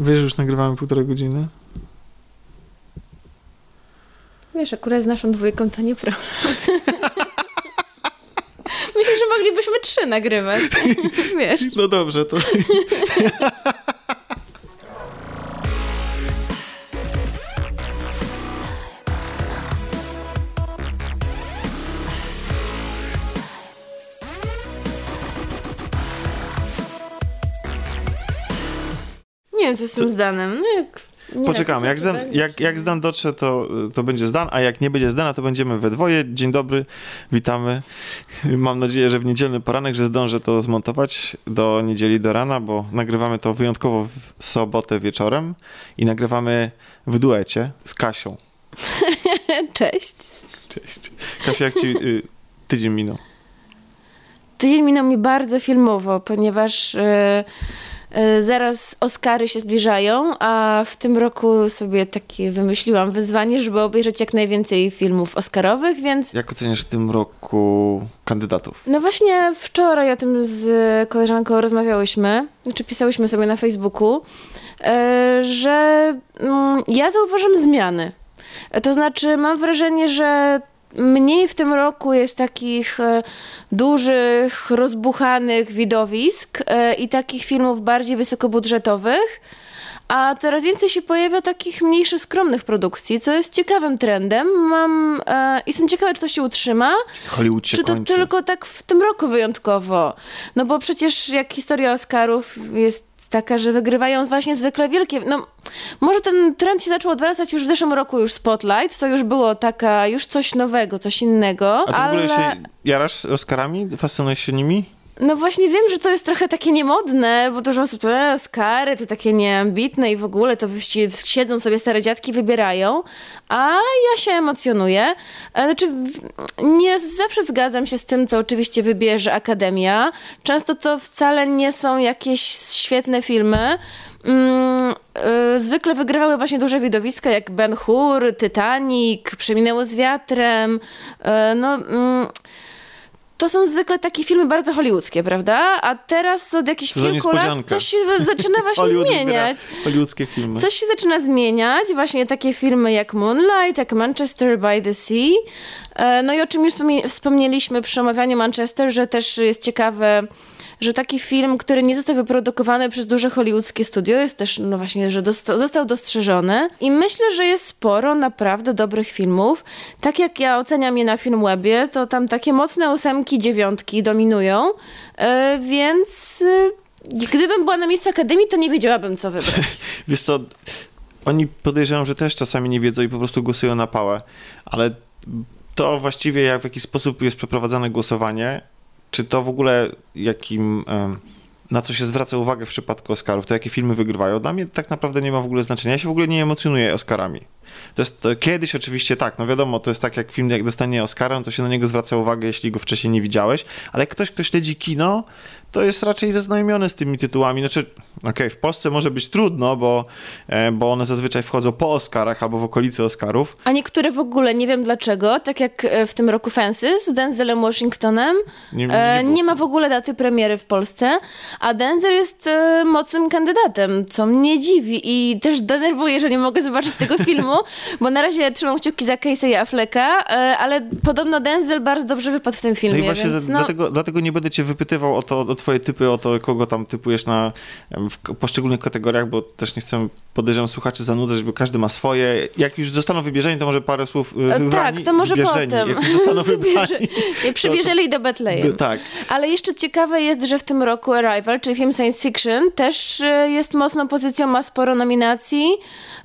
Wiesz, że już nagrywamy półtorej godziny? Wiesz, akurat z naszą dwójką to nie problem. Myślę, że moglibyśmy trzy nagrywać. Wiesz. No dobrze, to... Co tym zdanem. No jak nie Poczekamy. Jak, Zdan, jak, jak Zdan dotrze, to, to będzie Zdan, a jak nie będzie Zdana, to będziemy we dwoje. Dzień dobry, witamy. Mam nadzieję, że w niedzielny poranek, że zdążę to zmontować do niedzieli do rana, bo nagrywamy to wyjątkowo w sobotę wieczorem i nagrywamy w duecie z Kasią. Cześć. Cześć. Kasia, jak ci y, tydzień minął? Tydzień minął mi bardzo filmowo, ponieważ e, zaraz Oscary się zbliżają, a w tym roku sobie takie wymyśliłam wyzwanie, żeby obejrzeć jak najwięcej filmów Oscarowych, więc Jak oceniasz w tym roku kandydatów? no właśnie wczoraj o tym z koleżanką rozmawiałyśmy, znaczy pisałyśmy sobie na Facebooku, e, że mm, ja zauważam zmiany. E, To znaczy mam wrażenie, że mniej w tym roku jest takich e, dużych, rozbuchanych widowisk e, i takich filmów bardziej wysokobudżetowych, a coraz więcej się pojawia takich mniejszych, skromnych produkcji, co jest ciekawym trendem. Mam, e, jestem ciekawa, czy to się utrzyma, Hollywood się czy to kończy. tylko tak w tym roku wyjątkowo? No bo przecież jak historia Oscarów jest taka, że wygrywają właśnie zwykle wielkie... No, może ten trend się zaczął odwracać już w zeszłym roku, już Spotlight, to już było taka, już coś nowego, coś innego, A ty w ale... ogóle się jarasz Oscarami? Fascynujesz się nimi? No właśnie wiem, że to jest trochę takie niemodne, bo dużo osób, e, Oscary to takie nieambitne i w ogóle to siedzą sobie stare dziadki, wybierają, a ja się emocjonuję. E, Znaczy, nie zawsze zgadzam się z tym, co oczywiście wybierze Akademia. Często to wcale nie są jakieś świetne filmy. Mm, y, zwykle wygrywały właśnie duże widowiska jak Ben Hur, Titanic, Przeminęło z wiatrem. Y, no... Mm, to są zwykle takie filmy bardzo hollywoodzkie, prawda? A teraz od jakichś To kilku lat coś się zaczyna właśnie zmieniać. Hollywoodzkie filmy. Coś się zaczyna zmieniać, właśnie takie filmy jak Moonlight, jak Manchester by the Sea. E, No i o czym już wspomnie- wspomnieliśmy przy omawianiu Manchester, że też jest ciekawe, że taki film, który nie został wyprodukowany przez duże hollywoodzkie studio, jest też, no właśnie, że dosta- został dostrzeżony. I myślę, że jest sporo naprawdę dobrych filmów. Tak jak ja oceniam je na Filmwebie, to tam takie mocne ósemki, dziewiątki dominują, E, więc... e, Gdybym była na miejscu Akademii, to nie wiedziałabym, co wybrać. Wiesz co, oni podejrzewam, że też czasami nie wiedzą i po prostu głosują na pałę, ale to właściwie jak w jaki sposób jest przeprowadzane głosowanie, czy to w ogóle jakim, na co się zwraca uwagę w przypadku Oscarów, to jakie filmy wygrywają, dla mnie tak naprawdę nie ma w ogóle znaczenia. Ja się w ogóle nie emocjonuję Oscarami. To jest, to kiedyś oczywiście tak, no wiadomo, to jest tak jak film, jak dostanie Oscara, no to się na niego zwraca uwagę, jeśli go wcześniej nie widziałeś, ale jak ktoś, kto śledzi kino, to jest raczej zaznajomiony z tymi tytułami. Znaczy, okej, w Polsce może być trudno, bo, e, bo one zazwyczaj wchodzą po Oscarach albo w okolicy Oscarów. A niektóre w ogóle, nie wiem dlaczego, tak jak e, w tym roku Fences z Denzelem Washingtonem, Nie- nie, nie nie, ma w ogóle daty premiery w Polsce, a Denzel jest e, mocnym kandydatem, co mnie dziwi i też denerwuje, że nie mogę zobaczyć tego filmu, bo na razie trzymam kciuki za Casey Afflecka, e, ale podobno Denzel bardzo dobrze wypadł w tym No filmie, i właśnie więc no, dlatego, dlatego nie będę cię wypytywał o, to, o twoje typy, o to, kogo tam typujesz na, w poszczególnych kategoriach, bo też nie chcę, podejrzewam, słuchaczy zanudzać, bo każdy ma swoje. Jak już zostaną wybierzeni, to może parę słów y, e, wybrani, tak, to może wybierzeni. potem. Jak już zostaną wybrani, przybierzeli do Betlejem. to, tak. Ale jeszcze ciekawe jest, że w tym roku Arrival, czyli film science fiction, też e, jest mocną pozycją, ma sporo nominacji.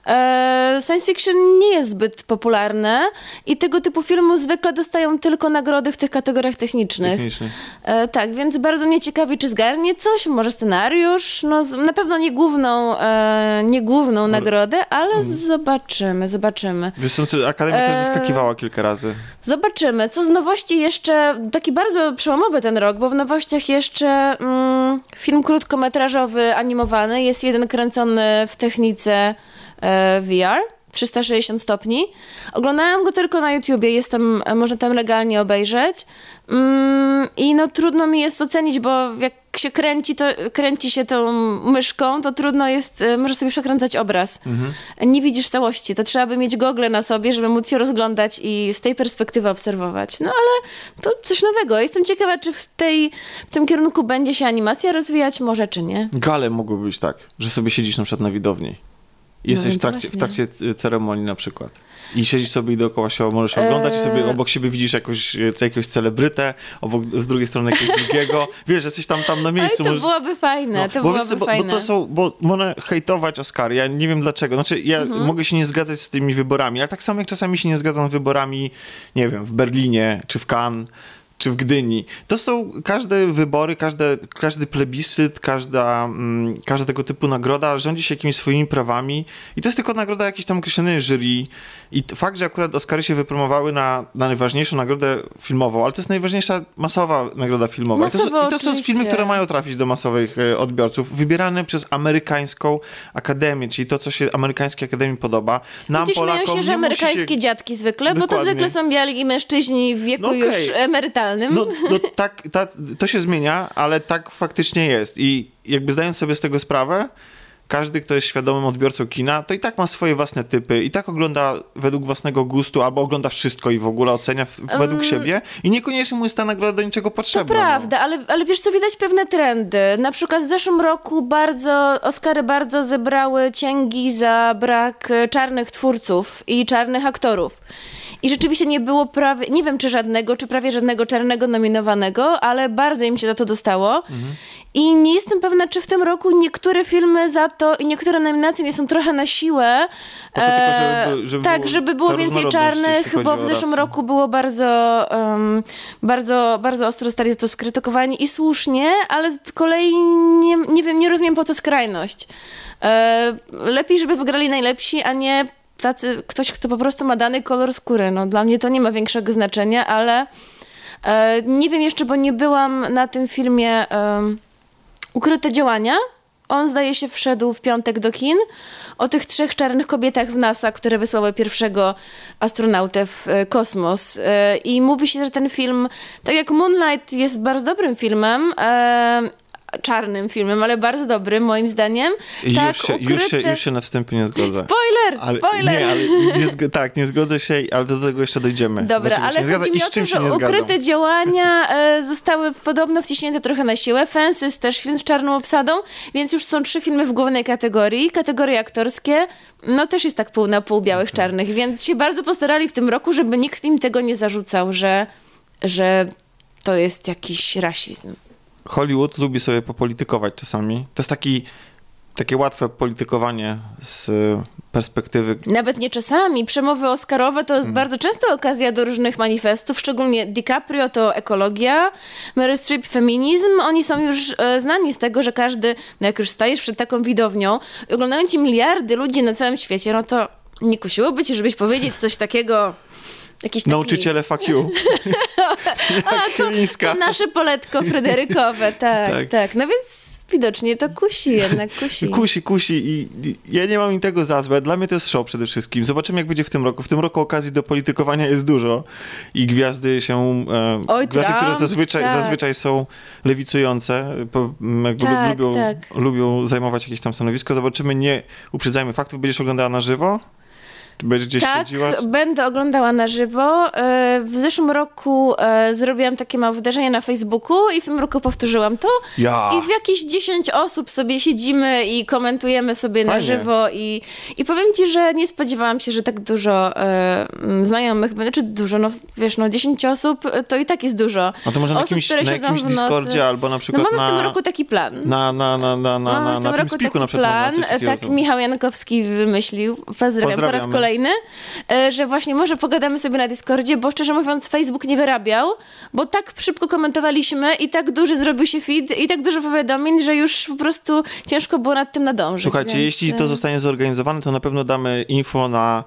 E, Science fiction nie jest zbyt popularne i tego typu filmy zwykle dostają tylko nagrody w tych kategoriach technicznych. Techniczny. E, tak, więc bardzo mnie ciekawi, czy zgarnie coś, może scenariusz. No, na pewno nie główną, e, nie główną nagrodę, ale zobaczymy, zobaczymy. Wiesz co, czy Akademia też zaskakiwała kilka razy. Zobaczymy. Co z nowości jeszcze, taki bardzo przełomowy ten rok, bo w nowościach jeszcze mm, film krótkometrażowy, animowany, jest jeden kręcony w technice VR. 360 stopni. Oglądałam go tylko na YouTubie, jestem, można tam legalnie obejrzeć. Mm, I no trudno mi jest ocenić, bo jak się kręci, to kręci się tą myszką, to trudno jest, e, może sobie przekręcać obraz. Mhm. Nie widzisz całości, to trzeba by mieć gogle na sobie, żeby móc się rozglądać i z tej perspektywy obserwować. No ale to coś nowego. Jestem ciekawa, czy w, tej, w tym kierunku będzie się animacja rozwijać, może czy nie. Gale mogły być tak, że sobie siedzisz na przykład na widowni. I Jesteś więc w trakcie, w No trakcie ceremonii na przykład. I siedzisz sobie i dookoła się możesz oglądać i sobie obok siebie widzisz jakoś, e, jakiegoś celebrytę, obok, z drugiej strony jakiegoś drugiego. Wiesz, jesteś tam, tam na Oj, miejscu. to możesz- byłoby fajne, No, to bo, byłoby bo, fajne. bo to są, bo można hejtować Oscary, ja nie wiem dlaczego. Znaczy, ja Mhm. mogę się nie zgadzać z tymi wyborami, ale tak samo jak czasami się nie zgadzam z wyborami, nie wiem, w Berlinie, czy w Cannes, czy w Gdyni. To są każde wybory, każde, każdy plebiscyt, każda, mm, każda tego typu nagroda rządzi się jakimiś swoimi prawami i to jest tylko nagroda jakiejś tam określonej jury. I fakt, że akurat Oscary się wypromowały na, na najważniejszą nagrodę filmową, ale to jest najważniejsza masowa nagroda filmowa. I to, są, I to są filmy, które mają trafić do masowych e, odbiorców, wybierane przez amerykańską akademię, czyli to, co się amerykańskiej akademii podoba. Nam, Polakom, się, że amerykańskie się... dziadki zwykle, bo to Dokładnie. zwykle są biali mężczyźni w wieku No okej. już emerytalnym. No, no tak, ta, to się zmienia, ale tak faktycznie jest. I jakby zdając sobie z tego sprawę, każdy, kto jest świadomym odbiorcą kina, to i tak ma swoje własne typy, i tak ogląda według własnego gustu, albo ogląda wszystko i w ogóle ocenia w, według siebie i niekoniecznie mu jest ta nagroda do niczego To potrzebna. no. prawda, ale, ale wiesz co, widać pewne trendy. Na przykład w zeszłym roku bardzo, Oscary bardzo zebrały cięgi za brak e, czarnych twórców i czarnych aktorów. I rzeczywiście nie było prawie, nie wiem czy żadnego, czy prawie żadnego czarnego nominowanego, ale bardzo im się za to dostało. I nie jestem pewna, czy w tym roku niektóre filmy za to i niektóre nominacje nie są trochę na siłę. To tylko, żeby E, by- żeby tak, było żeby było więcej czarnych, bo w zeszłym roku było bardzo, em, bardzo, bardzo ostro zostali za to skrytykowani i słusznie, ale z kolei nie, nie wiem, nie rozumiem po to skrajność. E, lepiej, żeby wygrali najlepsi, a nie tacy, ktoś, kto po prostu ma dany kolor skóry. No, dla mnie to nie ma większego znaczenia, ale e, nie wiem jeszcze, bo nie byłam na tym filmie em, Ukryte działania. On zdaje się wszedł w piątek do kin o tych trzech czarnych kobietach w NASA, które wysłały pierwszego astronautę w e, kosmos. E, I mówi się, że ten film, tak jak Moonlight jest bardzo dobrym filmem, e, czarnym filmem, ale bardzo dobrym moim zdaniem. I tak, już, się, już, się, ukryte- już się na wstępie nie zgodzę. Spoiler! Ale, spoiler! Nie, ale nie tak, nie zgodzę się, ale do tego jeszcze dojdziemy. Dobra, ale nie chodzi mi o to, że ukryte działania e, zostały podobno wciśnięte trochę na siłę. Fences też film z czarną obsadą, więc już są trzy filmy w głównej kategorii. Kategorie aktorskie, no też jest tak pół na pół białych, czarnych, więc się bardzo postarali w tym roku, żeby nikt im tego nie zarzucał, że, że to jest jakiś rasizm. Hollywood lubi sobie popolitykować czasami. To jest taki, takie łatwe politykowanie z perspektywy. Nawet nie czasami. Przemowy oscarowe to Hmm. bardzo często okazja do różnych manifestów, szczególnie DiCaprio to ekologia, Meryl Streep feminizm. Oni są już e, znani z tego, że każdy, no jak już stajesz przed taką widownią oglądają ci miliardy ludzi na całym świecie, no to nie kusiłoby cię, żebyś powiedzieć coś takiego, jakiś taki... Nauczyciele fuck you. Jak Chylińska. To nasze poletko fryderykowe, tak, Tak. tak, No więc widocznie to kusi jednak, kusi. Kusi, kusi i ja nie mam im tego za złe. Dla mnie to jest show przede wszystkim. Zobaczymy, jak będzie w tym roku. W tym roku okazji do politykowania jest dużo i gwiazdy się... E, Oj, gwiazdy, które Trump, zazwyczaj, tak. zazwyczaj są lewicujące, po, jakby Tak, lubią, tak. lubią zajmować jakieś tam stanowisko. Zobaczymy, nie uprzedzajmy faktów. Będziesz oglądała na żywo? Gdzieś Tak, śledziła? będę oglądała na żywo. E, W zeszłym roku e, zrobiłam takie małe wydarzenie na Facebooku i w tym roku powtórzyłam to. Ja. I w jakieś 10 osób sobie siedzimy i komentujemy sobie na Fajnie. żywo i, i powiem ci, że nie spodziewałam się, że tak dużo e, znajomych będzie, czy dużo, no wiesz, no 10 osób e, to i tak jest dużo. No to może na osób, jakimś, które na jakimś. Discordzie albo na No przykład mamy w tym na, roku taki plan. na, na, na, na, na, Mamy na, w na tym taki na przykład. plan, tak. Michał Jankowski wymyślił, pozdrawiam, po raz Pozdrawiamy. Kolejny, e, że właśnie może pogadamy sobie na Discordzie, bo szczerze mówiąc Facebook nie wyrabiał, bo tak szybko komentowaliśmy i tak duży zrobił się feed i tak dużo powiadomień, że już po prostu ciężko było nad tym nadążyć. Słuchajcie, więc, jeśli to e, zostanie zorganizowane, to na pewno damy info na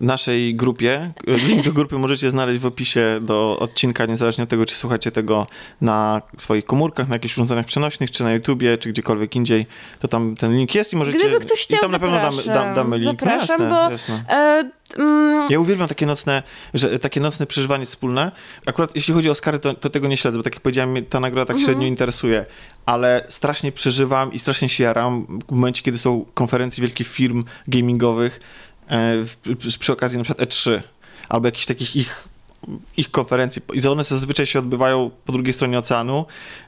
naszej grupie. Link do grupy możecie znaleźć w opisie do odcinka, niezależnie od tego, czy słuchacie tego na swoich komórkach, na jakichś urządzeniach przenośnych, czy na YouTubie, czy gdziekolwiek indziej, to tam ten link jest i możecie... Gdyby ktoś chciał, I tam na pewno damy, dam, damy link. Zapraszam, no jasne, bo... Jasne. E, mm, Ja uwielbiam takie nocne, że takie nocne przeżywanie wspólne. Akurat jeśli chodzi o Oscary, to, to tego nie śledzę, bo tak jak powiedziałem, ta nagroda tak Mhm. średnio interesuje, ale strasznie przeżywam i strasznie się jaram w momencie, kiedy są konferencje wielkich firm gamingowych przy, przy okazji na przykład E3 albo jakichś takich ich ich konferencji. I one zazwyczaj się odbywają po drugiej stronie oceanu,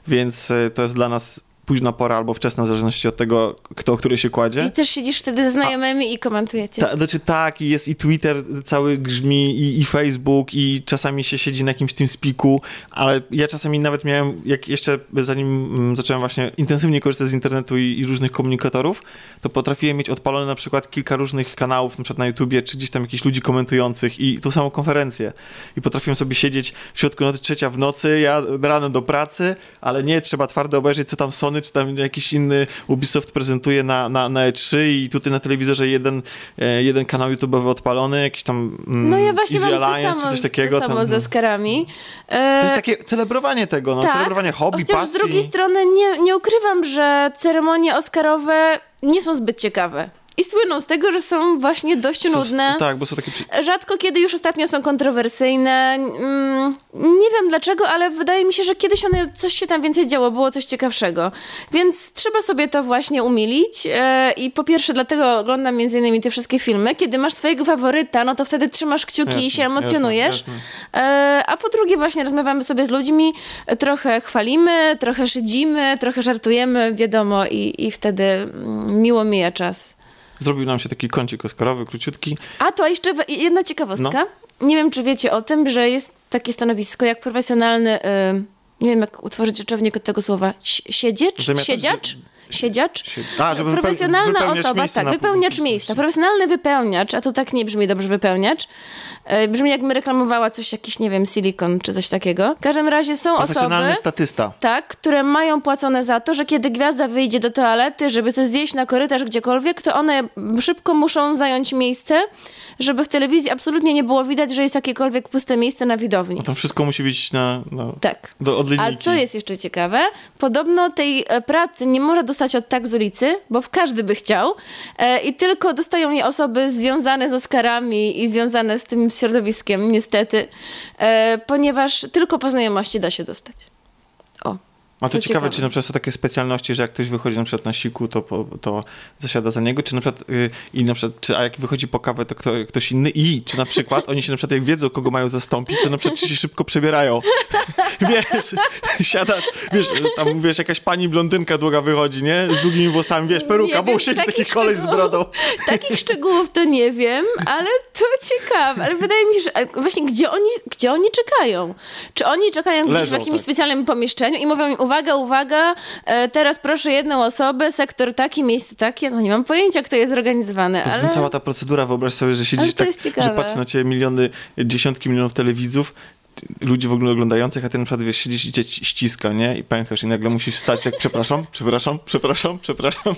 więc e, to jest dla nas późna pora albo wczesna, w zależności od tego, kto o której się kładzie. I też siedzisz wtedy ze znajomymi i komentujecie. Ta, znaczy tak, i jest i Twitter cały grzmi, i, i Facebook, i czasami się siedzi na jakimś tym spiku, ale ja czasami nawet miałem, jak jeszcze zanim mm, zacząłem właśnie intensywnie korzystać z internetu i, i różnych komunikatorów, to potrafiłem mieć odpalone na przykład kilka różnych kanałów, na przykład na YouTubie, czy gdzieś tam jakichś ludzi komentujących i tą samą konferencję. I potrafiłem sobie siedzieć w środku nocy, trzecia w nocy, ja rano do pracy, ale nie, trzeba twardo obejrzeć, co tam Sony, czy tam jakiś inny Ubisoft prezentuje na, na, na E3 i tutaj na telewizorze jeden, e, jeden kanał YouTube'owy odpalony, jakiś tam mm, No ja właśnie Easy Alliance, samo, czy coś takiego. to samo tam, ze no. Skarami. E, To jest takie celebrowanie tego, no, tak, celebrowanie hobby, chociaż pasji. z drugiej strony nie, nie ukrywam, że ceremonie Oscarowe nie są zbyt ciekawe. I słyną z tego, że są właśnie dość nudne. Tak, bo są takie... Rzadko kiedy już ostatnio są kontrowersyjne. Mm, nie wiem dlaczego, ale wydaje mi się, że kiedyś one, coś się tam więcej działo, było coś ciekawszego. Więc trzeba sobie to właśnie umilić. E, I po pierwsze, dlatego oglądam między innymi te wszystkie filmy. Kiedy masz swojego faworyta, no to wtedy trzymasz kciuki i Jasne, się emocjonujesz. jasne, E, a po drugie, właśnie rozmawiamy sobie z ludźmi, trochę chwalimy, trochę szydzimy, trochę żartujemy, wiadomo, i, i wtedy mm, miło mija czas. Zrobił nam się taki kącik oscarowy, króciutki. A to jeszcze jedna ciekawostka. Nie wiem, czy wiecie o tym, że jest takie stanowisko jak profesjonalny. y, nie wiem, jak utworzyć rzeczownik od tego słowa. Si- Siedziecz? Siedziacz? Siedziacz? Sie- A, żeby wypeł- Profesjonalna wypełniać osoba, miejsce tak, wypełniacz miejsca. Profesjonalny wypełniacz, a to tak nie brzmi dobrze wypełniacz. E, Brzmi jakbym reklamowała coś jakiś, nie wiem, silikon czy coś takiego. W każdym razie są Profesjonalny osoby, statysta. tak, które mają płacone za to, że kiedy gwiazda wyjdzie do toalety, żeby coś zjeść na korytarz gdziekolwiek, to one szybko muszą zająć miejsce, żeby w telewizji absolutnie nie było widać, że jest jakiekolwiek puste miejsce na widowni. No tam wszystko musi być na, na, Tak. do, od A co jest jeszcze ciekawe, podobno tej e, pracy nie można dostać od tak z ulicy, bo w każdy by chciał e, i tylko dostają je osoby związane z Oscarami i związane z tym środowiskiem, niestety, e, ponieważ tylko po znajomości da się dostać. O. A to Co ciekawe, ciekawe. czy na przykład są takie specjalności, że jak ktoś wychodzi na przykład na siku, to, to zasiada za niego, czy na przykład, y, i na przykład, czy, a jak wychodzi po kawę, to kto, ktoś inny i czy na przykład oni się na przykład jak wiedzą, kogo mają zastąpić, to na przykład się szybko przebierają. wiesz, siadasz, wiesz, tam wiesz, jakaś pani blondynka długa wychodzi, nie? Z długimi włosami, wiesz, peruka, Nie bo wiem, siedzi taki koleś z brodą. Takich szczegółów to nie wiem, ale to ciekawe. Ale wydaje mi się, że e, właśnie gdzie oni, gdzie oni czekają? Czy oni czekają gdzieś w Leżą, jakimś tak. specjalnym pomieszczeniu i mówią im, uwaga, uwaga, e, teraz proszę jedną osobę, sektor taki, miejsce takie? No nie mam pojęcia, kto jest zorganizowany, ale... cała ta procedura, wyobraź sobie, że siedzisz tak, że patrzy na ciebie miliony, dziesiątki milionów telewidzów, ludzi w ogóle oglądających, a ty na przykład wiesz, siedzisz i cię ci- ściska, nie? I pęchasz i nagle musisz wstać tak, przepraszam, przepraszam, przepraszam, przepraszam.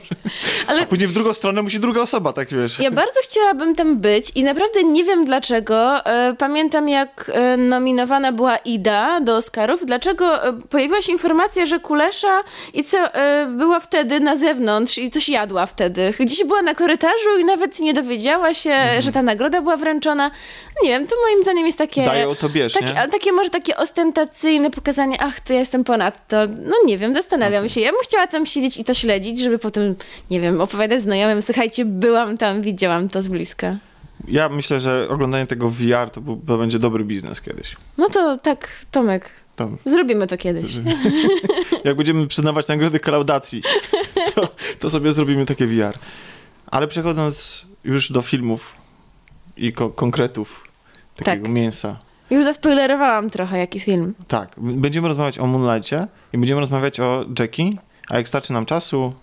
Ale- A później w drugą stronę musi druga osoba, tak wiesz. Ja bardzo chciałabym tam być i naprawdę nie wiem dlaczego. E, Pamiętam, jak e, nominowana była Ida do Oscarów. Dlaczego e, pojawiła się informacja, że Kulesza i co, była wtedy na zewnątrz i coś jadła wtedy. Gdzieś była na korytarzu i nawet nie dowiedziała się, Mhm. że ta nagroda była wręczona. Nie wiem, to moim zdaniem jest takie... Dają to bierz, nie? Takie może takie ostentacyjne pokazanie, ach, to ja jestem ponad to. No nie wiem, zastanawiam się. Ja bym chciała tam siedzieć i to śledzić, żeby potem, nie wiem, opowiadać znajomym, słuchajcie, byłam tam, widziałam to z bliska. Ja myślę, że oglądanie tego VR to, to będzie dobry biznes kiedyś. No to tak, Tomek, To, zrobimy to kiedyś. jak będziemy przyznawać nagrody klaudacji, to, to sobie zrobimy takie VR. Ale przechodząc już do filmów i ko- konkretów takiego Tak. mięsa. Już zaspoilerowałam trochę, jaki film. Tak, będziemy rozmawiać o Moonlightie i będziemy rozmawiać o Jackie, a jak starczy nam czasu,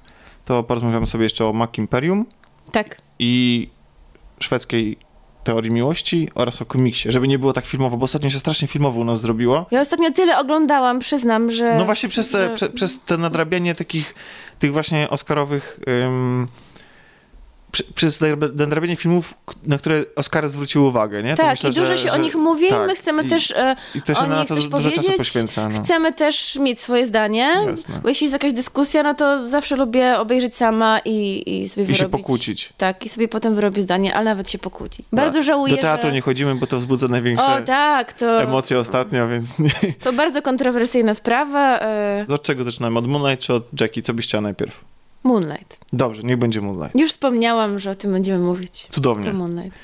to porozmawiamy sobie jeszcze o Mac Imperium Tak. i szwedzkiej teorii miłości oraz o komiksie, żeby nie było tak filmowo, bo ostatnio się strasznie filmowo u nas zrobiło. Ja ostatnio tyle oglądałam, przyznam, że... No właśnie przez te, że- prze, przez te nadrabianie takich, tych właśnie oscarowych ym, przy, przez nadrabianie filmów, na które Oscary zwróciły uwagę, nie? Tak, myślę, i dużo że- się o że- nich mówi, tak. my chcemy I- też e, I się o nich coś powiedzieć. poświęca. No. Chcemy też mieć swoje zdanie, Jasne. bo jeśli jest jakaś dyskusja, no to zawsze lubię obejrzeć sama i, i sobie I się wyrobić... pokłócić. Tak, i sobie potem wyrobić zdanie, ale nawet się pokłócić. Bardzo Tak. żałuję, Do teatru że... nie chodzimy, bo to wzbudza największe O tak, to, emocje ostatnio, więc nie. to bardzo kontrowersyjna sprawa. E, Od czego zaczynamy? Od Moonlight czy od Jackie? Co byś chciała najpierw? Moonlight. Dobrze, niech będzie Moonlight. Już wspomniałam, że o tym będziemy mówić. Cudownie. To Moonlight.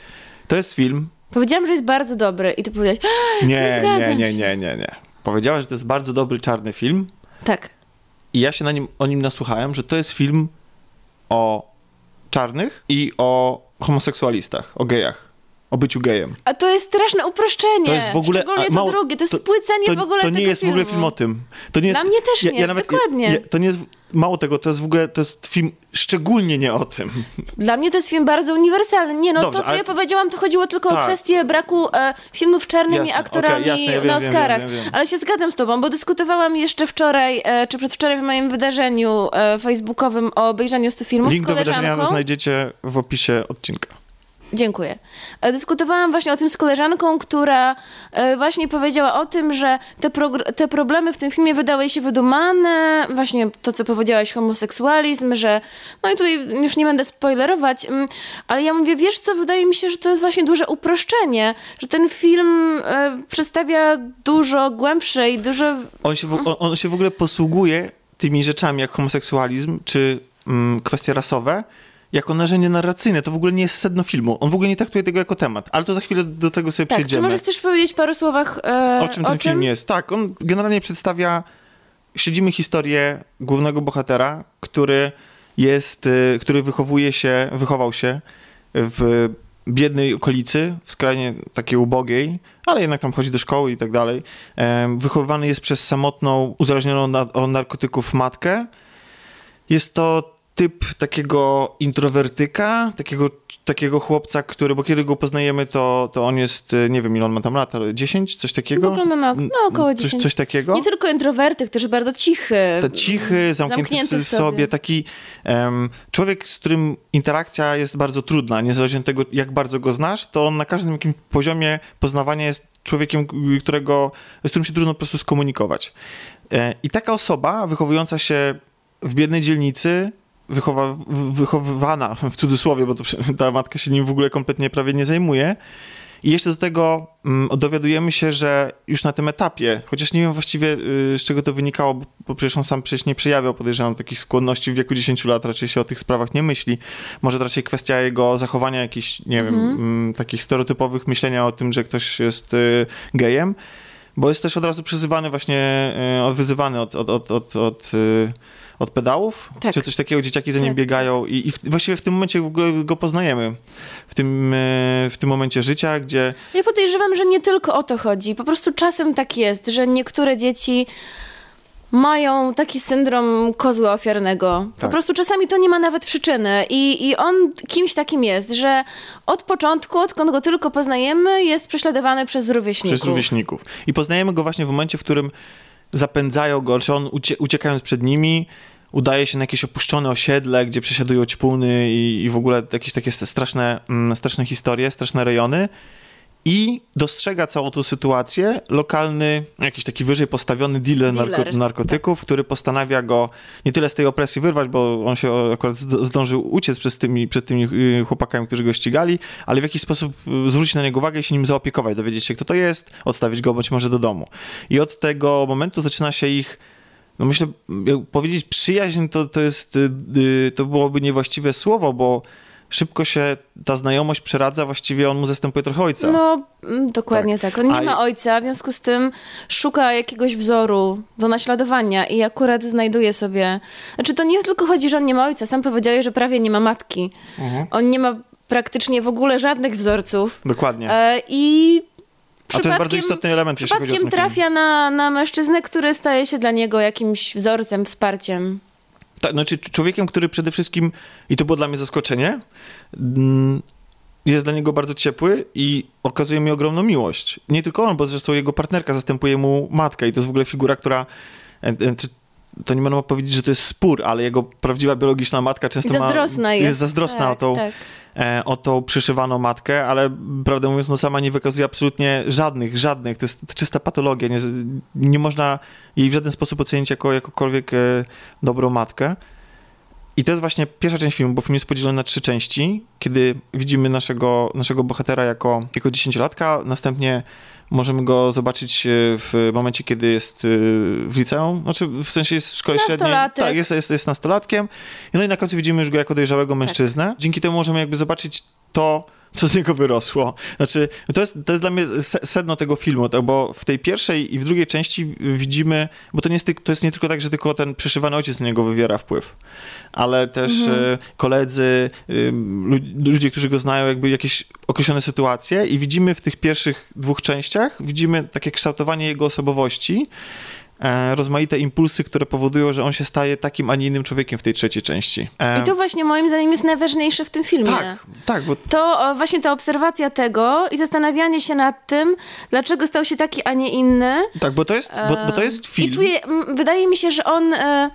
To jest film. Powiedziałam, że jest bardzo dobry i ty powiedziałeś, Nie, Nie nie, nie, nie, nie. Powiedziałaś, że to jest bardzo dobry czarny film tak, i ja się na nim, o nim nasłuchałem, że to jest film o czarnych i o homoseksualistach, o gejach, o byciu gejem. a to jest straszne uproszczenie. To jest w ogóle... Szczególnie to mało- drugie, to jest to- spłycenie to, w ogóle To nie jest w ogóle filmu. film o tym. To nie jest, Dla mnie też nie, dokładnie. Ja, to nie jest... Mało tego, to jest w ogóle, to jest film szczególnie nie o tym. Dla mnie to jest film bardzo uniwersalny. Nie, no Dobrze, to, co ale- ja powiedziałam, to chodziło tylko o Tak. kwestię braku e, filmów czarnymi aktorami okej, jasne, ja wiem, na Oscarach. wiem, wiem. Ale się zgadzam z tobą, bo dyskutowałam jeszcze wczoraj, e, czy przedwczoraj w moim wydarzeniu e, facebookowym o obejrzeniu 100 filmów Link do wydarzenia znajdziecie w opisie odcinka. Dziękuję. E, Dyskutowałam właśnie o tym z koleżanką, która e, właśnie powiedziała o tym, że te, te problemy w tym filmie wydały się wydumane, właśnie to, co powiedziałaś, homoseksualizm, że no i tutaj już nie będę spoilerować, mm, ale ja mówię, wiesz co, wydaje mi się, że to jest właśnie duże uproszczenie, że ten film e, przedstawia dużo głębsze i dużo... On się, w, on, on się w ogóle posługuje tymi rzeczami jak homoseksualizm czy mm, kwestie rasowe jako narzędzie narracyjne. To w ogóle nie jest sedno filmu. On w ogóle nie traktuje tego jako temat. Ale to za chwilę do tego sobie Tak, czy przejdziemy. może chcesz powiedzieć paru słowach e, o czym ten film jest? Tak, on generalnie przedstawia... Śledzimy historię głównego bohatera, który jest, y, który wychowuje się, wychował się w biednej okolicy, w skrajnie takiej ubogiej, ale jednak tam chodzi do szkoły i tak dalej. Em, Wychowywany jest przez samotną, uzależnioną od narkotyków matkę. Jest to typ takiego introwertyka, takiego, takiego chłopca, który, bo kiedy go poznajemy, to, to on jest, y, nie wiem ile on ma tam lat, ale 10, coś takiego? Wygląda na, no, około coś, 10. coś takiego? Nie tylko introwertyk, też bardzo cichy. Cichy, zamknięty, Zamknięty w sobie, sobie. taki em, człowiek, z którym interakcja jest bardzo trudna, niezależnie od tego, jak bardzo go znasz, to on na każdym jakimś poziomie poznawania jest człowiekiem, którego, z którym się trudno po prostu skomunikować. E, I taka osoba wychowująca się w biednej dzielnicy, wychowa, wychowywana w cudzysłowie, bo to, ta matka się nim w ogóle kompletnie prawie nie zajmuje. I jeszcze do tego mm, dowiadujemy się, że już na tym etapie, chociaż nie wiem właściwie y, z czego to wynikało, bo, bo przecież on sam przecież nie przejawiał, podejrzewam, takich skłonności w wieku 10 lat, raczej się o tych sprawach nie myśli. Może to raczej kwestia jego zachowania jakichś, nie wiem, mm, takich stereotypowych myślenia o tym, że ktoś jest y, gejem, bo jest też od razu przyzywany właśnie, y, wyzywany od, od, od, od, od od pedałów, Tak. czy coś takiego, dzieciaki za nim Tak. biegają i, i w, właściwie w tym momencie ogóle go poznajemy, w tym, e, w tym momencie życia, gdzie Ja podejrzewam, że nie tylko o to chodzi. Po prostu czasem tak jest, że niektóre dzieci mają taki syndrom kozła ofiarnego. Po Tak. prostu czasami to nie ma nawet przyczyny. I, I on kimś takim jest, że od początku, odkąd go tylko poznajemy, jest prześladowany przez rówieśników. przez rówieśników. I poznajemy go właśnie w momencie, w którym zapędzają go, czy on ucie, uciekając przed nimi, udaje się na jakieś opuszczone osiedle, gdzie przesiadują ćpuny i, i w ogóle jakieś takie straszne, mm, straszne historie, straszne rejony. I dostrzega całą tą sytuację lokalny, jakiś taki wyżej postawiony dealer, narko, narkotyków, który postanawia go nie tyle z tej opresji wyrwać, bo on się akurat zd- zdążył uciec przez tymi, przed tymi y, chłopakami, którzy go ścigali, ale w jakiś sposób y, zwrócić na niego uwagę i się nim zaopiekować, dowiedzieć się, kto to jest, odstawić go być może do domu. I od tego momentu zaczyna się ich no myślę, powiedzieć przyjaźń to, to jest, y, to byłoby niewłaściwe słowo, bo szybko się ta znajomość przeradza, właściwie on mu zastępuje trochę ojca. No, mm, dokładnie tak. On nie A ma ojca, w związku z tym szuka jakiegoś wzoru do naśladowania i akurat znajduje sobie... Znaczy, to nie tylko chodzi, że on nie ma ojca. Sam powiedziałeś, że prawie nie ma matki. Mhm. On nie ma praktycznie w ogóle żadnych wzorców. Dokładnie. E, I A to jest bardzo istotny element, jeśli chodzi o przypadkiem ten film. trafia na, na mężczyznę, który staje się dla niego jakimś wzorcem, wsparciem. Tak, znaczy człowiekiem, który przede wszystkim, i to było dla mnie zaskoczenie, mm, jest dla niego bardzo ciepły i okazuje mi ogromną miłość. Nie tylko on, bo zresztą jego partnerka zastępuje mu matkę i to jest w ogóle figura, która e, e, to nie można powiedzieć, że to jest spór, ale jego prawdziwa biologiczna matka często zazdrosna ma, jest. jest zazdrosna tak, o tą, tak. e, o tą przyszywaną matkę, ale prawdę mówiąc, no sama nie wykazuje absolutnie żadnych, żadnych, to jest czysta patologia, nie, nie można jej w żaden sposób ocenić jako jakokolwiek e, dobrą matkę. I to jest właśnie pierwsza część filmu, bo film jest podzielony na trzy części, kiedy widzimy naszego, naszego bohatera jako, jako dziesięciolatka, następnie możemy go zobaczyć e, w momencie, kiedy jest e, w liceum, znaczy w sensie jest w szkole średniej. Tak, jest, jest, jest nastolatkiem. No i na końcu widzimy już go jako dojrzałego mężczyznę. Dzięki temu możemy jakby zobaczyć to, co z niego wyrosło. Znaczy, to jest, to jest dla mnie se- sedno tego filmu, tak, bo w tej pierwszej i w drugiej części widzimy, bo to nie jest, to jest nie tylko tak, że tylko ten przyszywany ojciec na niego wywiera wpływ, ale też e, koledzy, y, lu- ludzie, którzy go znają, jakby jakieś określone sytuacje i widzimy w tych pierwszych dwóch częściach, widzimy takie kształtowanie jego osobowości, rozmaite impulsy, które powodują, że on się staje takim, a nie innym człowiekiem w tej trzeciej części. E, I to właśnie moim zdaniem jest najważniejsze w tym filmie. tak, tak, bo To właśnie ta obserwacja tego i zastanawianie się nad tym, dlaczego stał się taki, a nie inny. Tak, bo to jest, bo, bo to jest film. I czuję, wydaje mi się, że on e,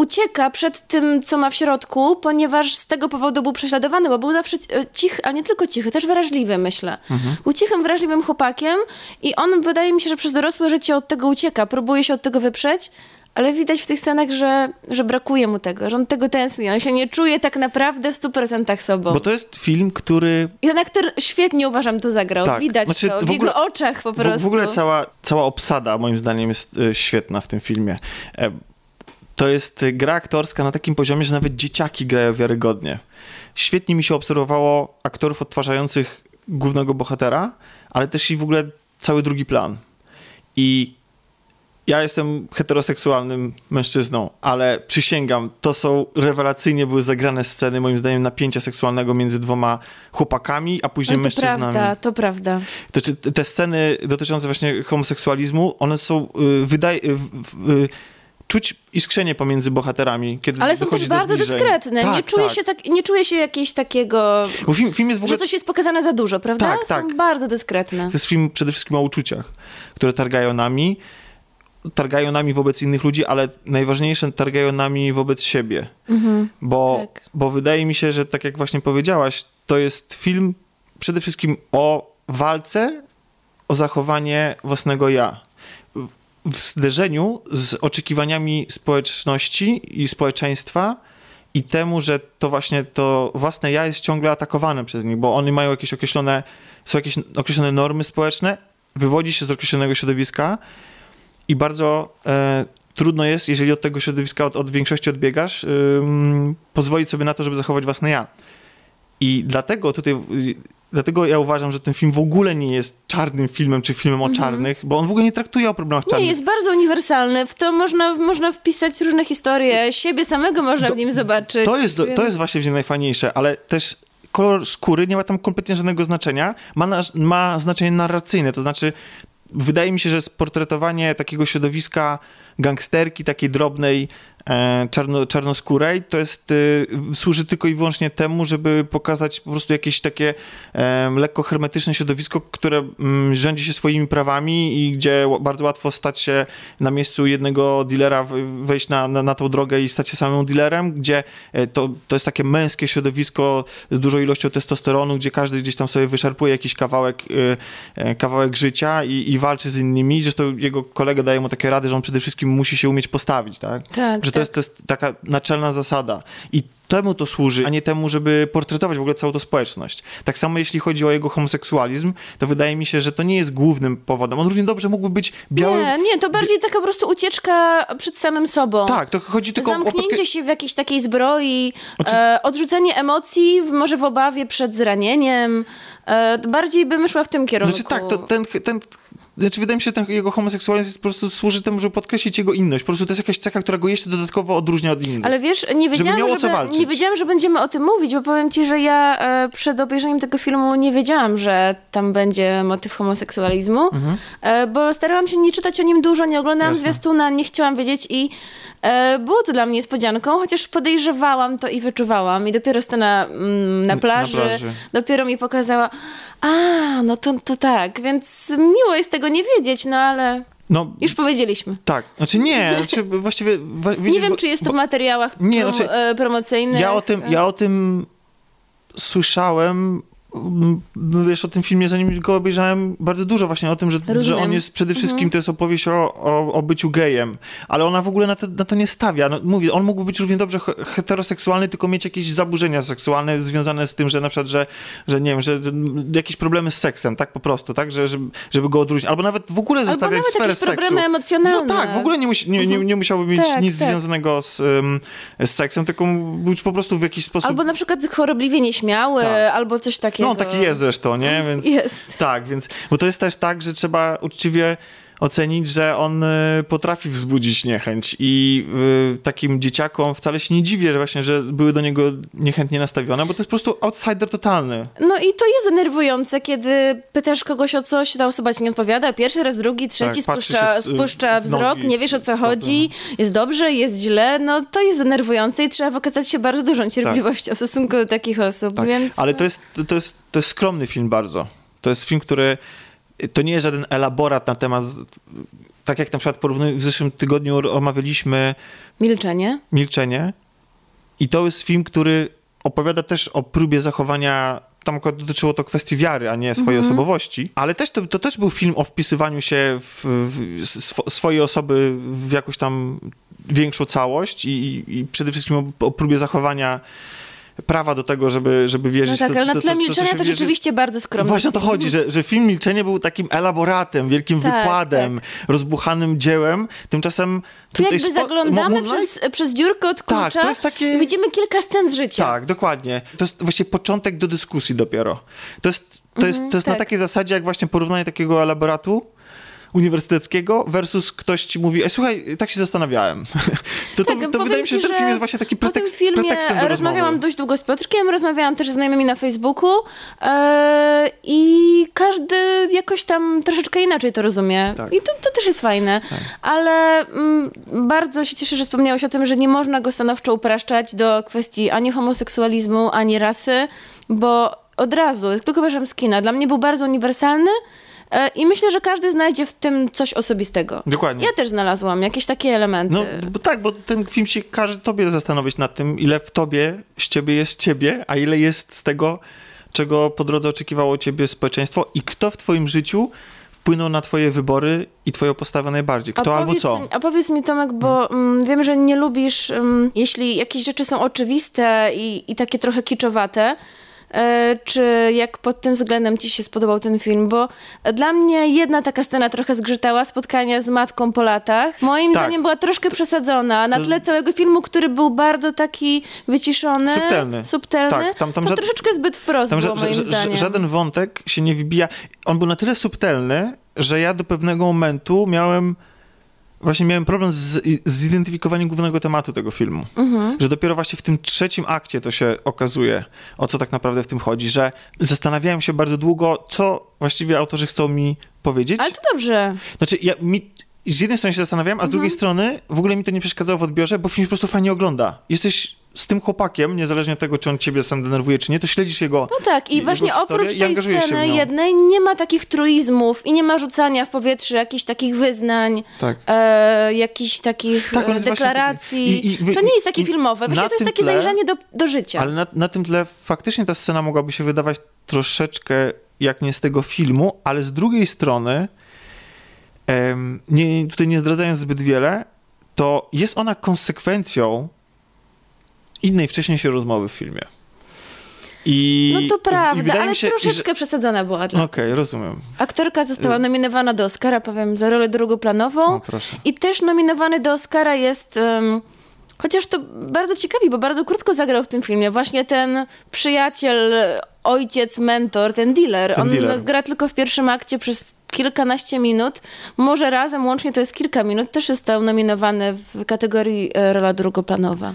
ucieka przed tym, co ma w środku, ponieważ z tego powodu był prześladowany, bo był zawsze e, cichy, ale nie tylko cichy, też wrażliwy, myślę. Mhm. Był cichym, wrażliwym chłopakiem i on, wydaje mi się, że przez dorosłe życie od tego ucieka, próbuje się od tego wyprzeć, ale widać w tych scenach, że, że brakuje mu tego, że on tego tęskni. On się nie czuje tak naprawdę w 100% sobą. Bo to jest film, który. I ten aktor świetnie uważam to zagrał. Tak. Widać Znaczy, to w, w ogóle- jego oczach po W, prostu. w ogóle cała, cała obsada, moim zdaniem, jest e, świetna w tym filmie. E, To jest e, gra aktorska na takim poziomie, że nawet dzieciaki grają wiarygodnie. Świetnie mi się obserwowało aktorów odtwarzających głównego bohatera, ale też i w ogóle cały drugi plan. I ja jestem heteroseksualnym mężczyzną, ale przysięgam, to są rewelacyjnie były zagrane sceny, moim zdaniem, napięcia seksualnego między dwoma chłopakami, a później No to mężczyznami. prawda, to prawda. To czy te sceny dotyczące właśnie homoseksualizmu, one są, y, wydaje, y, y, czuć iskrzenie pomiędzy bohaterami, kiedy Ale są też bardzo zbliżeń. dyskretne. nie, Tak, czuję tak. się tak, nie czuję się jakiegoś takiego, Bo film, film jest w ogóle... że coś jest pokazane za dużo, prawda? Tak, Są tak. bardzo dyskretne. To jest film przede wszystkim o uczuciach, które targają nami, targają nami wobec innych ludzi, ale najważniejsze targają nami wobec siebie. Bo, tak. bo wydaje mi się, że tak jak właśnie powiedziałaś, to jest film przede wszystkim o walce, o zachowanie własnego ja. W- zderzeniu z oczekiwaniami społeczności i społeczeństwa i temu, że to właśnie to własne ja jest ciągle atakowane przez nich, bo one mają jakieś określone, są jakieś określone normy społeczne, wywodzi się z określonego środowiska i bardzo e, trudno jest, jeżeli od tego środowiska, od, od większości odbiegasz, ym, pozwolić sobie na to, żeby zachować własne ja. I dlatego tutaj, y, dlatego ja uważam, że ten film w ogóle nie jest czarnym filmem, czy filmem o czarnych, bo on w ogóle nie traktuje o problemach Nie, czarnych. jest bardzo uniwersalny. W to można, można wpisać różne historie. Siebie samego można w nim zobaczyć. To jest, to jest właśnie w nim najfajniejsze, ale też kolor skóry nie ma tam kompletnie żadnego znaczenia. Ma, na, ma znaczenie narracyjne, to znaczy wydaje mi się, że sportretowanie takiego środowiska gangsterki, takiej drobnej, czarno, czarnoskórej, to jest, y, służy tylko i wyłącznie temu, żeby pokazać po prostu jakieś takie em, lekko hermetyczne środowisko, które mm, rządzi się swoimi prawami i gdzie bardzo łatwo stać się na miejscu jednego dealera, wejść na, na, na tą drogę i stać się samym dealerem, gdzie e, to, to jest takie męskie środowisko z dużą ilością testosteronu, gdzie każdy gdzieś tam sobie wyszarpuje jakiś kawałek, e, kawałek życia i, i walczy z innymi. Zresztą jego kolega daje mu takie rady, że on przede wszystkim musi się umieć postawić, tak? Tak, że to, tak. jest, to jest taka naczelna zasada. I temu to służy, a nie temu, żeby portretować w ogóle całą tą społeczność. Tak samo jeśli chodzi o jego homoseksualizm, to wydaje mi się, że to nie jest głównym powodem. On równie dobrze mógłby być białym... Nie, nie, to bardziej taka po prostu ucieczka przed samym sobą. Tak, to chodzi tylko o... Zamknięcie się w jakiejś takiej zbroi, Znaczy- e, odrzucenie emocji, w- może w obawie przed zranieniem. E, to bardziej bym szła w tym kierunku. Znaczy tak, to ten, ten, znaczy wydaje mi się, że ten jego homoseksualizm jest po prostu służy temu, żeby podkreślić jego inność. Po prostu to jest jakaś cecha, która go jeszcze dodatkowo odróżnia od innych. Ale wiesz, nie wiedziałam, żeby- walczyć. nie wiedziałam, że będziemy o tym mówić, bo powiem ci, że ja e, przed obejrzeniem tego filmu nie wiedziałam, że tam będzie motyw homoseksualizmu, e, bo starałam się nie czytać o nim dużo, nie oglądałam Mhm. Jasne. zwiastuna, nie chciałam wiedzieć i było to dla mnie niespodzianką, chociaż podejrzewałam to i wyczuwałam i dopiero scena mm, na, plaży, plaży. dopiero mi pokazała, a, no to, to tak, więc miło jest tego nie wiedzieć, no ale... No, Już powiedzieliśmy. tak. Znaczy nie, znaczy właściwie... wa- Nie widzisz, wiem, bo- czy jest to w materiałach Nie, prom- znaczy, e, promocyjnych. Ja o tym, ja o tym słyszałem, wiesz, o tym filmie, zanim go obejrzałem, bardzo dużo właśnie o tym, że, że on jest przede wszystkim, to jest opowieść o, o, o byciu gejem, ale ona w ogóle na to, na to nie stawia. No, mówię, on mógłby być równie dobrze he- heteroseksualny, tylko mieć jakieś zaburzenia seksualne związane z tym, że na przykład, że, że nie wiem, że, że jakieś problemy z seksem, tak po prostu, tak, że, żeby, go odróżnić, albo nawet w ogóle zostawiać sferę seksu. problemy emocjonalne. No tak, w ogóle nie, musi, nie, nie, nie musiałoby mieć Tak, nic tak. związanego z, ym, z seksem, tylko być po prostu w jakiś sposób... Albo na przykład chorobliwie nieśmiały, Tak. albo coś takiego. No, on taki jest zresztą, nie? Więc, Jest. Tak, więc, bo to jest też tak, że trzeba uczciwie ocenić, że on y, potrafi wzbudzić niechęć i y, takim dzieciakom wcale się nie dziwię, że właśnie, że były do niego niechętnie nastawione, bo to jest po prostu outsider totalny. No i to jest denerwujące, kiedy pytasz kogoś o coś, ta osoba ci nie odpowiada, pierwszy raz, drugi, trzeci, Tak, spuszcza, w- spuszcza wzrok, nie wiesz o co chodzi, jest dobrze, jest źle, no to jest denerwujące i trzeba wykazać się bardzo dużą cierpliwością w stosunku do takich osób, Tak. więc... Ale to jest, to, jest, to jest skromny film bardzo. To jest film, który to nie jest żaden elaborat na temat, tak jak na przykład porównuj, w zeszłym tygodniu omawialiśmy Milczenie? Milczenie. I to jest film, który opowiada też o próbie zachowania. Tam akurat dotyczyło to kwestii wiary, a nie swojej Mhm. osobowości. Ale też to, to też był film o wpisywaniu się w, w swo, swojej osoby w jakąś tam większą całość i, i przede wszystkim o, o próbie zachowania prawa do tego, żeby, żeby No wierzyć tak, to, ale na to, tle to, to, milczenia to wierzy. rzeczywiście bardzo skromne. Właśnie o to chodzi, że, że film Milczenie był takim elaboratem, wielkim Tak, wykładem, rozbuchanym dziełem. Tymczasem Tu jakby spo- zaglądamy przez, przez dziurkę od klucza Tak, to jest takie- i widzimy kilka scen z życia. Tak, dokładnie. To jest właśnie początek do dyskusji dopiero. To jest, to jest, to jest na tak. takiej zasadzie, jak właśnie porównanie takiego elaboratu uniwersyteckiego versus ktoś ci mówi, Ej, słuchaj, tak się zastanawiałem. To, to, Tak, to powiem wydaje mi się, że ten film jest właśnie taki po tym pretekst, filmie pretekstem do rozmawiałam rozmowy. dość długo z Piotrkiem, rozmawiałam też ze znajomymi na Facebooku e, i każdy jakoś tam troszeczkę inaczej to rozumie. Tak. I to, to też jest fajne. Ale mm, bardzo się cieszę, że wspomniałeś o tym, że nie można go stanowczo upraszczać do kwestii ani homoseksualizmu, ani rasy, bo od razu, jak tylko wyszłam z kina, dla mnie był bardzo uniwersalny i myślę, że każdy znajdzie w tym coś osobistego. Dokładnie. Ja też znalazłam jakieś takie elementy. No bo tak, bo ten film się każe tobie zastanowić nad tym, ile w tobie, z ciebie jest ciebie, a ile jest z tego, czego po drodze oczekiwało ciebie społeczeństwo i kto w twoim życiu wpłynął na twoje wybory i twoją postawę najbardziej. Kto albo co. A powiedz mi, Tomek, bo mm, wiem, że nie lubisz, mm, jeśli jakieś rzeczy są oczywiste i, i takie trochę kiczowate, e, czy jak pod tym względem ci się spodobał ten film? Bo dla mnie jedna taka scena trochę zgrzytała, spotkanie z matką po latach. Moim Tak. zdaniem była troszkę przesadzona na tle całego filmu, który był bardzo taki wyciszony. Subtelny. Subtelny. Tak, tam- tam to żad- troszeczkę zbyt wprost Tam było, moim zdaniem. żaden wątek się nie wybija. On był na tyle subtelny, że ja do pewnego momentu miałem właśnie miałem problem z, zidentyfikowaniem głównego tematu tego filmu. Mhm. Że dopiero właśnie w tym trzecim akcie to się okazuje, o co tak naprawdę w tym chodzi, że zastanawiałem się bardzo długo, co właściwie autorzy chcą mi powiedzieć. Ale to dobrze. Znaczy, ja mi, z jednej strony się zastanawiałem, a z Mhm. drugiej strony w ogóle mi to nie przeszkadzało w odbiorze, bo film się po prostu fajnie ogląda. Jesteś z tym chłopakiem, niezależnie od tego, czy on ciebie sam denerwuje, czy nie, to śledzisz jego No tak, i jego właśnie oprócz tej sceny jednej nie ma takich truizmów i nie ma rzucania w powietrze jakichś takich wyznań, Tak. e, jakichś takich Tak, e, deklaracji. i- i wy- to nie jest takie filmowe, właśnie to jest takie tle- zajrzenie do, do życia. Ale na, na tym tle faktycznie ta scena mogłaby się wydawać troszeczkę jak nie z tego filmu, ale z drugiej strony, em, nie, tutaj nie zdradzając zbyt wiele, to jest ona konsekwencją innej wcześniejszej rozmowy w filmie. I no to prawda, ale się, troszeczkę przesadzona była. Że... Dla... Okej, rozumiem. Aktorka została nominowana do Oscara, powiem, za rolę drugoplanową. O, proszę. I też nominowany do Oscara jest. em, chociaż to bardzo ciekawi, bo bardzo krótko zagrał w tym filmie. Właśnie ten przyjaciel, ojciec, mentor, ten dealer. Ten On dealer. gra tylko w pierwszym akcie przez kilkanaście minut. Może razem, łącznie to jest kilka minut. Też został nominowany w kategorii e, rola drugoplanowa.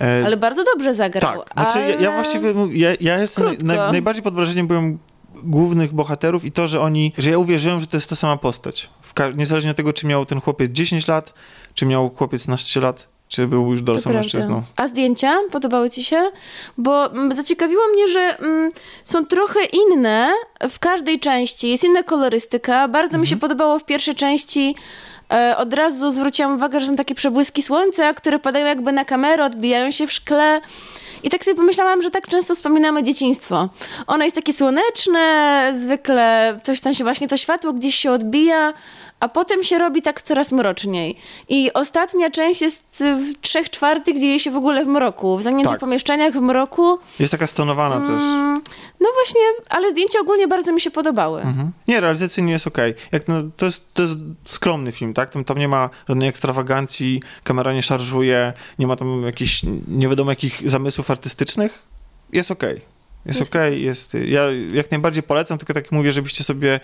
E, Ale bardzo dobrze zagrał. Tak, znaczy ja, ja ale- właściwie, ja, ja jestem naj, najbardziej pod wrażeniem byłem głównych bohaterów i to, że oni, że ja uwierzyłem, że to jest ta sama postać. Niezależnie od tego, czy miał ten chłopiec 10 lat, czy miał chłopiec 12 lat, czy był już dorosłym mężczyzną. A zdjęcia podobały ci się? Bo mm, zaciekawiło mnie, że mm, są trochę inne w każdej części. Jest inna kolorystyka. Bardzo mi się podobało w pierwszej części. E, od razu zwróciłam uwagę, że są takie przebłyski słońca, które padają jakby na kamerę, odbijają się w szkle. I tak sobie pomyślałam, że tak często wspominamy dzieciństwo. Ono jest takie słoneczne, zwykle coś tam się właśnie, to światło gdzieś się odbija, a potem się robi tak coraz mroczniej. I ostatnia część jest w trzech czwartych, dzieje się w ogóle w mroku, w zamkniętych Tak. pomieszczeniach w mroku. Jest taka stonowana też. Mm, no właśnie, ale zdjęcia ogólnie bardzo mi się podobały. Mhm. Nie, realizacyjnie jest okej. Jak no, to, jest, to jest skromny film, tak? Tam, tam nie ma żadnej ekstrawagancji, kamera nie szarżuje, nie ma tam jakichś nie wiadomo jakich zamysłów artystycznych. Jest okej. Jest, Jest okej, jest. Ja jak najbardziej polecam, tylko tak mówię, żebyście sobie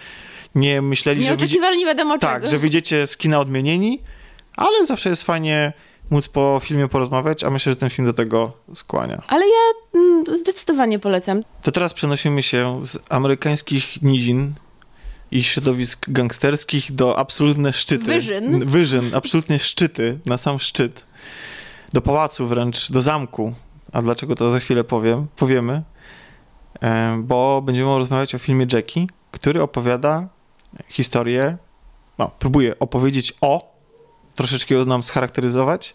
nie myśleli, Nie że, oczekiwali nie wiadomo tak, czego. że wyjdziecie z kina odmienieni, ale zawsze jest fajnie móc po filmie porozmawiać, a myślę, że ten film do tego skłania. Ale ja mm, zdecydowanie polecam. To teraz przenosimy się z amerykańskich nizin i środowisk gangsterskich do absolutne szczyty. Wyżyn. Wyżyn, absolutnie szczyty, na sam szczyt. Do pałacu wręcz, do zamku. A dlaczego to za chwilę powiem, powiemy. E, Bo będziemy rozmawiać o filmie Jackie, który opowiada historię, no, próbuje opowiedzieć o, troszeczkę ją nam scharakteryzować,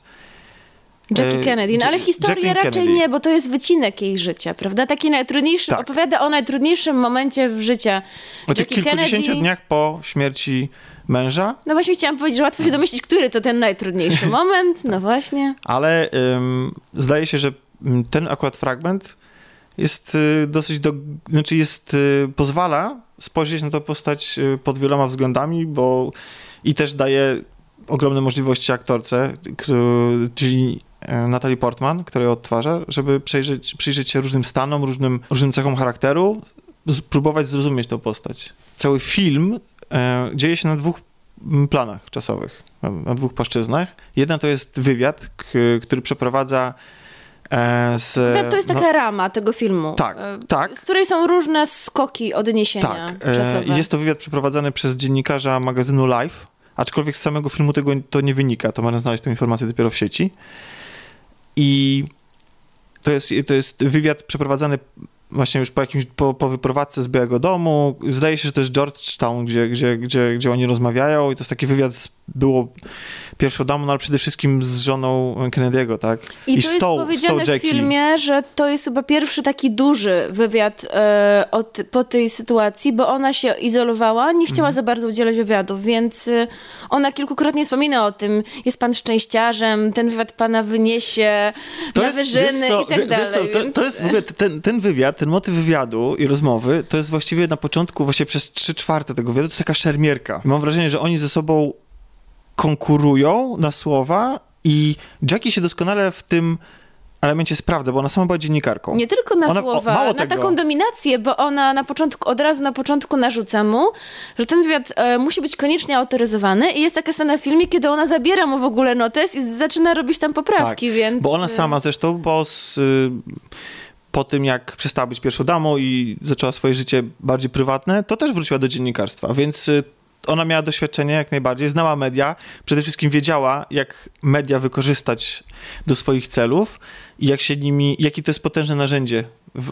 Jackie E, Kennedy, no ale historię raczej Kennedy. nie, bo to jest wycinek jej życia, prawda? Taki najtrudniejszy, Tak. opowiada o najtrudniejszym momencie w życiu o tych kilkudziesięciu Kennedy. dniach po śmierci męża, No właśnie chciałam powiedzieć, że łatwo się domyślić, który to ten najtrudniejszy moment, no właśnie. ale ym, zdaje się, że ym, ten akurat fragment jest y, dosyć, do, znaczy jest, y, pozwala spojrzeć na tę postać y, pod wieloma względami, bo i też daje ogromne możliwości aktorce, czyli e, Natalie Portman, która ją odtwarza, żeby przejrzeć, przyjrzeć się różnym stanom, różnym, różnym cechom charakteru, próbować zrozumieć tę postać. Cały film e, dzieje się na dwóch planach czasowych, na, na dwóch płaszczyznach. Jedna to jest wywiad, który przeprowadza z... To jest taka no, rama tego filmu. tak, e, tak. Z której są różne skoki odniesienia Tak, e, czasowe. jest to wywiad przeprowadzany przez dziennikarza magazynu Live, aczkolwiek z samego filmu tego to nie wynika, to można znaleźć tę informację dopiero w sieci. I to jest, to jest wywiad przeprowadzany właśnie już po, jakimś, po, po wyprowadzce z Białego Domu. Zdaje się, że to jest Georgetown, gdzie, gdzie, gdzie, gdzie oni rozmawiają i to jest taki wywiad z, było pierwszą damą, no ale przede wszystkim z żoną Kennedy'ego, tak? I, to z jest tą- powiedziane w filmie, że to jest chyba pierwszy taki duży wywiad e, od, po tej sytuacji, bo ona się izolowała, nie Mhm. chciała za bardzo udzielać wywiadów, więc e, ona kilkukrotnie wspomina o tym, jest pan szczęściarzem, ten wywiad pana wyniesie na wyżyny wiesz co, i tak dalej. co, to, więc... to jest w ogóle ten, ten wywiad, ten motyw wywiadu i rozmowy, to jest właściwie na początku, właśnie przez trzy czwarte tego wywiadu, to jest taka szermierka. Mam wrażenie, że oni ze sobą konkurują na słowa i Jackie się doskonale w tym elemencie sprawdza, bo ona sama była dziennikarką. Nie tylko na Ona- o, słowa, mało na tego. taką dominację, bo ona na początku, od razu na początku narzuca mu, że ten wywiad e, musi być koniecznie autoryzowany i jest taka scena w filmie, kiedy ona zabiera mu w ogóle notes i zaczyna robić tam poprawki, więc... Tak, Bo ona e, sama zresztą, bo z, y, po tym jak przestała być pierwszą damą i zaczęła swoje życie bardziej prywatne, to też wróciła do dziennikarstwa, więc y, ona miała doświadczenie jak najbardziej, znała media, przede wszystkim wiedziała, jak media wykorzystać do swoich celów i jak się nimi, jakie to jest potężne narzędzie w,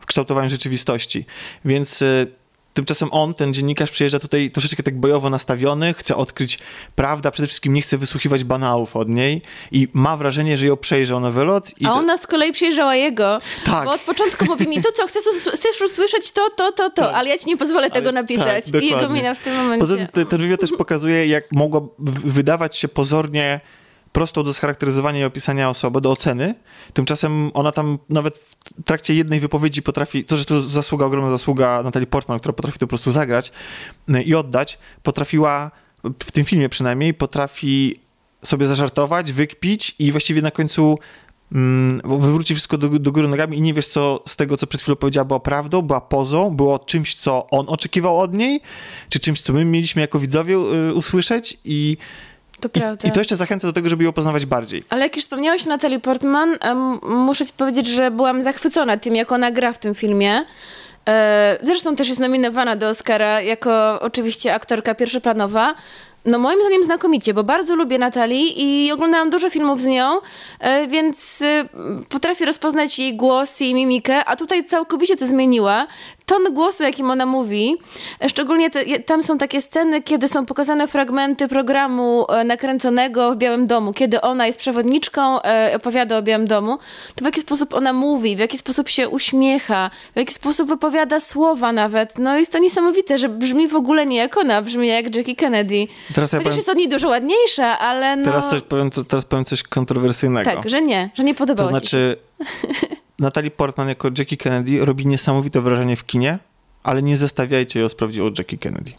w kształtowaniu rzeczywistości. Więc y, Tymczasem on, ten dziennikarz, przyjeżdża tutaj troszeczkę tak bojowo nastawiony, chce odkryć prawdę, przede wszystkim nie chce wysłuchiwać banałów od niej i ma wrażenie, że ją przejrzał na wylot. I A ona z kolei przyjeżdżała jego, Tak. bo od początku mówi mi, to co, chcesz, chcesz usłyszeć to, to, to, to, Tak. ale ja ci nie pozwolę tego Ale- napisać. tak, I jego mina w tym momencie. Poza tym te- ten wywiad też pokazuje, jak mogła wydawać się pozornie prostą do scharakteryzowania i opisania osoby, do oceny. Tymczasem ona tam nawet w trakcie jednej wypowiedzi potrafi, to że to zasługa, ogromna zasługa Natalii Portman, która potrafi to po prostu zagrać y, i oddać, potrafiła, w tym filmie przynajmniej, potrafi sobie zażartować, wykpić i właściwie na końcu mm, wywróci wszystko do, do góry nogami i nie wiesz, co z tego, co przed chwilą powiedziała, była prawdą, była pozą, było czymś, co on oczekiwał od niej, czy czymś, co my mieliśmy jako widzowie y, usłyszeć i, To prawda. i, i to jeszcze zachęca do tego, żeby ją poznawać bardziej. Ale jak już wspomniałeś o Natalii Portman, muszę ci powiedzieć, że byłam zachwycona tym, jak ona gra w tym filmie. E, Zresztą też jest nominowana do Oscara jako oczywiście aktorka pierwszoplanowa. No moim zdaniem znakomicie, bo bardzo lubię Natalii i oglądałam dużo filmów z nią, e, więc e, potrafię rozpoznać jej głos i mimikę, a tutaj całkowicie to zmieniła. Ton głosu, jakim ona mówi, szczególnie te, tam są takie sceny, kiedy są pokazane fragmenty programu e, nakręconego w Białym Domu, kiedy ona jest przewodniczką, e, opowiada o Białym Domu, to w jaki sposób ona mówi, w jaki sposób się uśmiecha, w jaki sposób wypowiada słowa nawet. No jest to niesamowite, że brzmi w ogóle nie jak ona, brzmi jak Jackie Kennedy. Teraz ja Chociaż powiem, jest od niej dużo ładniejsza, ale no... teraz, coś powiem, to- teraz powiem coś kontrowersyjnego. Tak, że nie, że nie To podobało ci się. znaczy, Natalie Portman jako Jackie Kennedy robi niesamowite wrażenie w kinie, ale nie zestawiajcie ją z prawdziwą Jackie Kennedy.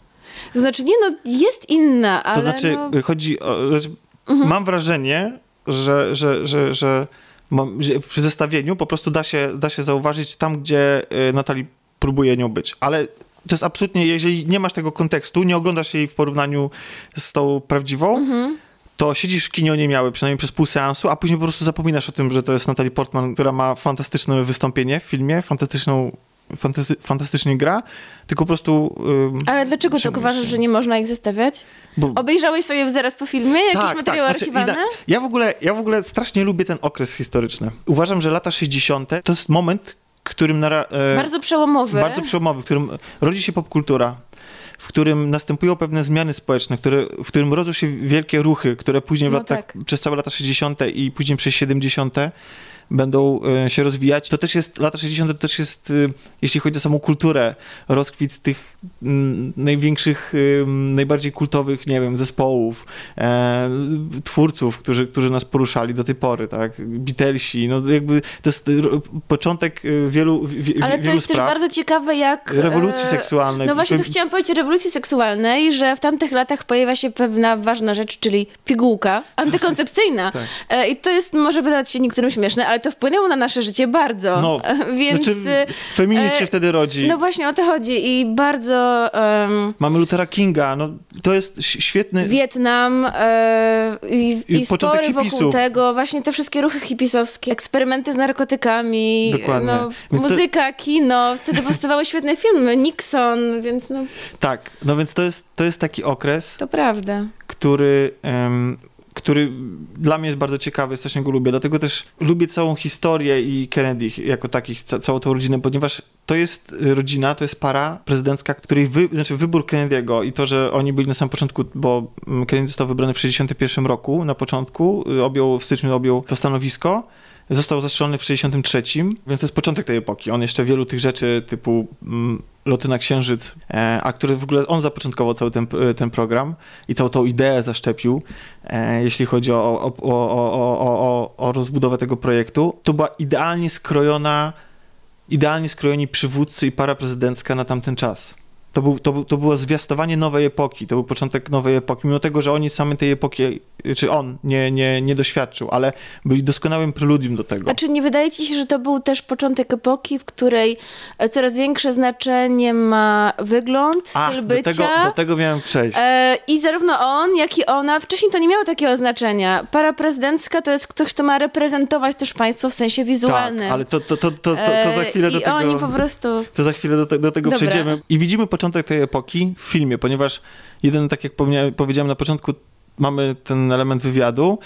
To znaczy, nie no, jest inna, ale To znaczy, no... Mhm. chodzi o. Znaczy, Mam wrażenie, że, że, że, że, mam, że przy zestawieniu po prostu da się, da się zauważyć tam, gdzie y, Natalie próbuje nią być. Ale to jest absolutnie, jeżeli nie masz tego kontekstu, nie oglądasz jej w porównaniu z tą prawdziwą, Mhm. To siedzisz w kinie o nie miały, przynajmniej przez pół seansu, a później po prostu zapominasz o tym, że to jest Natalie Portman, która ma fantastyczne wystąpienie w filmie, fantastyczną, fantasty, fantastycznie gra, tylko po prostu... ym, Ale dlaczego tak uważasz, że nie można ich zestawiać? Bo- Obejrzałeś sobie zaraz po filmie jakieś materiały Znaczy, archiwalne? ja, w ogóle, ja w ogóle strasznie lubię ten okres historyczny. Uważam, że lata 60. to jest moment, którym nara, e, Bardzo przełomowy. bardzo przełomowy, w którym rodzi się popkultura, w którym następują pewne zmiany społeczne, które, w którym rodzą się wielkie ruchy, które później w No latach, tak. przez całe lata 60. i później przez 70. będą e, się rozwijać. To też jest, lata 60. to też jest, e, jeśli chodzi o samą kulturę, rozkwit tych największych, ym, najbardziej kultowych, nie wiem, zespołów, e, twórców, którzy, którzy nas poruszali do tej pory, tak? Beatlesi, no jakby to jest początek e, wielu, wie, Ale to wielu jest też spraw. bardzo ciekawe, jak... Rewolucji e, seksualnej. No właśnie, to chciałam powiedzieć o rewolucji seksualnej, że w tamtych latach pojawia się pewna ważna rzecz, czyli pigułka antykoncepcyjna. Tak. E, I to jest, może wydać się niektórym śmieszne, ale to wpłynęło na nasze życie bardzo. No, Więc... Znaczy, e, feminizm się wtedy rodzi. No właśnie o to chodzi i bardzo em, Mamy Luthera Kinga, no to jest świetny... Wietnam e, i, I i spory wokół tego, właśnie te wszystkie ruchy hipisowskie, eksperymenty z narkotykami, Dokładnie. no, Więc to- muzyka, kino, wtedy powstawały świetne filmy, Nixon, więc no Tak, no więc to jest, to jest taki okres, to prawda. który, em, który dla mnie jest bardzo ciekawy, strasznie go lubię. Dlatego też lubię całą historię i Kennedy jako takich, ca, całą tą rodzinę, ponieważ to jest y, rodzina, to jest para prezydencka, której wy, znaczy wybór Kennedy'ego i to, że oni byli na samym początku, bo mm, Kennedy został wybrany w 1961 roku, na początku, y, objął, w styczniu objął to stanowisko, został zastrzelony w 63, więc to jest początek tej epoki. On jeszcze wielu tych rzeczy typu mm, loty na księżyc, e, a który w ogóle on zapoczątkował cały ten, e, ten program i całą tą ideę zaszczepił, e, jeśli chodzi o, o, o, o, rozbudowę tego projektu. To była idealnie skrojona, idealnie skrojeni przywódcy i para prezydencka na tamten czas. To, był, to, był, to było zwiastowanie nowej epoki, to był początek nowej epoki, mimo tego, że oni same tej epoki, czy on nie, nie, nie doświadczył, ale byli doskonałym preludium do tego. A czy nie wydaje ci się, że to był też początek epoki, w której coraz większe znaczenie ma wygląd, styl Ach, do bycia? tego, do tego miałem przejść. E, I zarówno on, jak i ona, wcześniej to nie miało takiego znaczenia. Para prezydencka to jest ktoś, kto ma reprezentować też państwo w sensie wizualnym. Tak, ale to, to, to, to, to, to za E, chwilę do I tego... oni po prostu... To za chwilę do, te, do tego Dobra. przejdziemy. I widzimy początek tej epoki w filmie, ponieważ jeden, tak jak powiedziałem na początku, mamy ten element wywiadu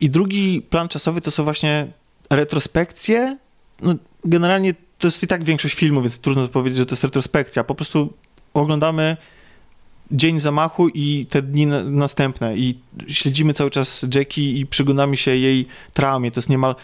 i drugi plan czasowy to są właśnie retrospekcje. No, generalnie to jest i tak większość filmu, więc trudno powiedzieć, że to jest retrospekcja. Po prostu oglądamy dzień zamachu i te dni na, następne i śledzimy cały czas Jackie i przyglądamy się jej traumie. To jest niemal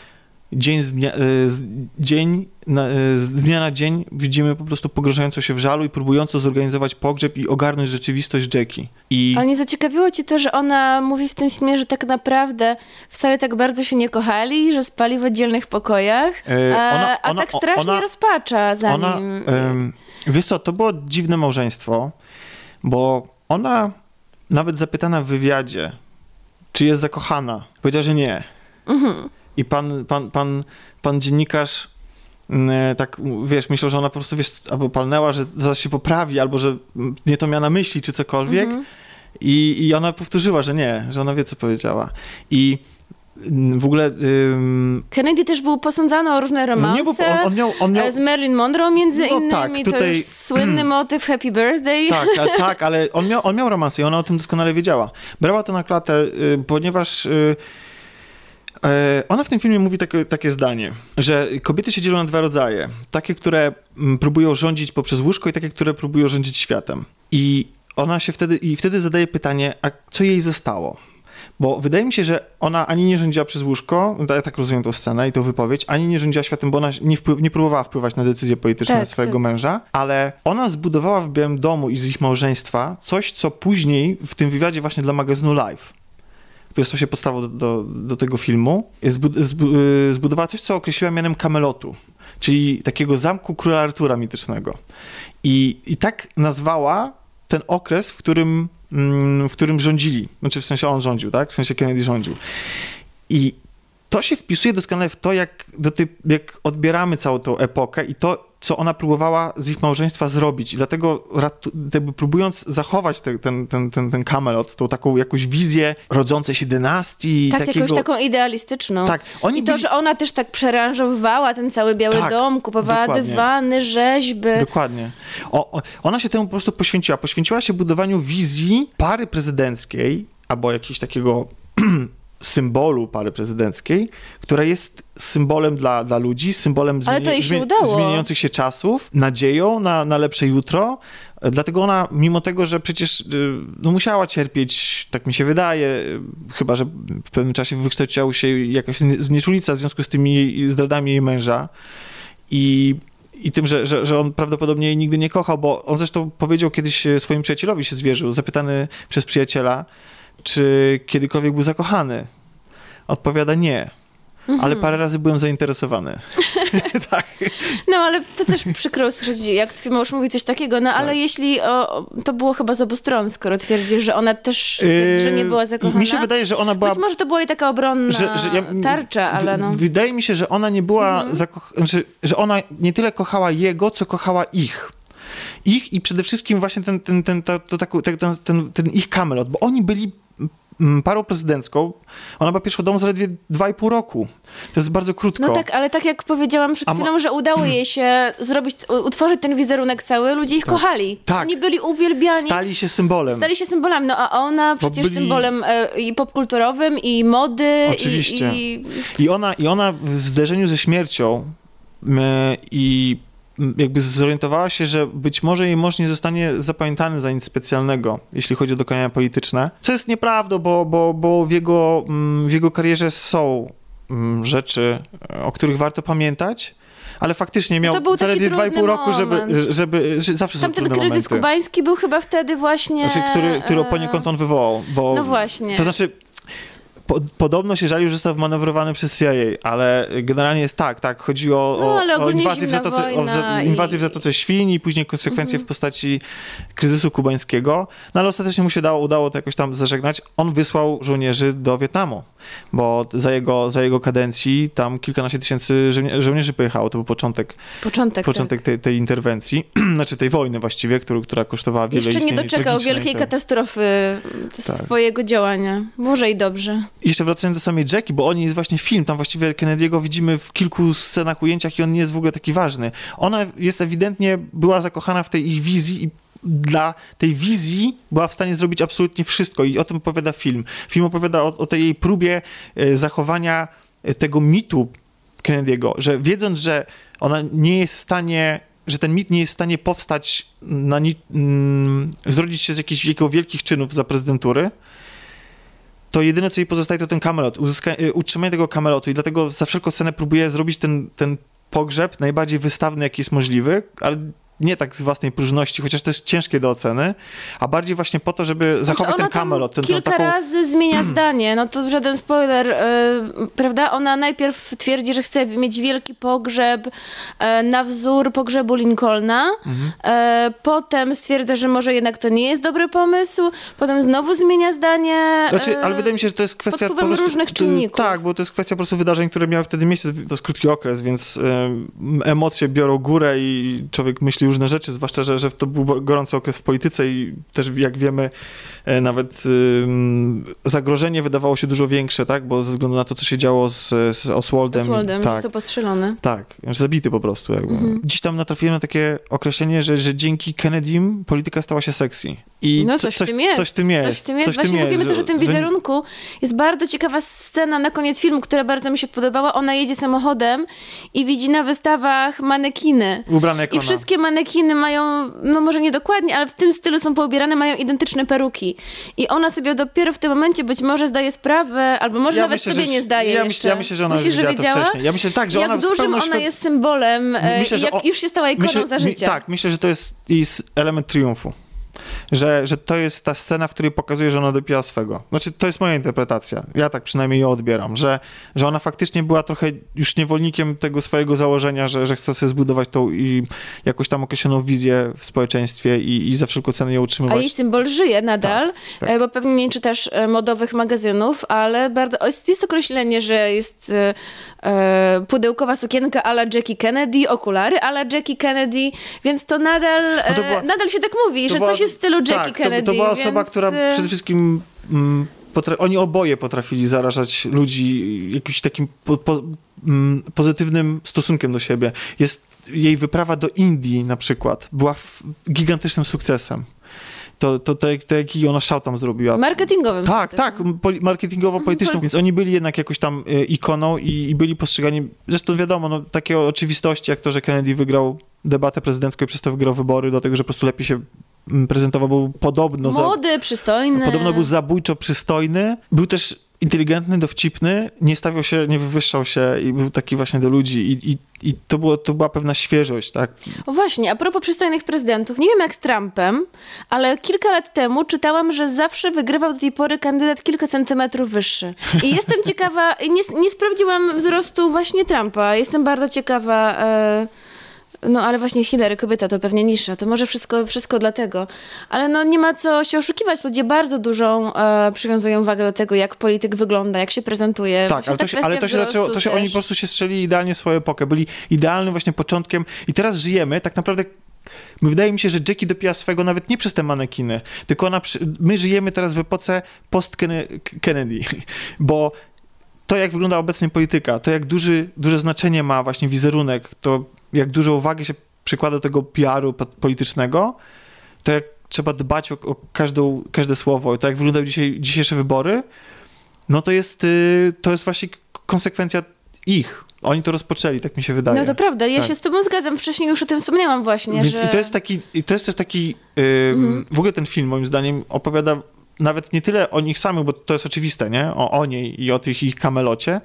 dzień z dnia, e, z, dzień na, e, z dnia na dzień widzimy po prostu pogrążającą się w żalu i próbującą zorganizować pogrzeb i ogarnąć rzeczywistość Jackie. I Ale nie zaciekawiło cię to, że ona mówi w tym filmie, że tak naprawdę wcale tak bardzo się nie kochali, że spali w oddzielnych pokojach, E, a, ona- a ona- tak strasznie ona- rozpacza za ona, nim. em, wiesz co, to było dziwne małżeństwo, bo ona nawet zapytana w wywiadzie, czy jest zakochana, powiedziała, że nie. Mhm. I pan, pan, pan, pan dziennikarz mm, tak, wiesz, myślał, że ona po prostu, wiesz, albo palnęła, że zaraz się poprawi, albo że mm, nie to miała na myśli, czy cokolwiek. Mhm. I, I ona powtórzyła, że nie, że ona wie, co powiedziała. I w ogóle... Ym... Kennedy też był posądzany o różne romanse. Nie, bo on, on, miał, on miał... E, z Marilyn Monroe między No innymi. tak, To tutaj- już słynny motyw Happy Birthday. Tak, a, tak, ale on miał, on miał romansy i ona o tym doskonale wiedziała. Brała to na klatę, y, ponieważ y, e, ona w tym filmie mówi takie, takie zdanie, że kobiety się dzielą na dwa rodzaje. Takie, które mm, próbują rządzić poprzez łóżko i takie, które próbują rządzić światem. I ona się wtedy, i wtedy zadaje pytanie, a co jej zostało? Bo wydaje mi się, że ona ani nie rządziła przez łóżko, ja tak rozumiem tą scenę i tą wypowiedź, ani nie rządziła światem, bo ona nie, wpływ, nie próbowała wpływać na decyzje polityczne Tak, swojego tak. męża, ale ona zbudowała w Białym Domu i z ich małżeństwa coś, co później w tym wywiadzie właśnie dla magazynu Live, który stał się podstawą do, do, do tego filmu, zbu, zbu, y, zbudowała coś, co określiła mianem kamelotu, czyli takiego zamku króla Artura mitycznego. I, I tak nazwała ten okres, w którym, mm, w którym rządzili. Znaczy w sensie on rządził, tak? W sensie Kennedy rządził. I to się wpisuje doskonale w to, jak, do tej, jak odbieramy całą tą epokę i to, co ona próbowała z ich małżeństwa zrobić. I dlatego próbując zachować te, ten, ten, ten, ten Camelot, tą taką jakąś wizję rodzącej się dynastii. Tak, takiego... jakąś taką idealistyczną. Tak, oni I to, byli- że ona też tak przeranżowała ten cały Biały Tak, Dom, kupowała dokładnie. dywany, rzeźby. Dokładnie. O, ona się temu po prostu poświęciła. Poświęciła się budowaniu wizji pary prezydenckiej albo jakiegoś takiego symbolu pary prezydenckiej, która jest symbolem dla, dla ludzi, symbolem jej się zmieniających się czasów, nadzieją na, na lepsze jutro. Dlatego ona, mimo tego, że przecież y, no, musiała cierpieć, tak mi się wydaje, y, chyba że w pewnym czasie wykształciła się jakaś nie- znieczulica w związku z tymi zdradami jej męża i i tym, że, że, że on prawdopodobnie jej nigdy nie kochał, bo on zresztą powiedział kiedyś e, swoim przyjacielowi się zwierzył, zapytany przez przyjaciela, czy kiedykolwiek był zakochany. Odpowiada nie, Mhm. ale parę razy byłem zainteresowany. tak. No, ale to też przykro usłyszeć, jak twój mąż mówi coś takiego, no ale Tak. jeśli o, to było chyba z obu stron, skoro twierdzisz, że ona też twierdzi, że nie była zakochana. Mi się wydaje, że ona była Być może to była jej taka obronna że, że ja, tarcza, ale w- no. Wydaje mi się, że ona nie była, zakoch- znaczy, że ona nie tyle kochała jego, co kochała ich. Ich i przede wszystkim właśnie ten, ten, ten, to, ten, ten, ten, ich kamelot, bo oni byli parą prezydencką. Ona była pierwszą domu zaledwie dwa i pół roku. To jest bardzo krótko. No tak, ale tak jak powiedziałam przed chwilą, że udało jej się zrobić, utworzyć ten wizerunek cały, ludzie ich kochali. Tak. Oni byli uwielbiani. Stali się symbolem. Stali się symbolami, no a ona przecież byli- symbolem e, i popkulturowym, i mody, Oczywiście. i, i I ona, I ona w zderzeniu ze śmiercią i jakby zorientowała się, że być może jej mąż nie zostanie zapamiętany za nic specjalnego, jeśli chodzi o dokonania polityczne. Co jest nieprawdą, bo, bo, bo w, jego, mm, w jego karierze są mm, rzeczy, e, o których warto pamiętać, ale faktycznie miał to był taki zaledwie dwa i pół trudny roku, żeby, żeby, że zawsze Tamten trudne kryzys momenty. kubański był chyba wtedy właśnie... Znaczy, który, który e, poniekąd on wywołał, bo... No właśnie. To znaczy, po, podobno się żalił, że został wmanewrowany przez CIA, ale generalnie jest tak, tak, chodzi o, No, o, o ogólnie inwazję, w Zatoce, o za- i- inwazję w Zatoce Świń i później konsekwencje Mhm. w postaci kryzysu kubańskiego, no ale ostatecznie mu się dało, udało to jakoś tam zażegnać. On wysłał żołnierzy do Wietnamu, bo za jego, za jego kadencji tam kilkanaście tysięcy żołnie- żołnierzy pojechało, to był początek, Początek, początek tej, tej interwencji, znaczy tej wojny właściwie, którą, która kosztowała tak. wiele Jeszcze nie doczekał wielkiej tak. katastrofy swojego działania. Może i dobrze. Jeszcze wracając do samej Jackie, bo oni jest właśnie film, tam właściwie Kennedy'ego widzimy w kilku scenach, ujęciach i on nie jest w ogóle taki ważny. Ona jest ewidentnie, była zakochana w tej ich wizji i dla tej wizji była w stanie zrobić absolutnie wszystko i o tym opowiada film. Film opowiada o, o tej jej próbie e, zachowania e, tego mitu Kennedy'ego, że wiedząc, że ona nie jest w stanie, że ten mit nie jest w stanie powstać, na ni- mm, zrodzić się z jakichś jego wielkich czynów za prezydentury, to jedyne, co jej pozostaje, to ten kamelot, uzyska- y, utrzymanie tego kamelotu i dlatego za wszelką cenę próbuje zrobić ten, ten pogrzeb najbardziej wystawny, jaki jest możliwy, ale nie tak z własnej próżności, chociaż to jest ciężkie do oceny, a bardziej właśnie po to, żeby zachować Znaczy, ten ona tam kamelot, ten, kilka taką... razy zmienia zdanie, no to żaden spoiler, e, prawda? Ona najpierw twierdzi, że chce mieć wielki pogrzeb e, na wzór pogrzebu Lincolna, Mhm. e, potem stwierdza, że może jednak to nie jest dobry pomysł, potem znowu zmienia zdanie. Znaczy, ale wydaje mi się, że to jest kwestia pod prostu, różnych y, czynników. Tak, bo to jest kwestia po prostu wydarzeń, które miały wtedy miejsce. To jest krótki okres, więc emocje biorą górę i człowiek myśli różne rzeczy, zwłaszcza, że, że to był gorący okres w polityce i też jak wiemy, e, nawet zagrożenie wydawało się dużo większe, tak, bo ze względu na to, co się działo z, z Oswaldem. Oswaldem, tak, został postrzelony. Tak, zabity po prostu jakby. Mhm. Dziś tam natrafiłem na takie określenie, że, że dzięki Kennedym polityka stała się sexy. I no coś, coś, w tym jest. Coś w tym jest. Coś w tym jest. Coś Właśnie mówimy też o tym wizerunku. Jest bardzo ciekawa scena na koniec filmu, która bardzo mi się podobała. Ona jedzie samochodem i widzi na wystawach manekiny. Ubrane jak I ona. wszystkie manekiny mają, no może nie dokładnie, ale w tym stylu są poubierane, mają identyczne peruki. I ona sobie dopiero w tym momencie być może zdaje sprawę, albo może ja nawet myślę, sobie że, nie zdaje ja, myślę, ja myślę, że ona Myślisz, że wiedziała to wcześniej. Ja myślę tak, że jak ona dużym ona jest symbolem myślę, jak o... już się stała ikoną myślę, za życia. tak, myślę, że to jest, jest element triumfu że, że to jest ta scena, w której pokazuje, że ona dopiła swego. Znaczy, to jest moja interpretacja. Ja tak przynajmniej ją odbieram, że, że ona faktycznie była trochę już niewolnikiem tego swojego założenia, że, że chce sobie zbudować tą i jakąś tam określoną wizję w społeczeństwie i, i za wszelką cenę ją utrzymywać. A jej symbol żyje nadal, tak, tak. E, bo pewnie nie czytasz e, modowych magazynów, ale bardzo, jest, jest określenie, że jest e, e pudełkowa sukienka ala Jackie Kennedy, okulary ala Jackie Kennedy, więc to nadal, no to była, nadal się tak mówi, że była, coś jest w stylu Jackie tak, Kennedy. To, to była osoba, więc... która y, przede wszystkim... Mm, oni oboje potrafili zarażać ludzi jakimś takim po, po, mm, pozytywnym stosunkiem do siebie. Jest jej wyprawa do Indii na przykład była gigantycznym sukcesem to, to, to, to jaki ona szał tam zrobiła. Marketingowym. Tak, tak, poli, marketingowo-polityczną, mhm. więc oni byli jednak jakoś tam y, ikoną i, i, byli postrzegani, zresztą wiadomo, no, takie oczywistości, jak to, że Kennedy wygrał debatę prezydencką i przez to wygrał wybory, dlatego, że po prostu lepiej się mm, prezentował, był podobno... Młody, za, przystojny. Podobno był zabójczo przystojny. Był też inteligentny, dowcipny, nie stawiał się, nie wywyższał się i był taki właśnie do ludzi i, i, i to, było, to była pewna świeżość, tak? O właśnie, a propos przystojnych prezydentów, nie wiem jak z Trumpem, ale kilka lat temu czytałam, że zawsze wygrywał do tej pory kandydat kilka centymetrów wyższy. I jestem ciekawa, nie, nie sprawdziłam wzrostu właśnie Trumpa, jestem bardzo ciekawa... E no ale właśnie Hillary, kobieta, to pewnie niższa, to może wszystko, wszystko dlatego. Ale no nie ma co się oszukiwać, ludzie bardzo dużą e, przywiązują wagę do tego, jak polityk wygląda, jak się prezentuje. Tak, ale, to się, ale to się zaczęło, to się oni po prostu się strzelili idealnie w swoją epokę, byli idealnym właśnie początkiem i teraz żyjemy tak naprawdę Wydaje mi się, że Jackie dopiła swego nawet nie przez te manekiny, tylko ona, my żyjemy teraz w epoce post-Kennedy, bo to, jak wygląda obecnie polityka, to jak duży, duże znaczenie ma właśnie wizerunek, to jak dużo uwagi się przykłada do tego PR-u politycznego, to jak trzeba dbać o, o każdą, każde słowo, to jak wyglądają dzisiaj, dzisiejsze wybory, no to jest, y, to jest właśnie konsekwencja ich. Oni to rozpoczęli, tak mi się wydaje. No to prawda, ja tak. się z tobą zgadzam. Wcześniej już o tym wspomniałam właśnie, Więc że... I to jest taki, i to jest też taki, yy, mhm. w ogóle ten film moim zdaniem opowiada nawet nie tyle o nich samych, bo to jest oczywiste, nie? O, o niej i o tych ich kamelocie,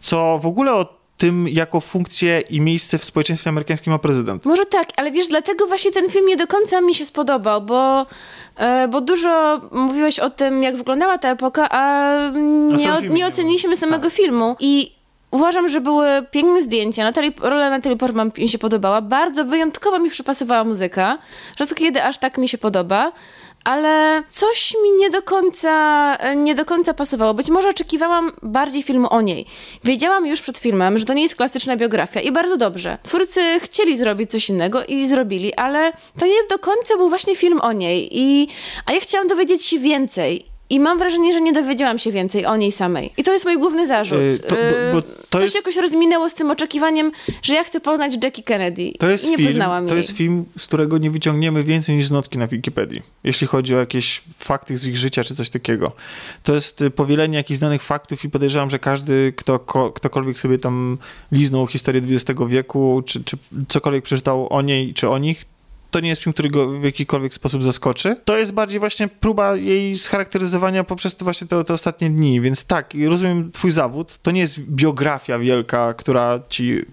co w ogóle o tym, jaką funkcję i miejsce w społeczeństwie amerykańskim ma prezydent. Może tak, ale wiesz, dlatego właśnie ten film nie do końca mi się spodobał, bo, e, bo dużo mówiłeś o tym, jak wyglądała ta epoka, a nie, nie oceniliśmy samego tak. filmu. I Uważam, że były piękne zdjęcia. Natalie, rola Natalie Portman mi się podobała. Bardzo wyjątkowo mi przypasowała muzyka. Rzadko kiedy aż tak mi się podoba ale coś mi nie do końca, nie do końca pasowało. Być może oczekiwałam bardziej filmu o niej. Wiedziałam już przed filmem, że to nie jest klasyczna biografia i bardzo dobrze. Twórcy chcieli zrobić coś innego i zrobili, ale to nie do końca był właśnie film o niej. I, a ja chciałam dowiedzieć się więcej. I mam wrażenie, że nie dowiedziałam się więcej o niej samej. I to jest mój główny zarzut. Yy, to, bo, bo to, to jest... się jakoś rozminęło z tym oczekiwaniem, że ja chcę poznać Jackie Kennedy. To jest I nie film, poznałam To jej. jest film, z którego nie wyciągniemy więcej niż z notki na Wikipedii. Jeśli chodzi o jakieś fakty z ich życia, czy coś takiego. To jest y, powielenie jakichś znanych faktów i podejrzewam, że każdy, kto, ktokolwiek sobie tam liznął historię XX wieku, czy, czy cokolwiek przeczytał o niej, czy o nich, to nie jest film, który go w jakikolwiek sposób zaskoczy. To jest bardziej właśnie próba jej scharakteryzowania poprzez te właśnie te, te ostatnie dni, więc tak, rozumiem twój zawód. To nie jest biografia wielka, która ci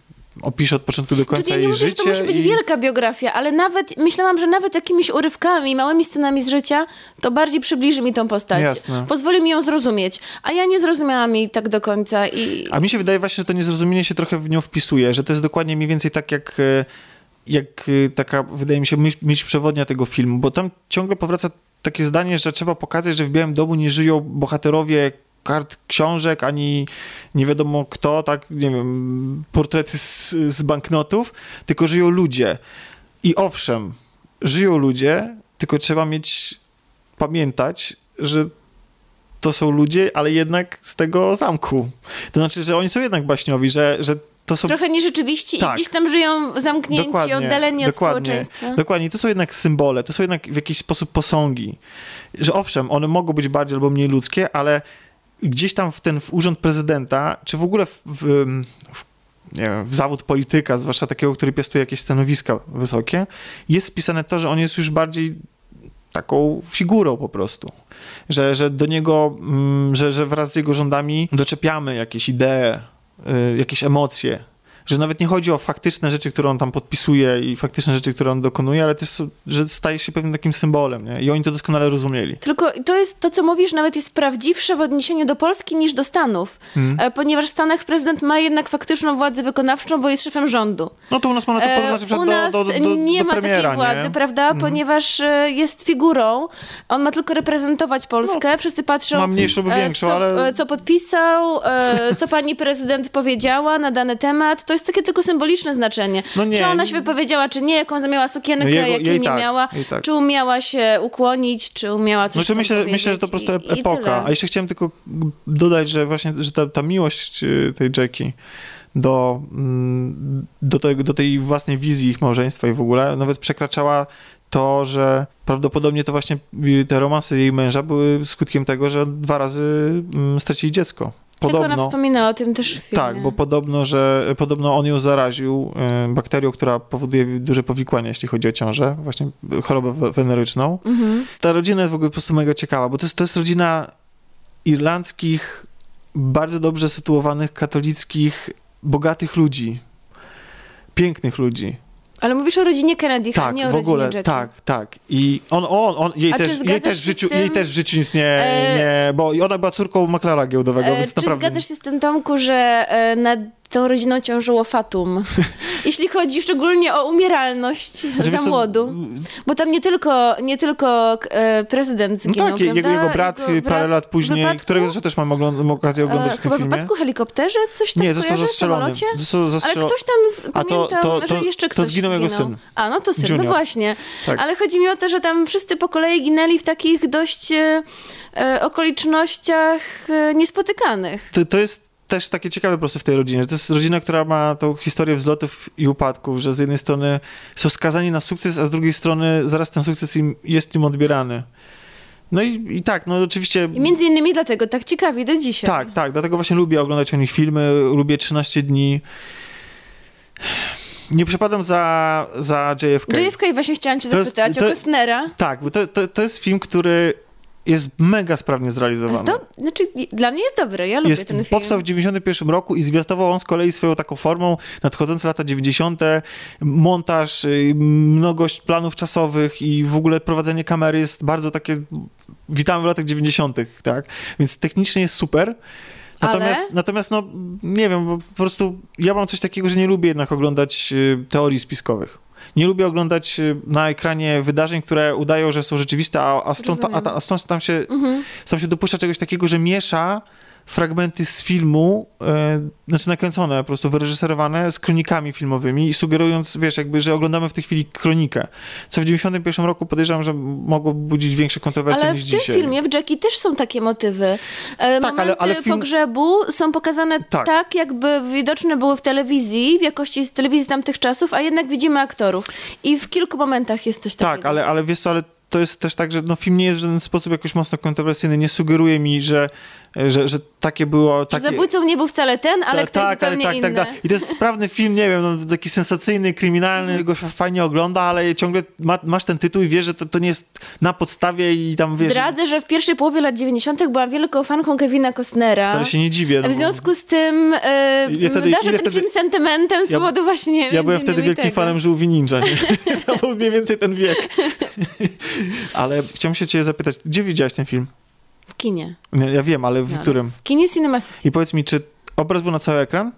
opisze od początku do końca jej nie życie. to musi być i... wielka biografia, ale nawet myślałam, że nawet jakimiś urywkami, małymi scenami z życia, to bardziej przybliży mi tą postać. Jasne. Pozwoli mi ją zrozumieć. A ja nie zrozumiałam jej tak do końca. I... A mi się wydaje właśnie, że to niezrozumienie się trochę w nią wpisuje, że to jest dokładnie mniej więcej tak jak e, jak y, taka, wydaje mi się, myśl, myśl przewodnia tego filmu, bo tam ciągle powraca takie zdanie, że trzeba pokazać, że w Białym Domu nie żyją bohaterowie kart książek, ani nie wiadomo kto, tak, nie wiem, portrety z, z banknotów, tylko żyją ludzie. I owszem, żyją ludzie, tylko trzeba mieć, pamiętać, że to są ludzie, ale jednak z tego zamku. To znaczy, że oni są jednak baśniowi, że, że to są... Trochę nierzeczywiści Tak. i gdzieś tam żyją zamknięci, Dokładnie, oddaleni od dokładnie, społeczeństwa. Dokładnie, to są jednak symbole, to są jednak w jakiś sposób posągi. Że owszem, one mogą być bardziej albo mniej ludzkie, ale gdzieś tam w ten w urząd prezydenta, czy w ogóle w, w, w, wiem, w zawód polityka, zwłaszcza takiego, który piastuje jakieś stanowiska wysokie, jest wpisane to, że on jest już bardziej taką figurą po prostu. Że, że do niego, mm, że, że wraz z jego rządami doczepiamy jakieś idee, jakieś emocje. Że nawet nie chodzi o faktyczne rzeczy, które on tam podpisuje i faktyczne rzeczy, które on dokonuje, ale też, że staje się pewnym takim symbolem, nie? I oni to doskonale rozumieli. Tylko to jest to, co mówisz, nawet jest prawdziwsze w odniesieniu do Polski niż do Stanów. Mhm. E, Ponieważ w Stanach prezydent ma jednak faktyczną władzę wykonawczą, bo jest szefem rządu. No to u nas można to E, porównać na przykład U nas do, do, do, nie ma premiera, takiej władzy, nie? Mhm. prawda? Ponieważ e, jest figurą. On ma tylko reprezentować Polskę. Wszyscy patrzą. No, Ma mniejszą lub e, większą, co, ale- e, Co podpisał, e, co pani prezydent powiedziała na dany temat. To jest takie tylko symboliczne znaczenie. No nie, czy ona się wypowiedziała, czy nie, jaką zamiała sukienkę, No jego- jakiej nie tak, miała. tak. Czy umiała się ukłonić, czy umiała coś tam myślę, powiedzieć myślę, że to po prostu i epoka. A jeszcze chciałem tylko dodać, że właśnie że ta, ta miłość y, tej Jackie do, mm, do, do tej własnej wizji ich małżeństwa i w ogóle nawet przekraczała to, że prawdopodobnie to właśnie y, te romanse jej męża były skutkiem tego, że dwa razy mm, stracili dziecko. Tak ona Podobno. wspominała o tym też w filmie. Tak, bo podobno, że podobno on ją zaraził y, bakterią, która powoduje duże powikłania, jeśli chodzi o ciążę, właśnie chorobę we- weneryczną. Mhm. Ta rodzina jest w ogóle po prostu mega ciekawa, bo to jest, to jest rodzina irlandzkich, bardzo dobrze sytuowanych, katolickich, bogatych ludzi. Pięknych ludzi. Ale mówisz o rodzinie Kennedy, Tak, nie o w ogóle, rodzinie Jackie. tak, tak. I on, on, on jej, A czy też, jej, też życiu, tym? jej też życiu nic nie, E, nie bo ona była córką maklara giełdowego, E, więc Czy naprawdę... zgadzasz się z tym, Tomku, że e, nad tą rodziną ciążyło fatum? Jeśli chodzi szczególnie o umieralność Znaczy, za młodu. Bo tam nie tylko, nie tylko e, prezydent No zginął, tak, jego, jego brat y, parę lat w później, wypadku, którego zresztą też mam ogląd- okazję oglądać e, w tym Chyba w filmie. wypadku helikopterze? Coś tak Nie, został zastrzelony. Został Ale ktoś tam, z, A to- pamiętam, to- to- że jeszcze to ktoś zginął jego zginął. syn. A, no to syn, Junior. no właśnie. Tak. Ale chodzi mi o to, że tam wszyscy po kolei ginęli w takich dość e, e, okolicznościach e, niespotykanych. to, to jest też takie ciekawe po prostu w tej rodzinie, że to jest rodzina, która ma tą historię wzlotów i upadków, że z jednej strony są skazani na sukces, a z drugiej strony zaraz ten sukces im, jest im odbierany. No i, i tak, no oczywiście... I między innymi dlatego tak ciekawi do dzisiaj. Tak, tak, dlatego właśnie lubię oglądać o nich filmy, lubię 13 dni. Nie przepadam za, za JFK. JFK właśnie chciałam cię To jest- zapytać to- o Costnera. Tak, bo to, to, to jest film, który jest mega sprawnie zrealizowany. do... Znaczy, dla mnie jest dobry, ja lubię jest, ten film. powstał w 91 roku i zwiastował on z kolei swoją taką formą nadchodzące lata 90. Montaż, y, mnogość planów czasowych i w ogóle prowadzenie kamery jest bardzo takie witamy w latach 90., tak? Więc technicznie jest super. Natomiast, Ale? natomiast no nie wiem, po prostu ja mam coś takiego, że nie lubię jednak oglądać y, teorii spiskowych. Nie lubię oglądać y, na ekranie wydarzeń, które udają, że są rzeczywiste, a, a, stąd, a, a stąd tam się Mhm. sam się dopuszcza czegoś takiego, że miesza fragmenty z filmu, e, znaczy nakręcone, po prostu wyreżyserowane z kronikami filmowymi i sugerując, wiesz, jakby, że oglądamy w tej chwili kronikę. Co w 91 roku podejrzewam, że mogło budzić większe kontrowersje Ale niż w tym dzisiaj. filmie, w Jackie też są takie motywy. E, Tak, ale- Momenty ale film- pogrzebu są pokazane Tak. tak. jakby widoczne były w telewizji, w jakości z telewizji tamtych czasów, a jednak widzimy aktorów. I w kilku momentach jest coś takiego. Tak, ale, ale wiesz co, ale to jest też tak, że no, film nie jest w żaden sposób jakoś mocno kontrowersyjny, nie sugeruje mi, że, że, że takie było... Że Takie... zabójcą nie był wcale ten, ale Ta- ktoś tak, zupełnie tak, inny. tak, tak. I to jest sprawny film, nie wiem, no, taki sensacyjny, kryminalny, go się fajnie ogląda, ale ciągle ma, masz ten tytuł i wiesz, że to, to nie jest na podstawie i tam wiesz... Zdradzę, że w pierwszej połowie lat 90. byłam wielką fanką Kevina Costnera. Wcale się nie dziwię. no W związku z tym e, Ile wtedy- darzę ten wtedy- film sentymentem z Ja- powodu właśnie Ja byłem wtedy wielkim tego. fanem Żółwi Ninja, nie? To był mniej więcej ten wiek. Ale chciałem się cię zapytać, gdzie widziałeś ten film? W kinie. Nie, Ja wiem, ale w No, którym? W kinie Cinema City. I powiedz mi, czy obraz był na cały ekran?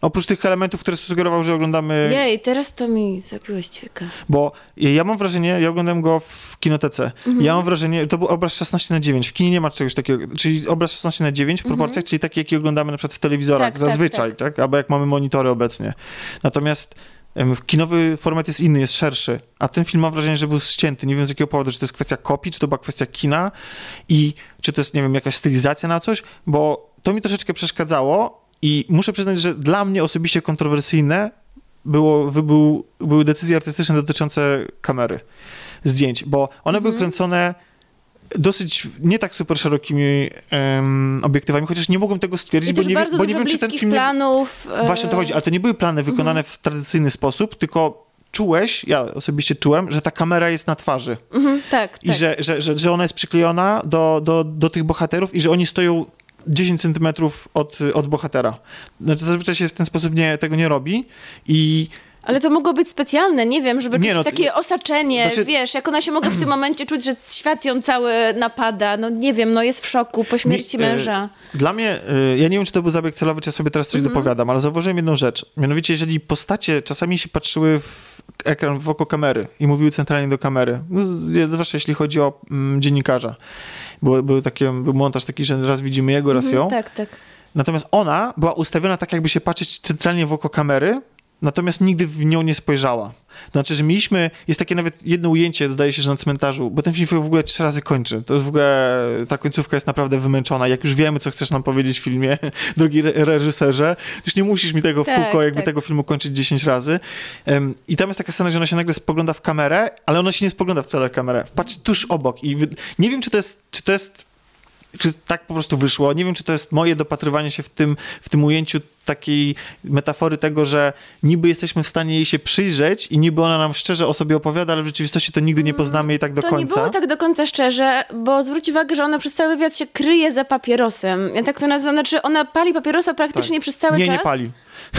Oprócz tych elementów, które sugerował, że oglądamy... Jej, teraz to mi zabiłeś ćwieka. Bo ja mam wrażenie, ja oglądałem go w kinotece, Mhm. ja mam wrażenie, to był obraz 16 na 9 w kinie nie ma czegoś takiego, czyli obraz 16 na 9 w proporcjach, czyli taki, jaki oglądamy na przykład w telewizorach Mhm. Tak, tak, zazwyczaj, tak, Albo jak mamy monitory obecnie. Natomiast kinowy format jest inny, jest szerszy, a ten film mam wrażenie, że był ścięty. Nie wiem z jakiego powodu, czy to jest kwestia kopii, czy to była kwestia kina i czy to jest, nie wiem, jakaś stylizacja na coś, bo to mi troszeczkę przeszkadzało i muszę przyznać, że dla mnie osobiście kontrowersyjne było, był, były decyzje artystyczne dotyczące kamery, zdjęć, bo one były kręcone dosyć nie tak super szerokimi em, obiektywami, chociaż nie mogłem tego stwierdzić, I bo nie, bo nie wiem, czy ten film... Nie... planów. e, Właśnie o to chodzi, ale to nie były plany wykonane w tradycyjny sposób, tylko czułeś, ja osobiście czułem, że ta kamera jest na twarzy Mhm, tak, i tak. że, że, że, że ona jest przyklejona do, do, do tych bohaterów i że oni stoją 10 centymetrów od, od bohatera. Znaczy zazwyczaj się w ten sposób nie, tego nie robi i Ale to mogło być specjalne, nie wiem, żeby Nie, czuć no, takie osaczenie, znaczy- wiesz, jak ona się mogła w tym momencie czuć, że świat ją cały napada, no nie wiem, no jest w szoku po śmierci Mi- e, męża. Dla mnie, y, ja nie wiem, czy to był zabieg celowy, czy ja sobie teraz coś Mhm. dopowiadam, ale zauważyłem jedną rzecz. Mianowicie, jeżeli postacie czasami się patrzyły w ekran, w oko kamery i mówiły centralnie do kamery, no, zwłaszcza jeśli chodzi o mm, dziennikarza, był, był, taki, był montaż taki, że raz widzimy jego, raz ją. Mhm, tak, tak. Natomiast ona była ustawiona tak, jakby się patrzeć centralnie w oko kamery, natomiast nigdy w nią nie spojrzała. Znaczy, że mieliśmy, jest takie nawet jedno ujęcie, zdaje się, że na cmentarzu, bo ten film w ogóle trzy razy kończy. To jest w ogóle, ta końcówka jest naprawdę wymęczona. Jak już wiemy, co chcesz nam powiedzieć w filmie, drogi re- reżyserze, to już nie musisz mi tego w Tak, kółko, jakby tak. tego filmu kończyć 10 razy. Em, I tam jest taka scena, że ona się nagle spogląda w kamerę, ale ona się nie spogląda wcale w kamerę. Patrz tuż obok i nie wiem, czy to jest, czy to jest czy tak po prostu wyszło. Nie wiem, czy to jest moje dopatrywanie się w tym, w tym ujęciu takiej metafory tego, że niby jesteśmy w stanie jej się przyjrzeć i niby ona nam szczerze o sobie opowiada, ale w rzeczywistości to nigdy nie poznamy jej tak do to końca. nie było tak do końca szczerze, bo zwróć uwagę, że ona przez cały wywiad się kryje za papierosem. Ja tak to nazywam, znaczy ona pali papierosa praktycznie przez cały Tak. nie, czas. nie pali.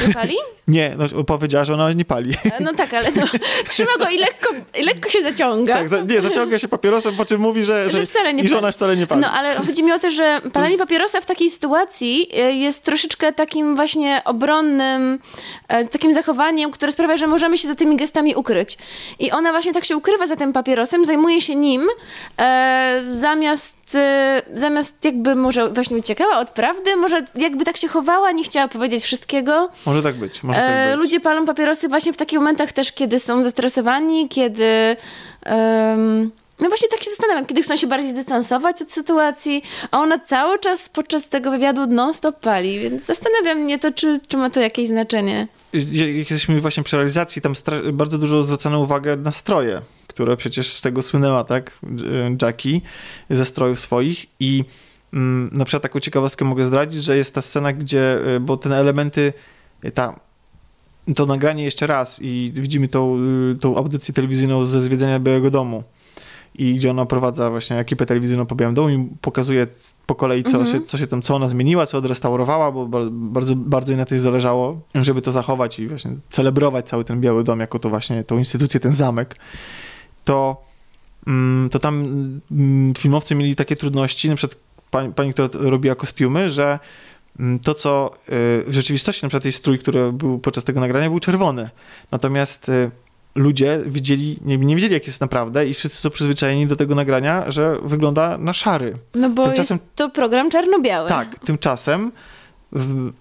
Nie pali? Nie, no, powiedziała, że ona nie pali. E, No tak, ale no, trzyma go i lekko, i lekko się zaciąga. Tak, za, nie, zaciąga się papierosem, po czym mówi, że, że, Że wcale nie i że pali. ona wcale nie pali. No, ale chodzi mi o to, że palenie papierosa w takiej sytuacji e, jest troszeczkę takim właśnie obronnym, e, takim zachowaniem, które sprawia, że możemy się za tymi gestami ukryć. I ona właśnie tak się ukrywa za tym papierosem, zajmuje się nim, e, zamiast, e, zamiast jakby może właśnie uciekała od prawdy, może jakby tak się chowała, nie chciała powiedzieć wszystkiego. Może tak być, może tak E, być. ludzie palą papierosy właśnie w takich momentach też, kiedy są zestresowani, kiedy... em, no właśnie tak się zastanawiam, kiedy chcą się bardziej zdystansować od sytuacji, a ona cały czas podczas tego wywiadu non-stop pali, więc zastanawiam mnie to, czy, czy ma to jakieś znaczenie. jak jesteśmy właśnie przy realizacji, tam bardzo dużo zwracano uwagę na stroje, które przecież z tego słynęła, tak, J- Jackie, ze strojów swoich i mm, na przykład taką ciekawostkę mogę zdradzić, że jest ta scena, gdzie, y, bo te elementy, y, ta, to nagranie jeszcze raz i widzimy tą, tą audycję telewizyjną ze zwiedzenia Białego Domu i gdzie ona prowadza właśnie ekipę telewizyjną po Białym Domu i pokazuje po kolei, co, Mhm. się, co się tam, co ona zmieniła, co odrestaurowała, bo bar- bardzo, bardzo jej na tej zależało, żeby to zachować i właśnie celebrować cały ten Biały Dom jako to właśnie, tą instytucję, ten zamek, to, mm, to tam mm, filmowcy mieli takie trudności, na przykład pani, pani która robiła kostiumy, że mm, to, co y, w rzeczywistości, na przykład strój, który był podczas tego nagrania, był czerwony. Natomiast y, ludzie widzieli, nie, nie wiedzieli, jak jest naprawdę i wszyscy są przyzwyczajeni do tego nagrania, że wygląda na szary. No bo Tymczasem- jest to program czarno-biały. Tak, tymczasem w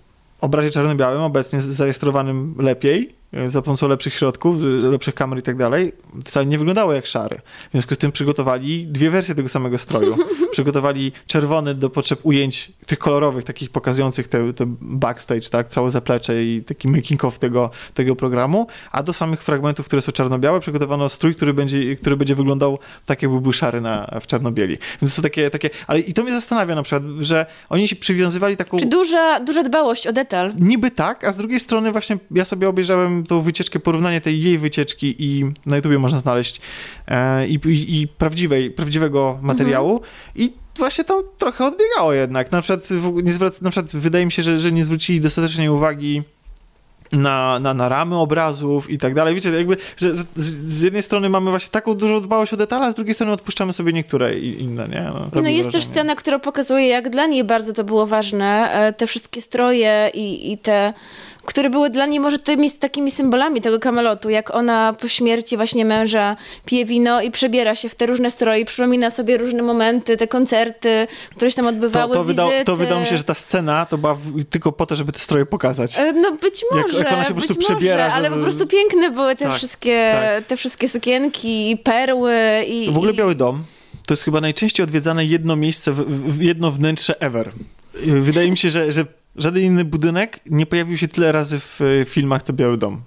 obrazie czarno-białym, obecnie zarejestrowanym lepiej, za pomocą lepszych środków, e, lepszych kamer i tak dalej, wcale nie wyglądało jak szary. W związku z tym przygotowali dwie wersje tego samego stroju. przygotowali czerwony do potrzeb ujęć tych kolorowych, takich pokazujących te, te backstage, tak, całe zaplecze i taki making of tego, tego programu, a do samych fragmentów, które są czarno-białe, przygotowano strój, który będzie, który będzie wyglądał tak, jakby był szary na, w czarno-bieli. Więc to są takie, takie, ale i to mnie zastanawia na przykład, że oni się przywiązywali taką... Czy duża, duża dbałość o detal. Niby tak, a z drugiej strony właśnie ja sobie obejrzałem tą wycieczkę, porównanie tej jej wycieczki i na YouTubie można znaleźć e, i, i, i prawdziwej, prawdziwego materiału i właśnie tam trochę odbiegało jednak. Na przykład, nie zwrac, na przykład wydaje mi się, że, że nie zwrócili dostatecznie uwagi na, na, na ramy obrazów i tak dalej. Wiecie, jakby, że, z, z jednej strony mamy właśnie taką dużą dbałość o detale, a z drugiej strony odpuszczamy sobie niektóre i- inne, nie? No, No jest też scena, która pokazuje, jak dla niej bardzo to było ważne. e, Te wszystkie stroje i, i te które były dla niej może tymi takimi symbolami tego kamelotu, jak ona po śmierci właśnie męża pije wino i przebiera się w te różne stroje, przypomina sobie różne momenty, te koncerty, które się tam odbywały, To, to, wydał, wizyty. to wydało mi się, że ta scena to była w, tylko po to, żeby te stroje pokazać. E, No być Jak- może, jak ona się po prostu przebiera, może, ale żeby- po prostu piękne były te, Tak, wszystkie, tak. te wszystkie sukienki i perły i... W ogóle. Biały Dom to jest chyba najczęściej odwiedzane jedno miejsce, w, w, jedno wnętrze ever. Wydaje mi się, że, że żaden inny budynek nie pojawił się tyle razy w e, filmach, co Biały Dom.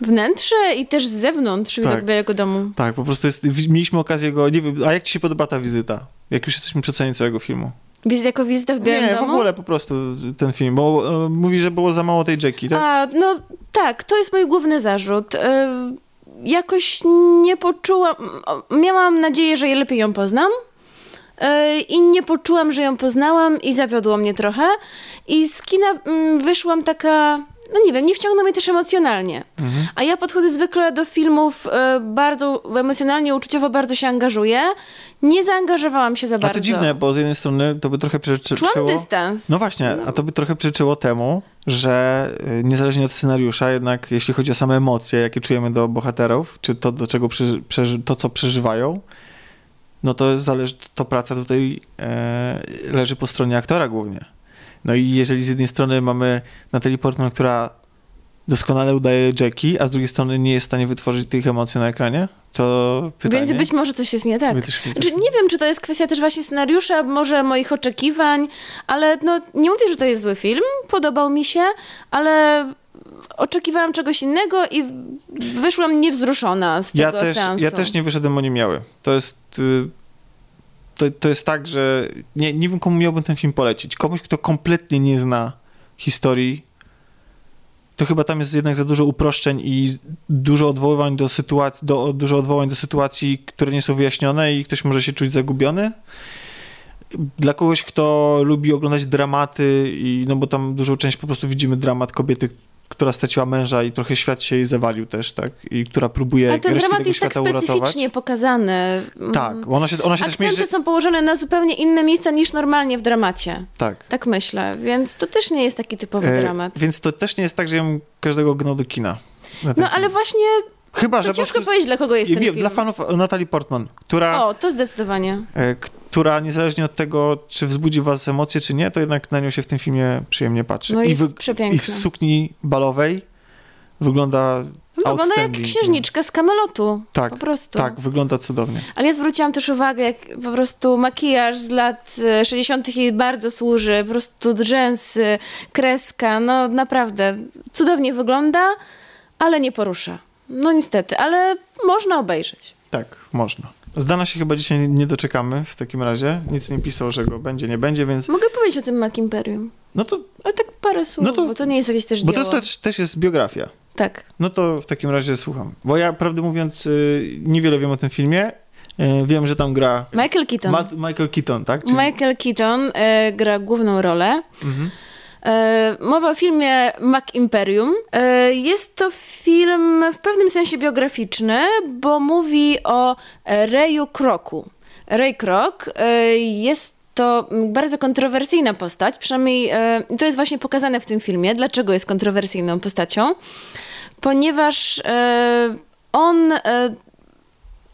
Wnętrze i też z zewnątrz Tak. Białego Domu. Tak, po prostu jest, mieliśmy okazję go, nie wiem, a jak ci się podoba ta wizyta? Jak już jesteśmy przy cenie całego filmu? Wiz, jako wizyta w Białym nie, Domu? w ogóle po prostu ten film, bo e, mówi, że było za mało tej Jackie, tak? A, no tak, to jest mój główny zarzut. E, jakoś nie poczułam... Miałam nadzieję, że lepiej ją poznam. E, I nie poczułam, że ją poznałam i zawiodło mnie trochę. I z kina mm, wyszłam taka, no nie wiem, nie wciągnął mnie też emocjonalnie. Mhm. A ja podchodzę zwykle do filmów e, bardzo emocjonalnie, uczuciowo bardzo się angażuję. Nie zaangażowałam się za A bardzo. to dziwne, bo z jednej strony to by trochę przeczyło... Czułam dystans. No właśnie, a to by trochę przeczyło temu, że y, niezależnie od scenariusza, jednak jeśli chodzi o same emocje, jakie czujemy do bohaterów, czy to, do czego to, co przeżywają, no to zależy, to praca tutaj e, leży po stronie aktora głównie. No i jeżeli z jednej strony mamy Natalie Portman, która doskonale udaje Jackie, a z drugiej strony nie jest w stanie wytworzyć tych emocji na ekranie, to pytanie... Więc być może coś jest nie tak. Być- coś- Znaczy, nie wiem, czy to jest kwestia też właśnie scenariusza, może moich oczekiwań, ale no, nie mówię, że to jest zły film, podobał mi się, ale oczekiwałam czegoś innego i wyszłam niewzruszona z ja tego też, seansu. ja też nie wyszedłem o nie miały. To jest. y, To, to jest tak, że nie, nie wiem, komu miałbym ten film polecić. Komuś, kto kompletnie nie zna historii, to chyba tam jest jednak za dużo uproszczeń i dużo odwoływań do sytuacji, do, dużo odwołań do sytuacji, które nie są wyjaśnione i ktoś może się czuć zagubiony. Dla kogoś, kto lubi oglądać dramaty, i, no bo tam dużą część po prostu widzimy dramat kobiety, która straciła męża i trochę świat się jej zawalił też, tak? I która próbuje Ale ten dramat jest tak uratować. specyficznie pokazany. Tak, ona się, ona się też Akcenty mierzy... są położone na zupełnie inne miejsca niż normalnie w dramacie. Tak. Tak myślę, więc to też nie jest taki typowy E, dramat. więc to też nie jest tak, że ja bym każdego gnał do kina. No ale właśnie Chyba, że to po ciężko prostu... powiedzieć, dla kogo jest ten Wiem, film. dla fanów Natalie Portman, która, O, to zdecydowanie. e, która niezależnie od tego, czy wzbudzi was emocje, czy nie, to jednak na nią się w tym filmie przyjemnie patrzy. No I, przepiękna. I w sukni balowej wygląda Wygląda jak księżniczka z Kamelotu. Tak, Po prostu. Tak, wygląda cudownie. Ale ja zwróciłam też uwagę, jak po prostu makijaż z lat e, 60. jej bardzo służy. Po prostu drzęsy, kreska, no naprawdę cudownie wygląda, ale nie porusza. No niestety, ale można obejrzeć. Tak, można. Z Dana się chyba dzisiaj nie doczekamy w takim razie. Nic nie pisał, że go będzie, nie będzie, więc Mogę powiedzieć o tym Mac Imperium, no to, ale tak parę słów, No to- bo to nie jest jakieś też bo to dzieło. też, też jest biografia. Tak. No to w takim razie słucham. Bo ja, prawdę mówiąc, y, niewiele wiem o tym filmie. Y, Wiem, że tam gra Michael Keaton. Matt, Michael Keaton, tak? Michael Keaton e, gra główną rolę. Mhm. E, mowa o filmie Mac Imperium. E, jest to film w pewnym sensie biograficzny, bo mówi o Rayu Kroku. Ray Krok e, jest to bardzo kontrowersyjna postać, przynajmniej to jest właśnie pokazane w tym filmie, dlaczego jest kontrowersyjną postacią, ponieważ on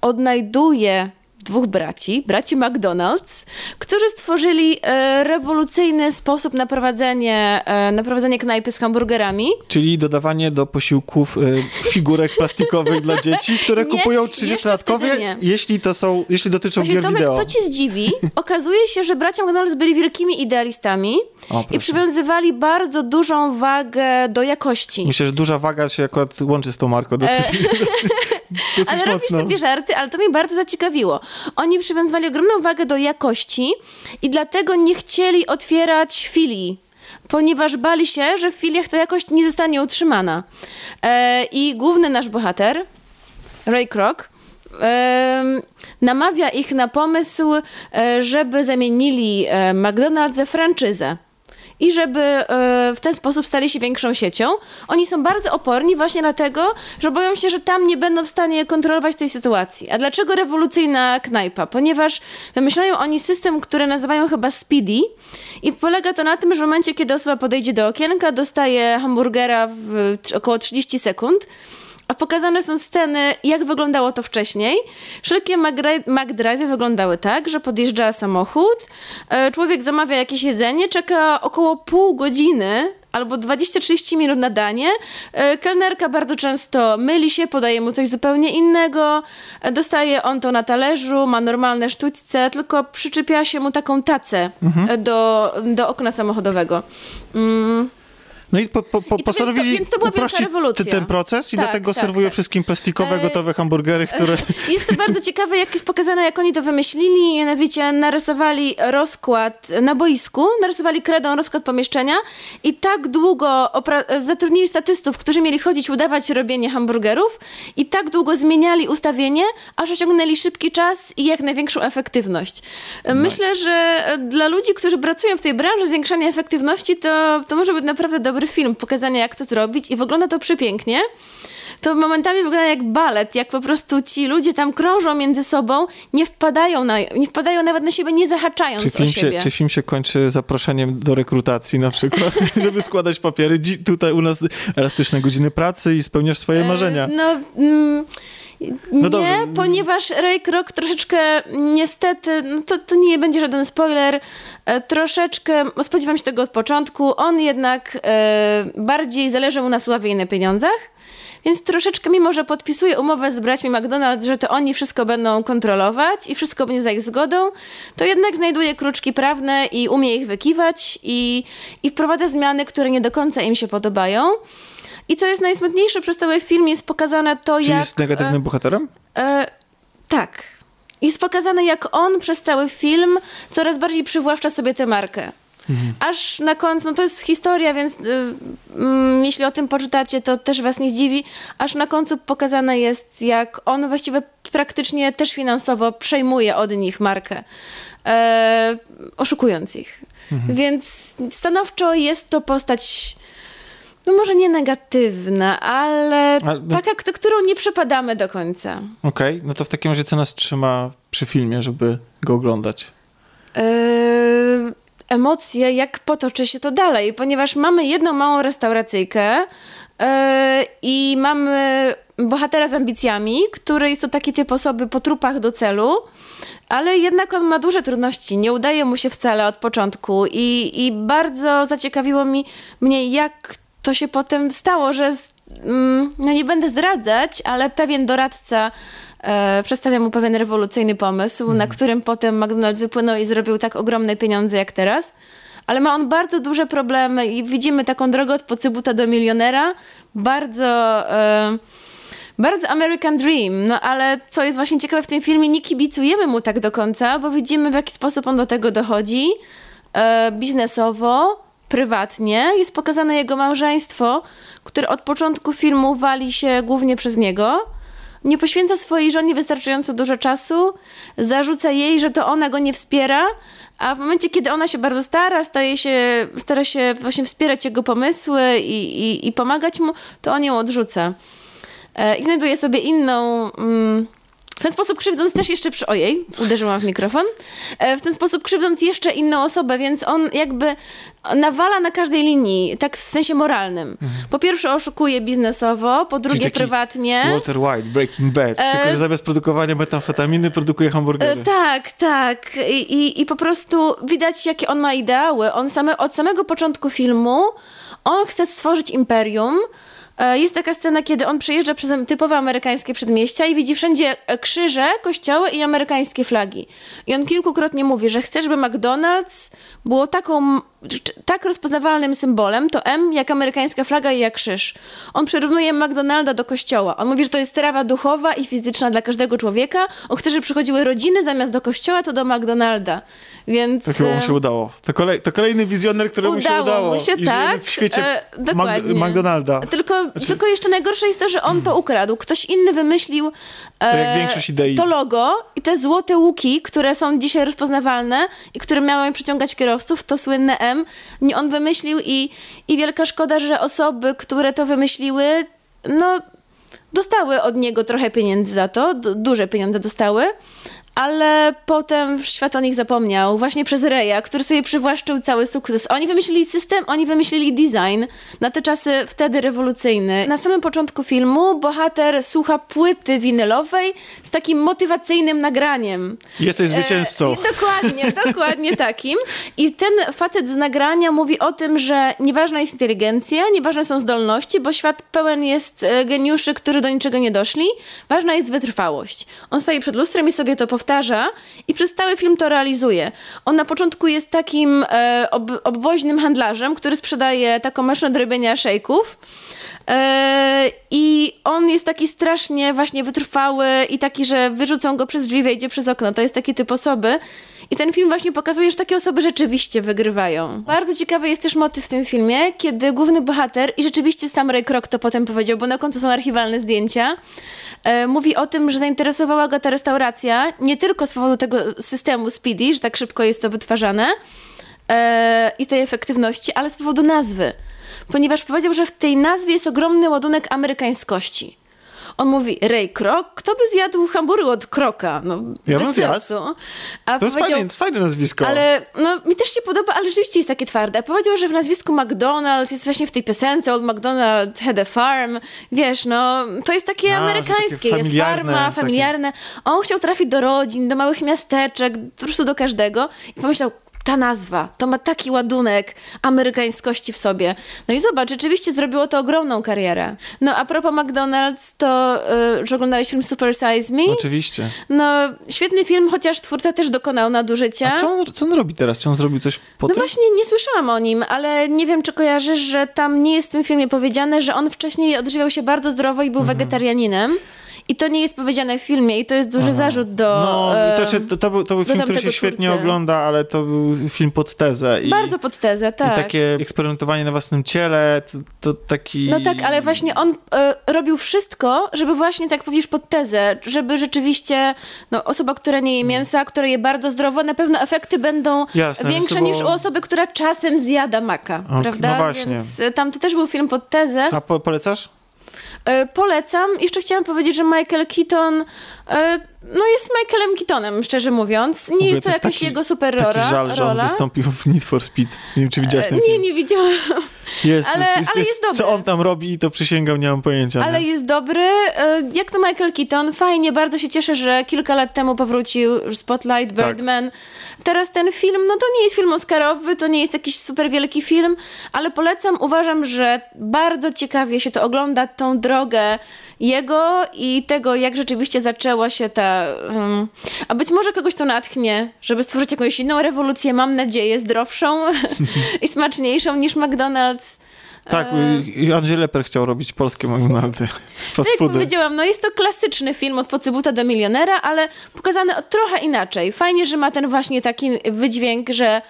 odnajduje dwóch braci, braci McDonald's, którzy stworzyli e, rewolucyjny sposób na prowadzenie, e, na prowadzenie knajpy z hamburgerami. Czyli dodawanie do posiłków y, figurek plastikowych dla dzieci, które Nie, kupują jeszcze 30-latkowie, wtedy nie. jeśli to są, jeśli dotyczą Właśnie gier Tomek, wideo. to cię zdziwi. Okazuje się, że bracia McDonald's byli wielkimi idealistami O, i przywiązywali bardzo dużą wagę do jakości. Myślę, że duża waga się akurat łączy z tą marką dosyć, dosyć Ale robisz mocno. sobie żarty, ale to mnie bardzo zaciekawiło. Oni przywiązywali ogromną wagę do jakości i dlatego nie chcieli otwierać filii, ponieważ bali się, że w filiach ta jakość nie zostanie utrzymana. E, I główny nasz bohater, Ray Kroc, em, namawia ich na pomysł, e, żeby zamienili e, McDonald's za franczyzę. I żeby e, w ten sposób stali się większą siecią. Oni są bardzo oporni właśnie dlatego, że boją się, że tam nie będą w stanie kontrolować tej sytuacji. A dlaczego rewolucyjna knajpa? Ponieważ wymyślają oni system, który nazywają chyba Speedy i polega to na tym, że w momencie, kiedy osoba podejdzie do okienka, dostaje hamburgera w około 30 sekund, a pokazane są sceny, jak wyglądało to wcześniej. Wszelkie McDrive wyglądały tak, że podjeżdża samochód, e, człowiek zamawia jakieś jedzenie, czeka około pół godziny albo 20-30 minut na danie. E, kelnerka bardzo często myli się, podaje mu coś zupełnie innego, e, dostaje on to na talerzu, ma normalne sztućce, tylko przyczepia się mu taką tacę mhm. do, do okna samochodowego. Mm. No i, po, po, I postanowili więc to, więc to uprościć ten proces i tak, dlatego tak, serwują tak. wszystkim plastikowe, e... gotowe hamburgery, które... Jest to bardzo ciekawe, jak jest pokazane, jak oni to wymyślili. Mianowicie narysowali rozkład na boisku, narysowali kredą rozkład pomieszczenia i tak długo zatrudnili statystów, którzy mieli chodzić, udawać robienie hamburgerów i tak długo zmieniali ustawienie, aż osiągnęli szybki czas i jak największą efektywność. Myślę, że dla ludzi, którzy pracują w tej branży, zwiększanie efektywności to, to może być naprawdę dobry dobry film, pokazania jak to zrobić i wygląda to przepięknie to momentami wygląda jak balet, jak po prostu ci ludzie tam krążą między sobą, nie wpadają, na, nie wpadają nawet na siebie, nie zahaczając czy film o siebie. Się, czy film się kończy zaproszeniem do rekrutacji na przykład, żeby składać papiery? Tutaj u nas elastyczne godziny pracy i spełniasz swoje e, marzenia. No... Mm, no nie, dobrze. ponieważ Ray Kroc troszeczkę niestety, no to, to nie będzie żaden spoiler, e, troszeczkę, spodziewam się tego od początku, on jednak e, bardziej zależy mu na sławie i na pieniądzach. Więc troszeczkę, mimo że podpisuje umowę z braćmi McDonald's, że to oni wszystko będą kontrolować i wszystko będzie za ich zgodą, to jednak znajduje kruczki prawne i umie ich wykiwać i, i wprowadza zmiany, które nie do końca im się podobają. I co jest najsmutniejsze przez cały film, jest pokazane to, Czyli jak... jest negatywnym e, bohaterem? E, tak. Jest pokazane, jak on przez cały film coraz bardziej przywłaszcza sobie tę markę. Mhm. Aż na końcu, no to jest historia, więc y, mm, jeśli o tym poczytacie, to też was nie zdziwi. Aż na końcu pokazane jest, jak on właściwie praktycznie też finansowo przejmuje od nich markę, e, oszukując ich. Mhm. Więc stanowczo jest to postać no może nie negatywna, ale, ale taka, którą nie przepadamy do końca. Okej, okay, no to w takim razie co nas trzyma przy filmie, żeby go oglądać? Yy, emocje, jak potoczy się to dalej, ponieważ mamy jedną małą restauracyjkę yy, i mamy bohatera z ambicjami, który jest to taki typ osoby po trupach do celu, ale jednak on ma duże trudności, nie udaje mu się wcale od początku i, i bardzo zaciekawiło mi, mnie, jak to się potem stało, że mm, no nie będę zdradzać, ale pewien doradca e, przedstawia mu pewien rewolucyjny pomysł, na mhm. którym potem McDonald's wypłynął i zrobił tak ogromne pieniądze jak teraz. Ale ma on bardzo duże problemy i widzimy taką drogę od pocybuta do milionera. Bardzo... E, bardzo American Dream, no ale co jest właśnie ciekawe w tym filmie, nie kibicujemy mu tak do końca, bo widzimy w jaki sposób on do tego dochodzi e, biznesowo, prywatnie jest pokazane jego małżeństwo, które od początku filmu wali się głównie przez niego. Nie poświęca swojej żonie wystarczająco dużo czasu, zarzuca jej, że to ona go nie wspiera, a w momencie, kiedy ona się bardzo stara, staje się, stara się właśnie wspierać jego pomysły i, i, i pomagać mu, to on ją odrzuca. E, I znajduje sobie inną. Mm, w ten sposób krzywdząc też jeszcze przy... Ojej, uderzyłam w mikrofon. E, w ten sposób krzywdząc jeszcze inną osobę, więc on jakby nawala na każdej linii, tak w sensie moralnym. Mhm. Po pierwsze oszukuje biznesowo, po drugie prywatnie. Walter White, Breaking Bad, e... tylko że zamiast produkowania metamfetaminy produkuje hamburgery. E, tak, tak. I, i, I po prostu widać, jakie on ma ideały. On same, od samego początku filmu on chce stworzyć imperium, jest taka scena, kiedy on przejeżdża przez typowe amerykańskie przedmieścia i widzi wszędzie e, krzyże, kościoły i amerykańskie flagi. I on kilkukrotnie mówi, że chce, żeby McDonald's było taką tak rozpoznawalnym symbolem to M jak amerykańska flaga i jak krzyż. On przyrównuje McDonalda do kościoła. On mówi, że to jest strawa duchowa i fizyczna dla każdego człowieka. Chce, żeby przychodziły rodziny zamiast do kościoła, to do McDonalda. Więc... To chyba mu się udało. To, kolej, to kolejny wizjoner, któremu udało się udało. Mu się, I tak. w świecie e, McDonalda. Tylko tylko jeszcze najgorsze jest to, że on to ukradł. Ktoś inny wymyślił To większość idei. to logo i te złote łuki, które są dzisiaj rozpoznawalne i które miały przyciągać kierowców, to słynne M, nie on wymyślił i, i wielka szkoda, że osoby, które to wymyśliły, no dostały od niego trochę pieniędzy za to, duże pieniądze dostały, ale potem świat o nich zapomniał, właśnie przez Reja, który sobie przywłaszczył cały sukces. Oni wymyślili system, oni wymyślili design, na te czasy wtedy rewolucyjny. Na samym początku filmu bohater słucha płyty winylowej z takim motywacyjnym nagraniem. Jesteś zwycięzcą. E, dokładnie, dokładnie takim. I ten facet z nagrania mówi o tym, że nieważna jest inteligencja, nieważne są zdolności, bo świat pełen jest e, geniuszy, którzy do niczego nie doszli. Ważna jest wytrwałość. On staje przed lustrem i sobie to powtarza i przez cały film to realizuje. On na początku jest takim e, ob, obwoźnym handlarzem, który sprzedaje taką maszynę do robienia szejków. E, I on jest taki strasznie właśnie wytrwały i taki, że wyrzucą go przez drzwi, wejdzie przez okno. To jest taki typ osoby. I ten film właśnie pokazuje, że takie osoby rzeczywiście wygrywają. Bardzo ciekawy jest też motyw w tym filmie, kiedy główny bohater, i rzeczywiście sam Ray Kroc to potem powiedział, bo na końcu są archiwalne zdjęcia, e, mówi o tym, że zainteresowała go ta restauracja nie tylko z powodu tego systemu Speedy, że tak szybko jest to wytwarzane e, i tej efektywności, ale z powodu nazwy. Ponieważ powiedział, że w tej nazwie jest ogromny ładunek amerykańskości. On mówi, Ray Kroc, kto by zjadł hamburger od kroka? No, Ja bez sensu. A To jest fajne, to fajne nazwisko. ale no, mi też się podoba, ale rzeczywiście jest takie twarde. Powiedział, że w nazwisku McDonald's jest właśnie w tej piosence Old McDonald had a farm. Wiesz, no, to jest takie A, amerykańskie. takie jest familiarne, farma, takie- familiarne. On chciał trafić do rodzin, do małych miasteczek, po prostu do każdego. I pomyślał, ta nazwa, to ma taki ładunek amerykańskości w sobie. No i zobacz, rzeczywiście zrobiło to ogromną karierę. No a propos McDonald's, to, y, że oglądałeś film Super Size Me? Oczywiście. No, świetny film, chociaż twórca też dokonał nadużycia. A co on, co on robi teraz? Czy on zrobił coś po No właśnie, nie słyszałam o nim, ale nie wiem, czy kojarzysz, że tam nie jest w tym filmie powiedziane, że on wcześniej odżywiał się bardzo zdrowo i był Mhm. wegetarianinem. I to nie jest powiedziane w filmie i to jest duży zarzut do... No, to, to, to, był, to był film, który się świetnie twórcy. ogląda, ale to był film pod tezę. I, Bardzo pod tezę, tak. I takie eksperymentowanie na własnym ciele, to, to taki... No tak, ale właśnie on e, robił wszystko, żeby właśnie, tak jak powiedzisz, pod tezę, żeby rzeczywiście no, osoba, która nie je mięsa, która je bardzo zdrowo, na pewno efekty będą Jasne, większe było- niż u osoby, która czasem zjada maka, Ok, prawda? no właśnie. Więc e, tam to też był film pod tezę. A po, polecasz? E, Polecam. Jeszcze chciałam powiedzieć, że Michael Keaton e, no jest Michaelem Keatonem, szczerze mówiąc. Nie jest to, jest jakaś jego super Taki rola. żal, że on rola. wystąpił w Need for Speed. Nie wiem, czy widziałeś ten E, Nie, film. nie widziałam. Jezus, ale- ale jest dobry. Co on tam robi, to przysięgam, nie mam pojęcia. Ale nie? jest dobry. E, Jak to Michael Keaton? Fajnie, bardzo się cieszę, że kilka lat temu powrócił Spotlight, Tak. Birdman. Teraz ten film, no to nie jest film oscarowy, to nie jest jakiś super wielki film, ale polecam. Uważam, że bardzo ciekawie się to ogląda, tą drogę jego i tego, jak rzeczywiście zaczęła się ta... Um, a być może kogoś to natchnie, żeby stworzyć jakąś inną rewolucję, mam nadzieję, zdrowszą i smaczniejszą niż McDonald's. Tak, i Andrzej Leper chciał robić polskie McDonaldy. Fast Tak jak powiedziałam, no jest to klasyczny film od pocybuta do milionera, ale pokazany trochę inaczej. Fajnie, że ma ten właśnie taki wydźwięk, że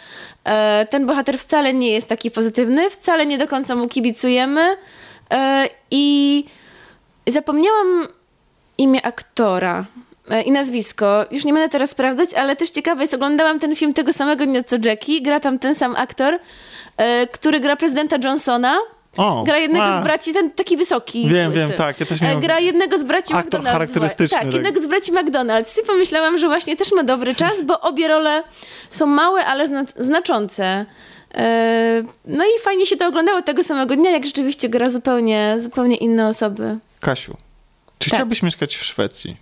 e, ten bohater wcale nie jest taki pozytywny, wcale nie do końca mu kibicujemy e, i zapomniałam imię aktora e, i nazwisko. Już nie będę teraz sprawdzać, ale też ciekawe jest, oglądałam ten film tego samego dnia co Jackie. Gra tam ten sam aktor, e, który gra prezydenta Johnsona. O, Gra jednego a, z braci, ten taki wysoki. Wiem, łysy. wiem, tak, ja też E, miałem... Gra jednego z braci Aktor McDonald's. charakterystyczny, Tak, tak. jednego z braci McDonald's. I pomyślałam, że właśnie też ma dobry czas, bo obie role są małe, ale zna znaczące. E, No i fajnie się to oglądało tego samego dnia, jak rzeczywiście gra zupełnie, zupełnie inne osoby. Kasiu, czy Tak. chciałabyś mieszkać w Szwecji?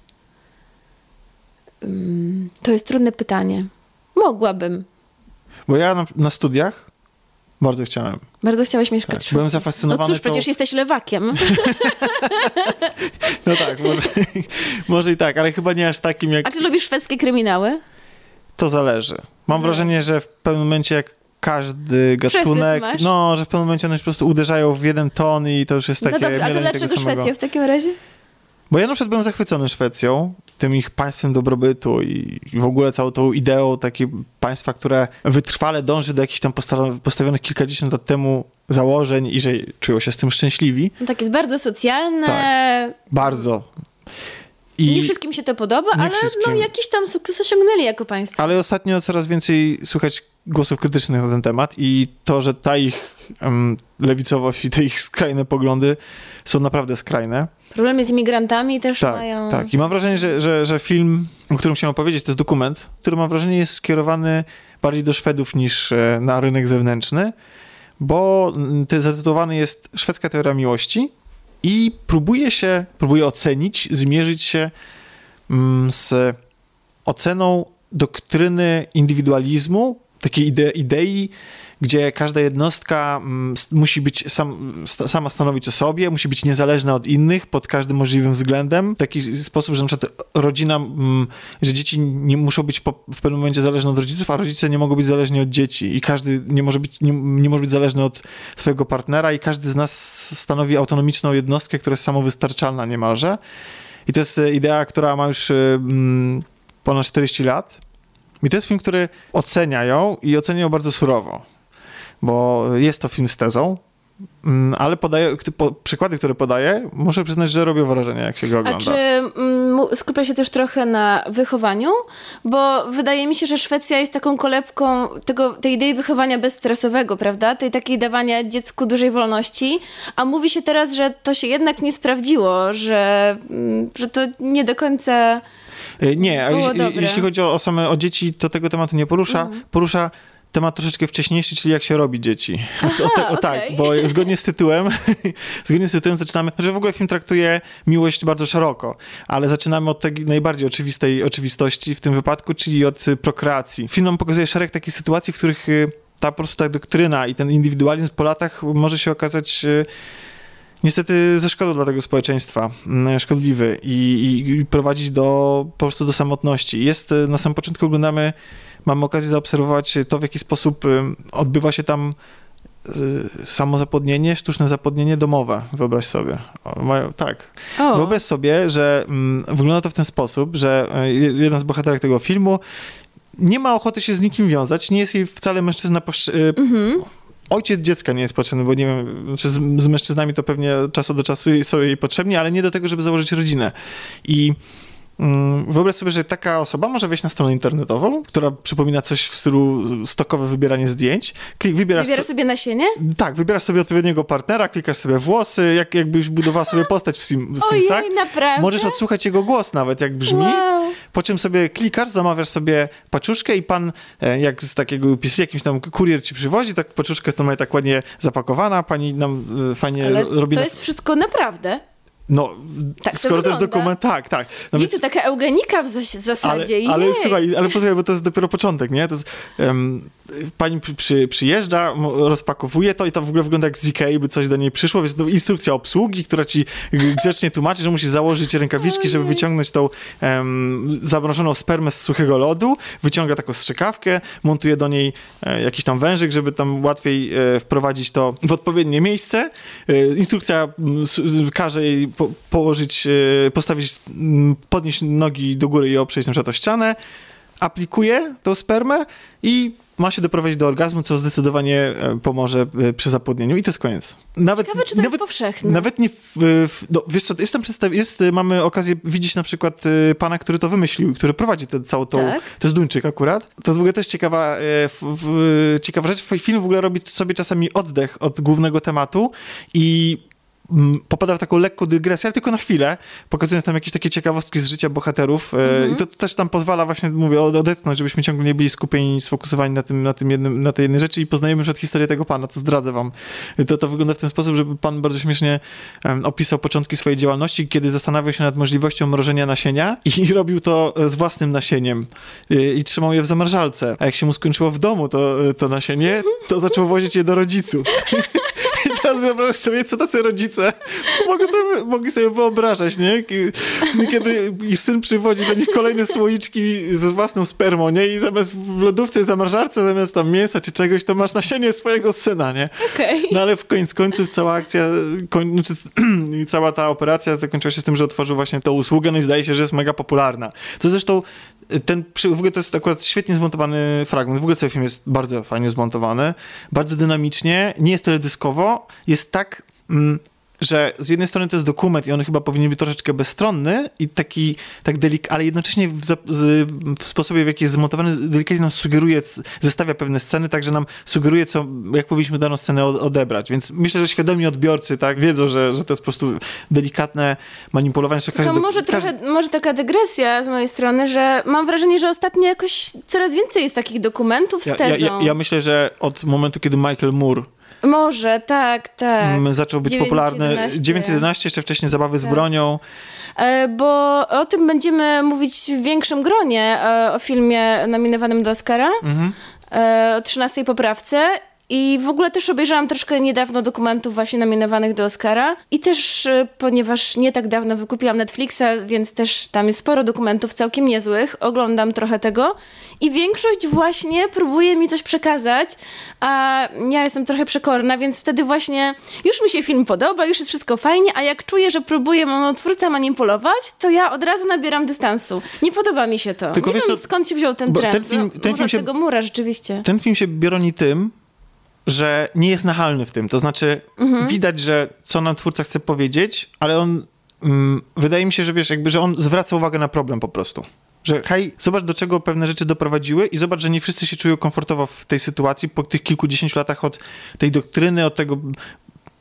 To jest trudne pytanie. Mogłabym. Bo ja na, na studiach bardzo chciałem. Bardzo chciałeś mieszkać Tak, w byłem Szwecji. No zafascynowany cóż, przecież tą... jesteś lewakiem. No tak, może, może i tak, ale chyba nie aż takim jak... A czy lubisz szwedzkie kryminały? To zależy. Mam wrażenie, że w pewnym momencie jak każdy gatunek, masz. no, że w pewnym momencie one po prostu uderzają w jeden ton i to już jest No takie dobrze, a to dlaczego. Szwecja w takim razie? Bo ja na przykład byłem zachwycony Szwecją, tym ich państwem dobrobytu i w ogóle całą tą ideą takiego państwa, które wytrwale dąży do jakichś tam postawionych kilkadziesiąt lat temu założeń i że czują się z tym szczęśliwi. No tak, jest bardzo socjalne. Tak, bardzo. I nie wszystkim się to podoba, ale no, jakiś tam sukces osiągnęli jako państwo. Ale ostatnio coraz więcej słychać głosów krytycznych na ten temat i to, że ta ich um, lewicowość i te ich skrajne poglądy są naprawdę skrajne. Problemy z imigrantami też tak, mają. Tak, i mam wrażenie, że, że, że film, o którym chciałem opowiedzieć, to jest dokument, który mam wrażenie jest skierowany bardziej do Szwedów niż e, na rynek zewnętrzny, bo zatytułowany jest Szwedzka teoria miłości i próbuje się, próbuje ocenić, zmierzyć się mm, z oceną doktryny indywidualizmu, takiej ide idei, gdzie każda jednostka mm, musi być sam, sama stanowić o sobie, musi być niezależna od innych pod każdym możliwym względem. W taki sposób, że na przykład rodzina, mm, że dzieci nie muszą być po, w pewnym momencie zależne od rodziców, a rodzice nie mogą być zależni od dzieci i każdy nie może być, nie, nie może być zależny od swojego partnera i każdy z nas stanowi autonomiczną jednostkę, która jest samowystarczalna niemalże. I to jest idea, która ma już mm, ponad 40 lat. I to jest film, który ocenia ją i ocenia ją bardzo surowo bo jest to film z tezą, mm, ale podaje, po, przykłady, które podaje, muszę przyznać, że robią wrażenie, jak się go ogląda. A czy mm, skupia się też trochę na wychowaniu? Bo wydaje mi się, że Szwecja jest taką kolebką tego, tej idei wychowania bezstresowego, prawda? Tej takiej dawania dziecku dużej wolności, a mówi się teraz, że to się jednak nie sprawdziło, że, mm, że to nie do końca e, Nie, a jeśli, jeśli chodzi o, o same o dzieci, to tego tematu nie porusza. Mhm. Porusza temat troszeczkę wcześniejszy, czyli jak się robi dzieci. Aha, o, te, o, tak, bo zgodnie z tytułem, zgodnie z tytułem zaczynamy, że w ogóle film traktuje miłość bardzo szeroko, ale zaczynamy od tej najbardziej oczywistej oczywistości w tym wypadku, czyli od y, prokreacji. Film nam pokazuje szereg takich sytuacji, w których y, ta po prostu ta doktryna i ten indywidualizm po latach może się okazać y, niestety ze szkodą dla tego społeczeństwa, mm, szkodliwy i, i, prowadzić do, po prostu do samotności. Jest, na samym początku oglądamy mamy okazję zaobserwować to, w jaki sposób odbywa się tam y, samozapodnienie, sztuczne zapodnienie domowe, wyobraź sobie. O, tak. O. Wyobraź sobie, że mm, wygląda to w ten sposób, że y, jeden z bohaterek tego filmu nie ma ochoty się z nikim wiązać, nie jest jej wcale mężczyzna y, mhm. Ojciec dziecka nie jest potrzebny, bo nie wiem, znaczy z, z mężczyznami to pewnie czasu do czasu są jej potrzebni, ale nie do tego, żeby założyć rodzinę. I wyobraź sobie, że taka osoba może wejść na stronę internetową, która przypomina coś w stylu stokowe wybieranie zdjęć. Klik, wybierasz, wybierasz sobie nasienie? Tak, wybierasz sobie odpowiedniego partnera, klikasz sobie włosy, jak, jakbyś budowała sobie postać w, sim, w Simsach. Ojej, naprawdę? Możesz odsłuchać jego głos nawet, jak brzmi. Wow. Po czym sobie klikasz, zamawiasz sobie paczuszkę i pan, e, jak z takiego UPC, jakimś tam kurier ci przywozi, tak paczuszkę to ma tak ładnie zapakowana, pani nam e, fajnie Ale robi... to jest wszystko naprawdę? No, tak skoro to, to jest dokument, tak, tak. No I to taka eugenika w zasadzie. Ale, ale słuchaj, ale posłuchaj, bo to jest dopiero początek, nie? To jest, um, pani przy, przyjeżdża, rozpakowuje to i to w ogóle wygląda jak z by coś do niej przyszło, więc to instrukcja obsługi, która ci grzecznie tłumaczy, że musi założyć rękawiczki, żeby wyciągnąć tą um, zamrożoną spermę z suchego lodu, wyciąga taką strzykawkę, montuje do niej e, jakiś tam wężyk, żeby tam łatwiej e, wprowadzić to w odpowiednie miejsce. E, instrukcja m, każe jej po, położyć, e, postawić, podnieść nogi do góry i oprzeć na przykład o ścianę, aplikuje tą spermę i ma się doprowadzić do orgazmu, co zdecydowanie e, pomoże e, przy zapłodnieniu i to jest koniec. Nawet, Ciekawe, czy to nawet, jest powszechne. Nawet nie, w, w, no, wiesz co, jest tam przedstaw, jest, mamy okazję widzieć na przykład pana, który to wymyślił, który prowadzi tę całą tą, tak? to jest Duńczyk akurat. To jest w ogóle też ciekawa, w, ciekawa rzecz, film w ogóle robi sobie czasami oddech od głównego tematu i popada w taką lekką dygresję, ale tylko na chwilę, pokazując tam jakieś takie ciekawostki z życia bohaterów mm-hmm. i to, to, też tam pozwala właśnie, mówię, odetchnąć, żebyśmy ciągle nie byli skupieni, sfokusowani na tym, na tym jednym, na tej jednej rzeczy i poznajemy przed historię tego pana, to zdradzę wam. To, to wygląda w ten sposób, że pan bardzo śmiesznie um, opisał początki swojej działalności, kiedy zastanawiał się nad możliwością mrożenia nasienia i robił to z własnym nasieniem i, i trzymał je w zamrażalce, a jak się mu skończyło w domu to, to nasienie, to zaczął wozić je do rodziców. teraz wyobrażasz sobie, co tacy rodzice mogą sobie, mogli sobie wyobrażać, nie? Kiedy ich syn przywodzi do nich kolejne słoiczki z własną spermą, nie? I zamiast w lodówce, zamrażarce, zamiast tam mięsa czy czegoś, to masz nasienie swojego syna, nie? Okej. No ale w końcu końców cała akcja, koń, znaczy, cała ta operacja zakończyła się z tym, że otworzył właśnie tą usługę, no i zdaje się, że jest mega popularna. To zresztą ten, w ogóle to jest akurat świetnie zmontowany fragment. W ogóle cały film jest bardzo fajnie zmontowany, bardzo dynamicznie, nie jest teledyskowo, jest tak... Mm, że z jednej strony to jest dokument i on chyba powinien być troszeczkę bezstronny i taki, tak delik, ale jednocześnie w, w, sposobie, w jaki jest zmontowany, delikatnie nam sugeruje, zestawia pewne sceny, także nam sugeruje, co, jak powinniśmy daną scenę odebrać. Więc myślę, że świadomi odbiorcy tak wiedzą, że, że to jest po prostu delikatne manipulowanie. Że każdy, to może, każdy... trochę, może taka dygresja z mojej strony, że mam wrażenie, że ostatnio jakoś coraz więcej jest takich dokumentów z ja, tezą. Ja, ja, ja myślę, że od momentu, kiedy Michael Moore może, tak, tak. Mm, zaczął być 9, popularny. 9.11, jeszcze wcześniej zabawy z tak. bronią. E, bo o tym będziemy mówić w większym gronie, e, o filmie nominowanym do Oscara, mhm. E, o 13 poprawce. I w ogóle też obejrzałam troszkę niedawno dokumentów właśnie nominowanych do Oscara. I też, ponieważ nie tak dawno wykupiłam Netflixa, więc też tam jest sporo dokumentów całkiem niezłych, oglądam trochę tego. I większość właśnie próbuje mi coś przekazać, a ja jestem trochę przekorna, więc wtedy właśnie już mi się film podoba, już jest wszystko fajnie, a jak czuję, że próbuje mną twórca manipulować, to ja od razu nabieram dystansu. Nie podoba mi się to. Tylko nie wiem, skąd się wziął ten trend. Ten film, no, ten film się, tego mura rzeczywiście. Ten film się broni tym, że nie jest nachalny w tym. To znaczy, mhm. widać, że co nam twórca chce powiedzieć, ale on. Mm, wydaje mi się, że wiesz, jakby, że on zwraca uwagę na problem po prostu. Że hej, zobacz do czego pewne rzeczy doprowadziły i zobacz, że nie wszyscy się czują komfortowo w tej sytuacji po tych kilkudziesięciu latach od tej doktryny, od tego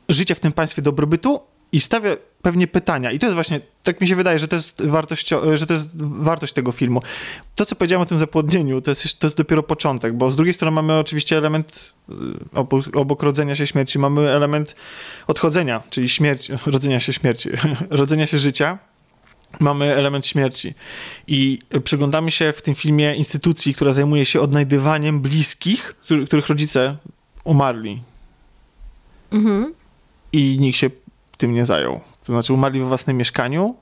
życia w tym państwie dobrobytu i stawia pewnie pytania. I to jest właśnie, tak mi się wydaje, że to jest wartość, że to jest wartość tego filmu. To, co powiedziałem o tym zapłodnieniu, to jest, to jest dopiero początek, bo z drugiej strony mamy oczywiście element y, obok, obok rodzenia się śmierci, mamy element odchodzenia, czyli śmierć, rodzenia się śmierci, rodzenia się życia mamy element śmierci. I przyglądamy się w tym filmie instytucji, która zajmuje się odnajdywaniem bliskich, których rodzice umarli. Mhm. I nikt się tym nie zajął. To znaczy umarli we własnym mieszkaniu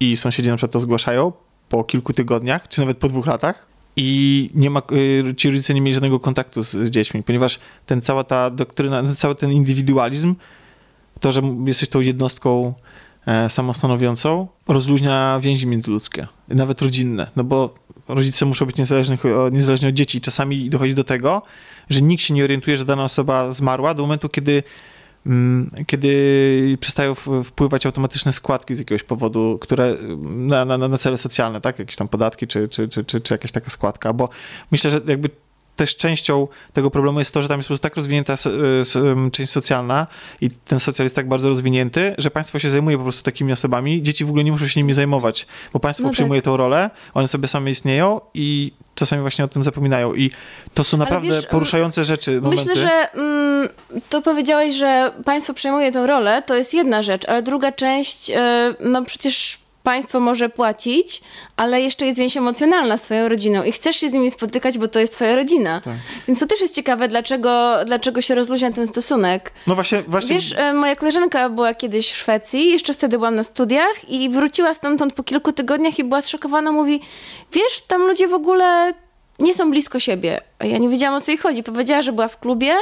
i sąsiedzi na przykład to zgłaszają po kilku tygodniach, czy nawet po dwóch latach. I nie ma, y, ci rodzice nie mieli żadnego kontaktu z, z dziećmi, ponieważ ten, cała ta doktryna, cały ten indywidualizm, to, że jesteś tą jednostką E, samostanowiącą rozluźnia więzi międzyludzkie, nawet rodzinne, no bo rodzice muszą być niezależni, niezależni od dzieci. Czasami dochodzi do tego, że nikt się nie orientuje, że dana osoba zmarła do momentu, kiedy kiedy przestają wpływać automatyczne składki z jakiegoś powodu, które na, na, na cele socjalne, tak? Jakieś tam podatki czy, czy, czy, czy, czy jakaś taka składka, bo myślę, że jakby też częścią tego problemu jest to, że tam jest po prostu tak rozwinięta część socjalna i ten socjal jest tak bardzo rozwinięty, że państwo się zajmuje po prostu takimi osobami. Dzieci w ogóle nie muszą się nimi zajmować, bo państwo no przyjmuje tak. tą rolę, one sobie same istnieją i czasami właśnie o tym zapominają. I to są naprawdę wiesz, poruszające rzeczy. Momenty. Myślę, że mm, to powiedziałeś, że państwo przejmuje tę rolę, to jest jedna rzecz, ale druga część, yy, no przecież państwo może płacić, ale jeszcze jest więź emocjonalna z twoją rodziną i chcesz się z nimi spotykać, bo to jest twoja rodzina. Tak. Więc to też jest ciekawe, dlaczego, dlaczego się rozluźnia ten stosunek. No właśnie, właśnie... Wiesz, e, moja koleżanka była kiedyś w Szwecji, jeszcze wtedy byłam na studiach i wróciła stamtąd po kilku tygodniach i była zszokowana, mówi, wiesz, tam ludzie w ogóle nie są blisko siebie. A ja nie wiedziałam, o co jej chodzi. Powiedziała, że była w klubie,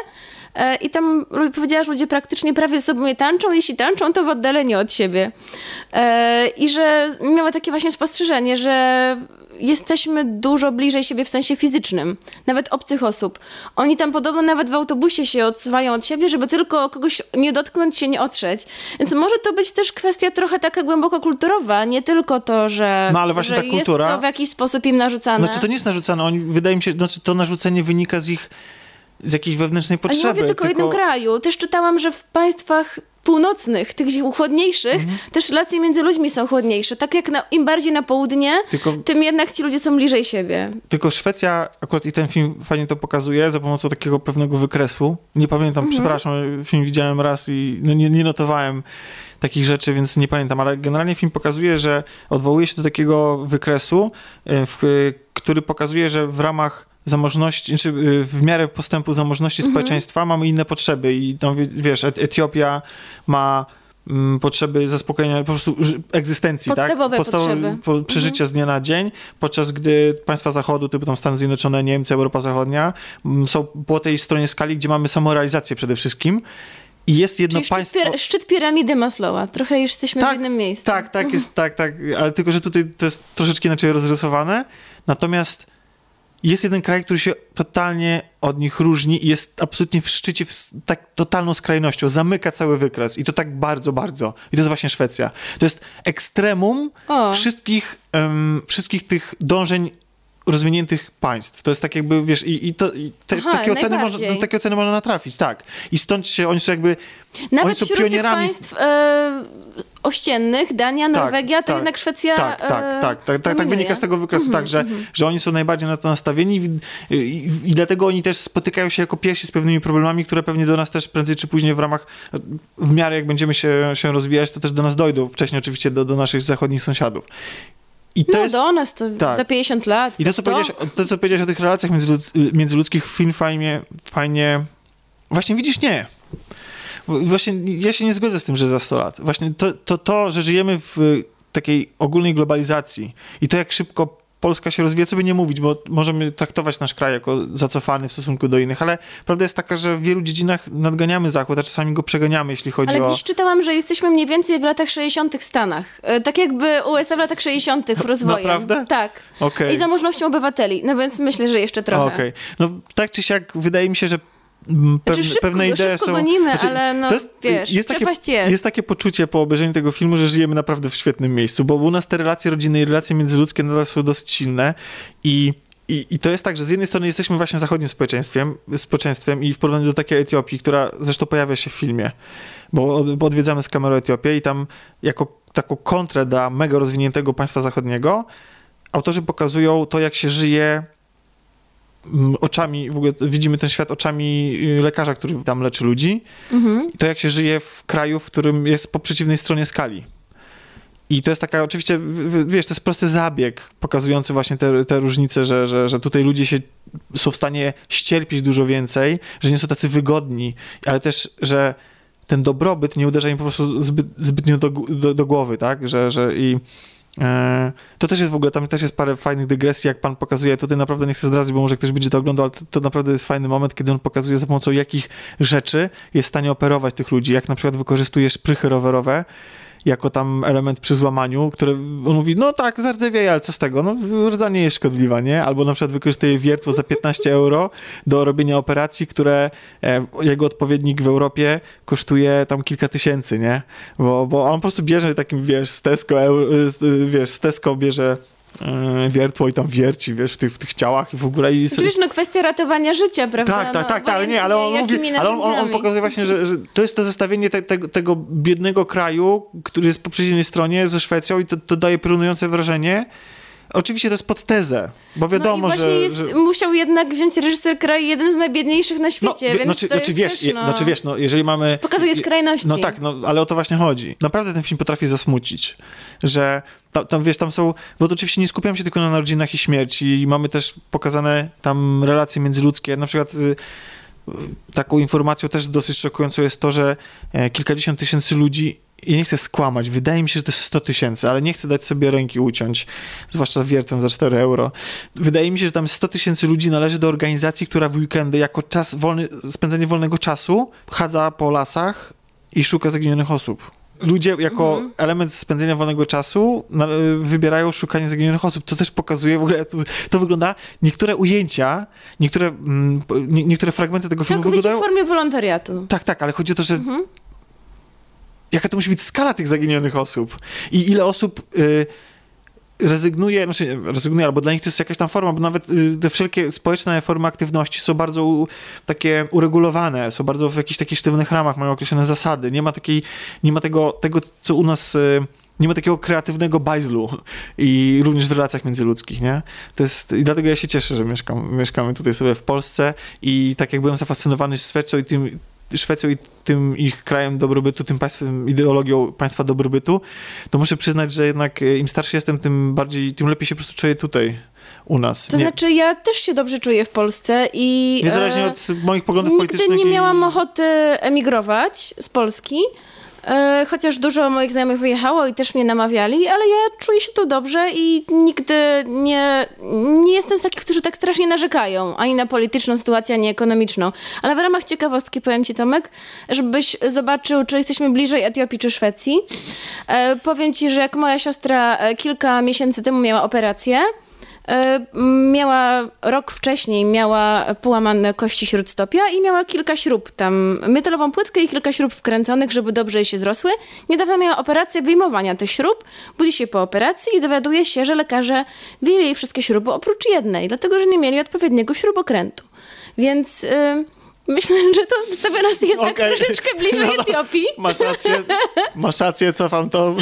i tam powiedziała, że ludzie praktycznie prawie ze sobą nie tańczą, jeśli tańczą, to w oddaleniu od siebie. E, I że miała takie właśnie spostrzeżenie, że jesteśmy dużo bliżej siebie w sensie fizycznym, nawet obcych osób. Oni tam podobno nawet w autobusie się odsuwają od siebie, żeby tylko kogoś nie dotknąć, się nie otrzeć. Więc może to być też kwestia trochę taka głęboko kulturowa, nie tylko to, że, no, ale właśnie że ta kultura... jest to w jakiś sposób im narzucane. Znaczy to nie jest narzucane, oni, wydaje mi się, znaczy to narzucenie wynika z ich z jakiejś wewnętrznej potrzeby. A nie mówię tylko, tylko o jednym kraju. Też czytałam, że w państwach północnych, tych chłodniejszych, mhm. też relacje między ludźmi są chłodniejsze. Tak jak na, im bardziej na południe, tylko, tym jednak ci ludzie są bliżej siebie. Tylko Szwecja, akurat i ten film fajnie to pokazuje, za pomocą takiego pewnego wykresu. Nie pamiętam, mhm. przepraszam, film widziałem raz i no nie, nie notowałem takich rzeczy, więc nie pamiętam, ale generalnie film pokazuje, że odwołuje się do takiego wykresu, e, w, który pokazuje, że w ramach zamożności, znaczy y, w miarę postępu zamożności Mhm. społeczeństwa mamy inne potrzeby i no, wie- wiesz, Et- Etiopia ma mm, potrzeby zaspokojenia po prostu egzystencji, Podstawowe tak? potrzeby. Mhm. Po, przeżycia z dnia na dzień, podczas gdy państwa zachodu, typu tam Stany Zjednoczone, Niemcy, Europa Zachodnia, mm, są po tej stronie skali, gdzie mamy samorealizację przede wszystkim i jest jedno Czyli szczyt, państwo... pir- szczyt piramidy Maslowa. Trochę już jesteśmy w jednym miejscu. Tak, tak, jest, tak, tak, ale tylko, że tutaj to jest troszeczkę inaczej rozrysowane. Natomiast jest jeden kraj, który się totalnie od nich różni i jest absolutnie w szczycie, w tak totalną skrajnością, zamyka cały wykres i to tak bardzo, bardzo. I to jest właśnie Szwecja. To jest ekstremum O. wszystkich, em, wszystkich tych dążeń rozwiniętych państw. To jest tak jakby, wiesz, i, i, to, i te, Aha, takie, oceny można, na takie oceny można natrafić, tak. I stąd się, oni są jakby, oni Nawet są wśród tych pionierami państw e, ościennych, Dania, Norwegia, to tak, jednak Szwecja Tak, tak, e, tak, tak, tak, tak dominuje. wynika z tego wykresu, tak, że, że oni są najbardziej na to nastawieni i, i, i dlatego oni też spotykają się jako pierwsi z pewnymi problemami, które pewnie do nas też prędzej czy później w ramach, w miarę jak będziemy się, się rozwijać, to też do nas dojdą, wcześniej oczywiście do, do naszych zachodnich sąsiadów. I to No jest, do nas to tak. za 50 lat, i to co, 100. powiedziałeś, to, co powiedziałeś o tych relacjach międzylud- międzyludzkich, film fajnie, fajnie... Właśnie widzisz, nie. Właśnie ja się nie zgodzę z tym, że za 100 lat. Właśnie to, to, to że żyjemy w takiej ogólnej globalizacji i to, jak szybko Polska się rozwija, co by nie mówić, bo możemy traktować nasz kraj jako zacofany w stosunku do innych, ale prawda jest taka, że w wielu dziedzinach nadganiamy Zachód, a czasami go przeganiamy, jeśli chodzi Ale o... dziś czytałam, że jesteśmy mniej więcej w latach 60. w Stanach. E, Tak jakby USA w latach 60. rozwojem. Naprawdę? Tak. Okej. I zamożnością obywateli. No więc myślę, że jeszcze trochę. Okej. No tak czy siak, wydaje mi się, że pewne, Znaczy, szybko- pewne idee szybko są... gonimy, ale no, wiesz, jest takie, jest. jest takie poczucie po obejrzeniu tego filmu, że żyjemy naprawdę w świetnym miejscu, bo u nas te relacje rodzinne i relacje międzyludzkie nadal są dosyć silne i i, I to jest tak, że z jednej strony jesteśmy właśnie zachodnim społeczeństwem, społeczeństwem i w porównaniu do takiej Etiopii, która zresztą pojawia się w filmie, bo, bo odwiedzamy z kamerą Etiopię i tam jako taką kontrę dla mega rozwiniętego państwa zachodniego autorzy pokazują to, jak się żyje oczami, w ogóle widzimy ten świat oczami y, lekarza, który tam leczy ludzi, Mhm. to jak się żyje w kraju, w którym jest po przeciwnej stronie skali. I to jest taka, oczywiście, wiesz, to jest prosty zabieg pokazujący właśnie te, te różnice, że, że, że tutaj ludzie się są w stanie ścierpieć dużo więcej, że nie są tacy wygodni, ale też, że ten dobrobyt nie uderza im po prostu zbyt, zbytnio do, do, do głowy, tak? Że, że i to też jest w ogóle, tam też jest parę fajnych dygresji, jak pan pokazuje, tutaj naprawdę nie chcę zdradzić, bo może ktoś będzie to oglądał, ale to, to naprawdę jest fajny moment, kiedy on pokazuje za pomocą jakich rzeczy jest w stanie operować tych ludzi, jak na przykład wykorzystuje szprychy rowerowe, jako tam element przy złamaniu, które on mówi, no tak, zardzewiej, ale co z tego, no rdzenie jest szkodliwa, nie? Albo na przykład wykorzystuje wiertło za 15 euro do robienia operacji, które e, jego odpowiednik w Europie kosztuje tam kilka tysięcy, nie? Bo, bo on po prostu bierze takim, wiesz, z Tesco, euro, wiesz, z Tesco bierze wiertło i tam wierci, wiesz, w tych, w tych ciałach i w ogóle i... Czy wiesz, no kwestia ratowania życia, prawda? Tak, tak, no, tak, tak, ale nie, ale on mówi, ale on, on, on pokazuje właśnie, że, że to jest to zestawienie te, tego, tego biednego kraju, który jest po przeciwnej stronie ze Szwecją i to, to daje piorunujące wrażenie. Oczywiście to jest pod tezę, bo wiadomo, no i że... jest, że... musiał jednak wziąć reżyser kraju jeden z najbiedniejszych na świecie, wie- więc znaczy, to znaczy, wiesz, też, no, znaczy wiesz, no jeżeli mamy... Pokazuje skrajności. No tak, no ale o to właśnie chodzi. Naprawdę ten film potrafi zasmucić, że tam, tam wiesz, tam są, bo to oczywiście nie skupiam się tylko na narodzinach i śmierci i mamy też pokazane tam relacje międzyludzkie, na przykład y, y, taką informacją też dosyć szokującą jest to, że e, kilkadziesiąt tysięcy ludzi ja nie chcę skłamać, wydaje mi się, że to jest 100 tysięcy, ale nie chcę dać sobie ręki uciąć, zwłaszcza wiertłem za 4 euro. Wydaje mi się, że tam 100 tysięcy ludzi należy do organizacji, która w weekendy jako czas wolny, spędzenie wolnego czasu chadza po lasach i szuka zaginionych osób. Ludzie jako Mhm. element spędzenia wolnego czasu na- wybierają szukanie zaginionych osób. To też pokazuje, w ogóle to, to wygląda, niektóre ujęcia, niektóre, mm, nie, niektóre fragmenty tego filmu Całkowicie w wyglądają... formie wolontariatu. Tak, tak, ale chodzi o to, że Mhm. Jaka to musi być skala tych zaginionych osób i ile osób y, rezygnuje, znaczy rezygnuje, albo dla nich to jest jakaś tam forma, bo nawet y, te wszelkie społeczne formy aktywności są bardzo u, takie uregulowane, są bardzo w jakichś takich sztywnych ramach, mają określone zasady. Nie ma takiej, nie ma tego, tego co u nas... Y, nie ma takiego kreatywnego bajzlu i również w relacjach międzyludzkich, nie? To jest, i dlatego ja się cieszę, że mieszkam, mieszkamy tutaj sobie w Polsce i tak jak byłem zafascynowany Szwecją i tym, Szwecją i tym ich krajem dobrobytu, tym państwem, ideologią państwa dobrobytu, to muszę przyznać, że jednak e, im starszy jestem, tym bardziej, tym lepiej się po prostu czuję tutaj u nas. To nie, znaczy, ja też się dobrze czuję w Polsce i. Niezależnie e, od moich poglądów nigdy politycznych. Nigdy nie miałam ochoty emigrować z Polski. E, chociaż dużo moich znajomych wyjechało i też mnie namawiali, ale ja czuję się tu dobrze i nigdy nie, nie jestem z takich, którzy tak strasznie narzekają ani na polityczną sytuację, ani ekonomiczną. Ale w ramach ciekawostki powiem ci, Tomek, żebyś zobaczył, czy jesteśmy bliżej Etiopii czy Szwecji. E, powiem ci, że jak moja siostra e, kilka miesięcy temu miała operację, miała rok wcześniej miała połamane kości śródstopia i miała kilka śrub tam, metalową płytkę i kilka śrub wkręconych, żeby dobrze jej się zrosły. Niedawno miała operację wyjmowania tych śrub, budzi się po operacji i dowiaduje się, że lekarze wyjęli wszystkie śruby oprócz jednej, dlatego że nie mieli odpowiedniego śrubokrętu. Więc... Yy, Myślę, że to stawia nas jednak okay. troszeczkę bliżej no, Etiopii. Masz rację, masz rację, cofam to,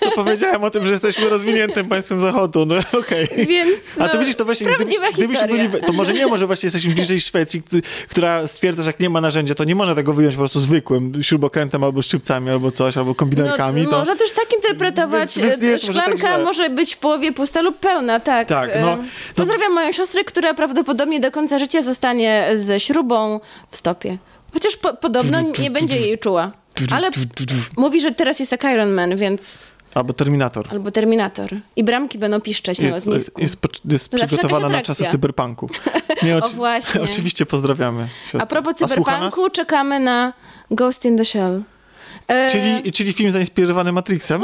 co powiedziałem o tym, że jesteśmy rozwiniętym państwem zachodu. No okej. Okay. Więc A to widzisz, to właśnie, gdyby, gdybyśmy byli, to może nie, może właśnie jesteśmy bliżej Szwecji, która stwierdza, że jak nie ma narzędzia, to nie można tego wyjąć po prostu zwykłym śrubokrętem albo szczypcami, albo coś, albo kombinerkami. No, to... Można też tak interpretować. Więc, więc Szklanka może, tak może, być w połowie pusta lub pełna, tak. Tak, no, Pozdrawiam moją siostrę, która prawdopodobnie do końca życia zostanie ze śrubą w stopie. Chociaż po, podobno nie będzie jej czuła. Ale mówi, że teraz jest jak Iron Man, więc... Albo Terminator. Albo Terminator. I bramki będą piszczeć jest, na lotnisku. Jest, jest przygotowana na czasy cyberpunku. Nie, o właśnie. Oczywiście pozdrawiamy. Siostry. A propos cyberpunku, czekamy na Ghost in the Shell. E, czyli, czyli film zainspirowany Matrixem?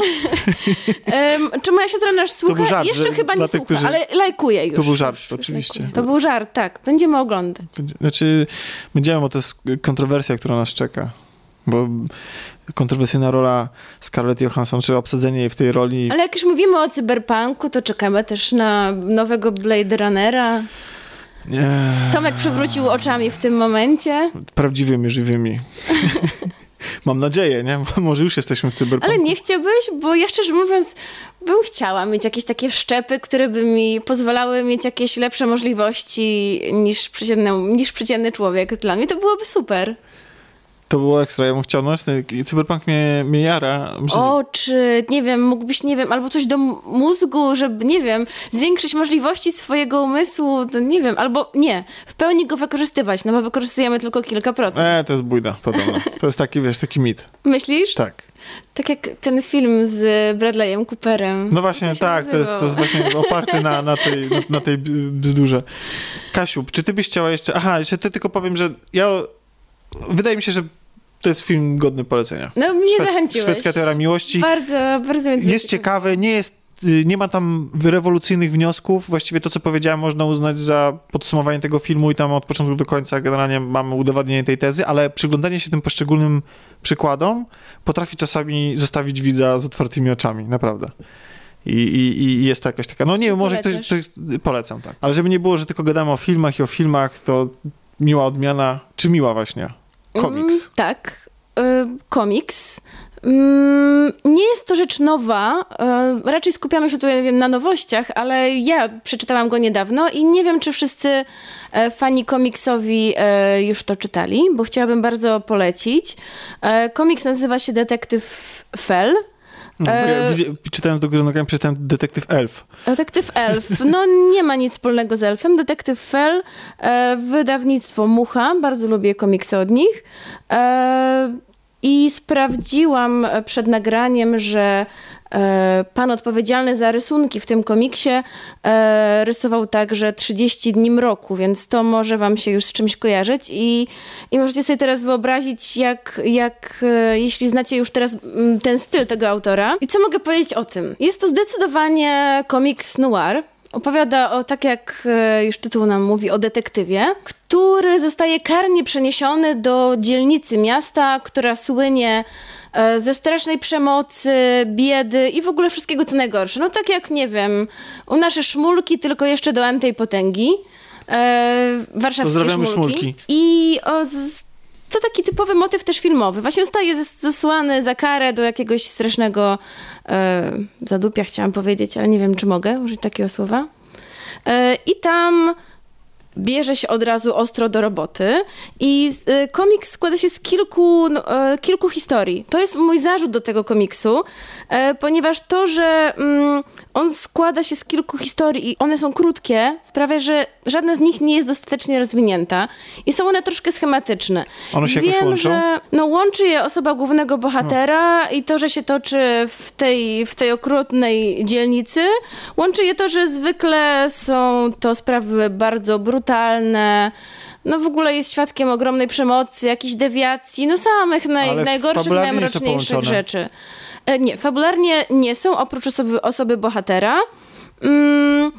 czy moja siostra nasz słucha? To był żart, Jeszcze chyba nie słucha, którzy... ale lajkuje już. To był żart, oczywiście. To był żart, tak. Będziemy oglądać. Znaczy, będziemy, bo to jest kontrowersja, która nas czeka. Bo kontrowersyjna rola Scarlett Johansson, czy obsadzenie jej w tej roli. Ale jak już mówimy o cyberpunku, to czekamy też na nowego Blade Runnera. Nie. Tomek przewrócił oczami w tym momencie. Prawdziwymi, żywymi. Mam nadzieję, nie? Może już jesteśmy w cyberpunku. Ale nie chciałbyś, bo ja szczerze mówiąc bym chciała mieć jakieś takie wszczepy, które by mi pozwalały mieć jakieś lepsze możliwości niż przeciętny, niż przeciętny człowiek. Dla mnie to byłoby super. To było ekstra, ja bym chciał, no cyberpunk mnie, mnie jara. O, czy, nie wiem, mógłbyś, nie wiem, albo coś do mózgu, żeby, nie wiem, zwiększyć możliwości swojego umysłu, to nie wiem, albo nie, w pełni go wykorzystywać, no bo wykorzystujemy tylko kilka procent. E, to jest bójda, podobno. To jest taki, wiesz, taki mit. Myślisz? Tak. Tak jak ten film z Bradleyem Cooperem. No właśnie, tak, to jest, to jest właśnie oparty na, na, tej, na, na tej bzdurze. Kasiu, czy ty byś chciała jeszcze... Aha, jeszcze ty tylko powiem, że ja... Wydaje mi się, że to jest film godny polecenia. No mnie Szwed, zachęciłeś. Szwedzka teoria miłości. Bardzo, bardzo więc Jest ciekawy, nie jest y, nie ma tam rewolucyjnych wniosków. Właściwie to, co powiedziałem, można uznać za podsumowanie tego filmu i tam od początku do końca generalnie mamy udowadnienie tej tezy, ale przyglądanie się tym poszczególnym przykładom potrafi czasami zostawić widza z otwartymi oczami, naprawdę. I, i, I, jest to jakaś taka, no nie wiem, może ktoś, ktoś, polecam, tak. Ale żeby nie było, że tylko gadamy o filmach i o filmach, to miła odmiana, czy miła właśnie? Komiks. Mm, tak, y, komiks. Mm, nie jest to rzecz nowa. Y, raczej skupiamy się tutaj na nowościach, ale ja przeczytałam go niedawno i nie wiem, czy wszyscy e, fani komiksowi e, już to czytali, bo chciałabym bardzo polecić. E, komiks nazywa się Detektyw Fell. No, ja czytałem do góry nogami, przeczytałem Detektyw Elf. Detektyw Elf. No nie ma nic wspólnego z Elfem. Detektyw Fell, e, wydawnictwo Mucha. Bardzo lubię komiksy od nich. E, I sprawdziłam przed nagraniem, że E, pan odpowiedzialny za rysunki w tym komiksie e, rysował także 30 dni mroku, więc to może wam się już z czymś kojarzyć i, i możecie sobie teraz wyobrazić, jak, jak e, jeśli znacie już teraz mm, ten styl tego autora. I co mogę powiedzieć o tym? Jest to zdecydowanie komiks noir, Opowiada o, tak jak już tytuł nam mówi, o detektywie, który zostaje karnie przeniesiony do dzielnicy miasta, która słynie E, ze strasznej przemocy, biedy i w ogóle wszystkiego co najgorsze. No tak jak, nie wiem, u nasze szmulki, tylko jeszcze do antej potęgi. E, warszawskie szmulki. szmulki. I o, z, to taki typowy motyw też filmowy. Właśnie zostaje zesłany za karę do jakiegoś strasznego e, zadupia, chciałam powiedzieć, ale nie wiem, czy mogę użyć takiego słowa. E, I tam bierze się od razu ostro do roboty i y, komiks składa się z kilku, no, y, kilku historii. To jest mój zarzut do tego komiksu, y, ponieważ to, że mm, on składa się z kilku historii i one są krótkie, sprawia, że żadna z nich nie jest dostatecznie rozwinięta i są one troszkę schematyczne. One się Wiem, jakoś łączą? że no, łączy je osoba głównego bohatera i to, że się toczy w tej, w tej okrutnej dzielnicy. Łączy je to, że zwykle są to sprawy bardzo brutalne. No w ogóle jest świadkiem ogromnej przemocy, jakichś dewiacji, no samych naj, najgorszych, najmroczniejszych rzeczy. E, Nie, fabularnie nie są, oprócz osoby, osoby bohatera. Mm,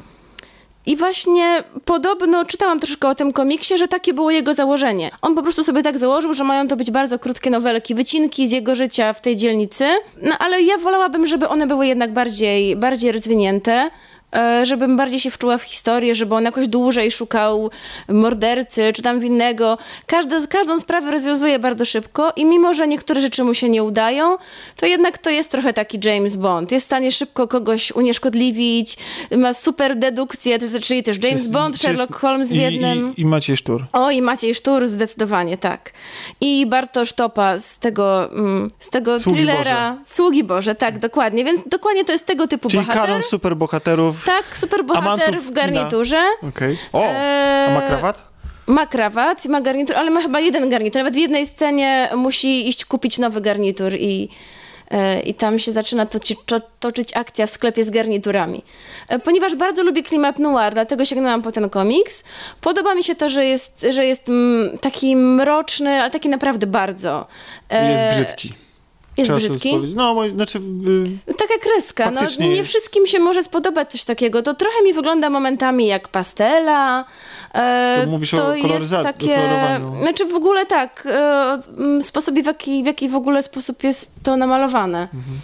i właśnie podobno czytałam troszkę o tym komiksie, że takie było jego założenie. On po prostu sobie tak założył, że mają to być bardzo krótkie nowelki, wycinki z jego życia w tej dzielnicy. No ale ja wolałabym, żeby one były jednak bardziej, bardziej rozwinięte. E, Żebym bardziej się wczuła w historię, żeby on jakoś dłużej szukał mordercy czy tam winnego. Każdy, każdą sprawę rozwiązuje bardzo szybko i mimo, że niektóre rzeczy mu się nie udają, to jednak to jest trochę taki James Bond. Jest w stanie szybko kogoś unieszkodliwić, ma super dedukcję, to- czyli też James Bond, Sherlock jest- Holmes w i, jednym. I, I Maciej Sztur. O, i Maciej Sztur, zdecydowanie tak. I Bartosz Topa z tego, mm, z tego Sługi thrillera Boże. Sługi Boże, tak, dokładnie. Więc dokładnie to jest tego typu Czyli bohater. kanon superbohaterów. Tak, super bohater Amantów w garniturze. Okej. O, Eee, a ma krawat? Ma krawat, ma garnitur, ale ma chyba jeden garnitur. Nawet w jednej scenie musi iść kupić nowy garnitur i, e, i tam się zaczyna toci, to, toczyć akcja w sklepie z garniturami. E, Ponieważ bardzo lubię klimat noir, dlatego sięgnęłam po ten komiks. Podoba mi się to, że jest, że jest mm, taki mroczny, ale taki naprawdę bardzo. E, Jest brzydki. Jest brzydki? No, znaczy... y, Taka kreska. No, Faktycznie nie jest. wszystkim się może spodobać coś takiego. To trochę mi wygląda momentami jak pastela. E, To mówisz o to koloryzacji, jest takie, o. Znaczy w ogóle tak, e, sposobie w jaki, w jaki w ogóle sposób jest to namalowane. Mhm.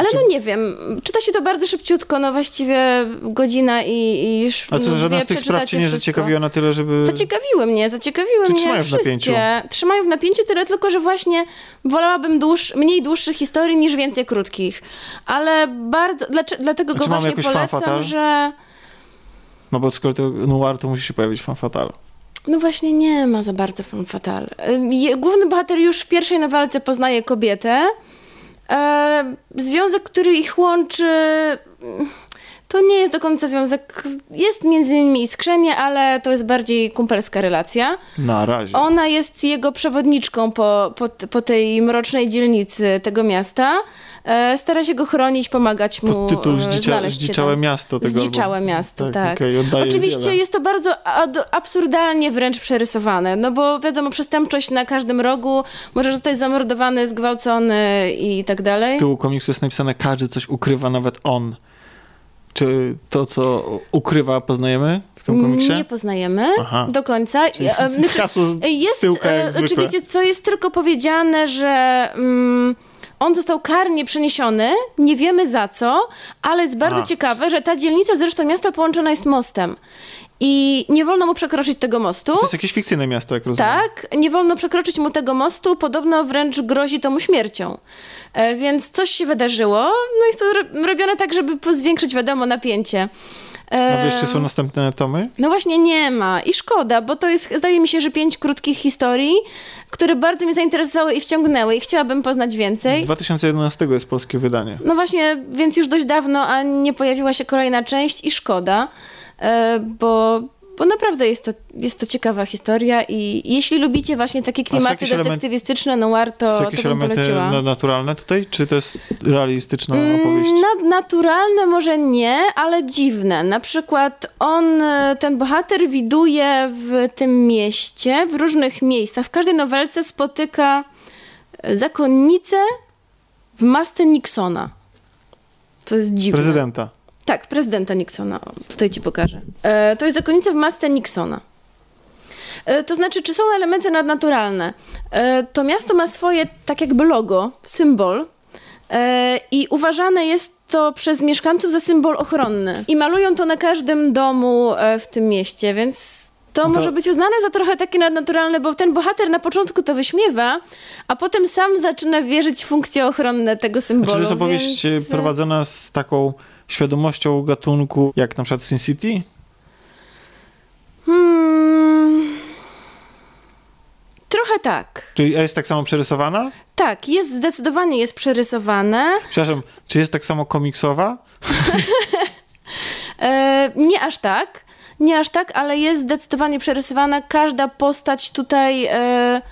Ale no nie wiem, czyta się to bardzo szybciutko, no właściwie godzina i, i już A co, no, żadna z tych spraw cię nie zaciekawiła na tyle, żeby... Zaciekawiły mnie, zaciekawiły Czy mnie trzymają w wszystkie. napięciu? Trzymają w napięciu tyle tylko, że właśnie wolałabym dłuż, mniej dłuższych historii niż więcej krótkich. Ale bardzo, dlatego go właśnie polecam, że... No bo skoro to noir, to musi się pojawić fan fatal. No właśnie nie ma za bardzo fan fatal. Je- Główny bohater już w pierwszej nowelce poznaje kobietę. E, związek, który ich łączy, mm, to nie jest do końca związek. Jest między nimi iskrzenie, ale to jest bardziej kumpelska relacja. Na razie. Ona jest jego przewodniczką po, po, po tej mrocznej dzielnicy tego miasta. E, stara się go chronić, pomagać mu Podtytuł e, Zdzicia, Zdziczałe miasto tego Zdziczałe albumu. miasto, tak. okej, oddaje Oczywiście wiele. jest to bardzo ad- absurdalnie wręcz przerysowane, no bo wiadomo, przestępczość na każdym rogu, może zostać zamordowany, zgwałcony i tak dalej. Z tyłu komiksu jest napisane, każdy coś ukrywa, nawet on. Czy to, co ukrywa, poznajemy w tym komiksie? Nie poznajemy Aha. do końca. Czyli znaczy, hasło z, Jest, z tyłka jak e, zwykle. Znaczy wiecie co, jest tylko powiedziane, że mm, on został karnie przeniesiony, nie wiemy za co, ale jest bardzo A. ciekawe, że ta dzielnica zresztą miasta połączona jest mostem. I nie wolno mu przekroczyć tego mostu. To jest jakieś fikcyjne miasto, jak rozumiem. Tak, nie wolno przekroczyć mu tego mostu, podobno wręcz grozi to mu śmiercią. E, więc coś się wydarzyło, no jest to ro- robione tak, żeby zwiększyć, wiadomo, napięcie. A wiesz, czy są następne tomy? no właśnie nie ma i szkoda, bo to jest, zdaje mi się, że pięć krótkich historii, które bardzo mnie zainteresowały i wciągnęły i chciałabym poznać Z więcej. 2011 jest polskie wydanie. No właśnie, więc już dość dawno, a nie pojawiła się kolejna część i szkoda, e, bo, bo naprawdę jest to, jest to ciekawa historia i jeśli lubicie właśnie takie klimaty jakieś element- detektywistyczne, noir, to, Są to jakieś bym elementy poleciła. na- naturalne tutaj? Czy to jest realistyczna opowieść? Mm, Na, naturalne może nie, ale dziwne. Na przykład on, e, ten bohater widuje w tym mieście, w różnych miejscach. W każdej nowelce spotyka e, zakonnicę w masce Nixona. To jest dziwne. Prezydenta. Tak, prezydenta Nixona. Tutaj ci pokażę. E, to jest zakonnica w masce Nixona. E, to znaczy, czy są elementy nadnaturalne? E, to miasto ma swoje, tak jakby logo, symbol. I uważane jest to przez mieszkańców za symbol ochronny. I malują to na każdym domu w tym mieście, więc to, No to- może być uznane za trochę takie nadnaturalne, bo ten bohater na początku to wyśmiewa, a potem sam zaczyna wierzyć w funkcje ochronne tego symbolu. Czy to jest opowieść więc... prowadzona z taką świadomością gatunku, jak na przykład Sin City? Hmm. Trochę tak. Czyli jest tak samo przerysowana? Tak, jest zdecydowanie jest przerysowane. Przepraszam, czy jest tak samo komiksowa? e, nie aż tak. Nie aż tak, ale jest zdecydowanie przerysowana. Każda postać tutaj. E,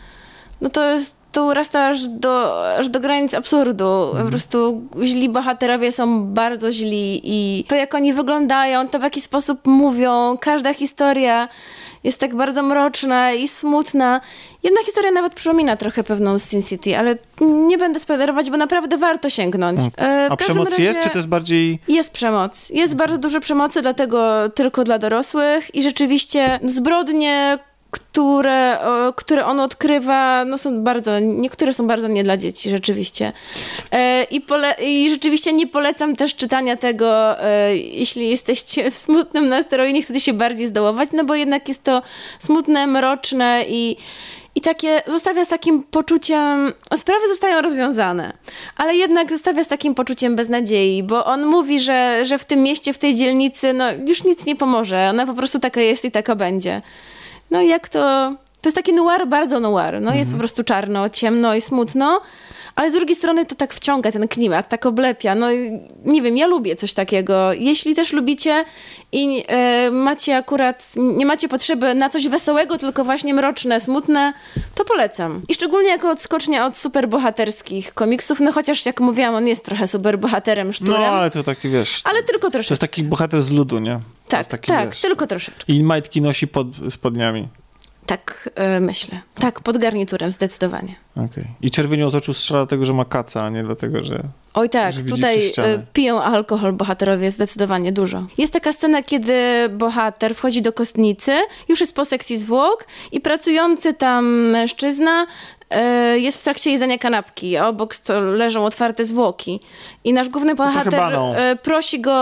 no to jest to urasta aż do, aż do granic absurdu. Po prostu źli bohaterowie są bardzo źli i to, jak oni wyglądają, to w jaki sposób mówią, każda historia jest tak bardzo mroczna i smutna. Jedna historia nawet przypomina trochę pewną Sin City, ale nie będę spoilerować, bo naprawdę warto sięgnąć. E, w A przemoc razie- jest, czy to jest bardziej... jest przemoc. Jest bardzo dużo przemocy, dlatego tylko dla dorosłych i rzeczywiście zbrodnie, które, które on odkrywa, no są bardzo, niektóre są bardzo nie dla dzieci, rzeczywiście. E, i, pole, I rzeczywiście nie polecam też czytania tego, e, jeśli jesteście w smutnym nastroju, nie chcecie się bardziej zdołować, no bo jednak jest to smutne, mroczne i i takie zostawia z takim poczuciem, sprawy zostają rozwiązane, ale jednak zostawia z takim poczuciem beznadziei, bo on mówi, że, że w tym mieście, w tej dzielnicy, no już nic nie pomoże, ona po prostu taka jest i taka będzie. No i jak to... To jest taki noir, bardzo noir. No jest po prostu czarno, ciemno i smutno, ale z drugiej strony to tak wciąga ten klimat, tak oblepia. No nie wiem, ja lubię coś takiego. Jeśli też lubicie i e, macie akurat, nie macie potrzeby na coś wesołego, tylko właśnie mroczne, smutne, to polecam. I szczególnie jako odskocznia od superbohaterskich komiksów, no chociaż jak mówiłam, on jest trochę superbohaterem, szturem, No, ale... ale to taki, wiesz... tylko To jest troszeczkę. taki bohater z ludu, nie? Tak, taki, tak, wiesz, tylko troszeczkę. I majtki nosi pod spodniami. Tak, e, myślę. Tak, pod garniturem, zdecydowanie. Okej. I czerwienią z oczu strzela dlatego, że ma kaca, a nie dlatego, że... Oj tak, Że tutaj e, piją alkohol bohaterowie zdecydowanie dużo. Jest taka scena, kiedy bohater wchodzi do kostnicy, już jest po sekcji zwłok i pracujący tam mężczyzna jest w trakcie jedzenia kanapki, a obok leżą otwarte zwłoki. I nasz główny bohater baną. e, prosi go,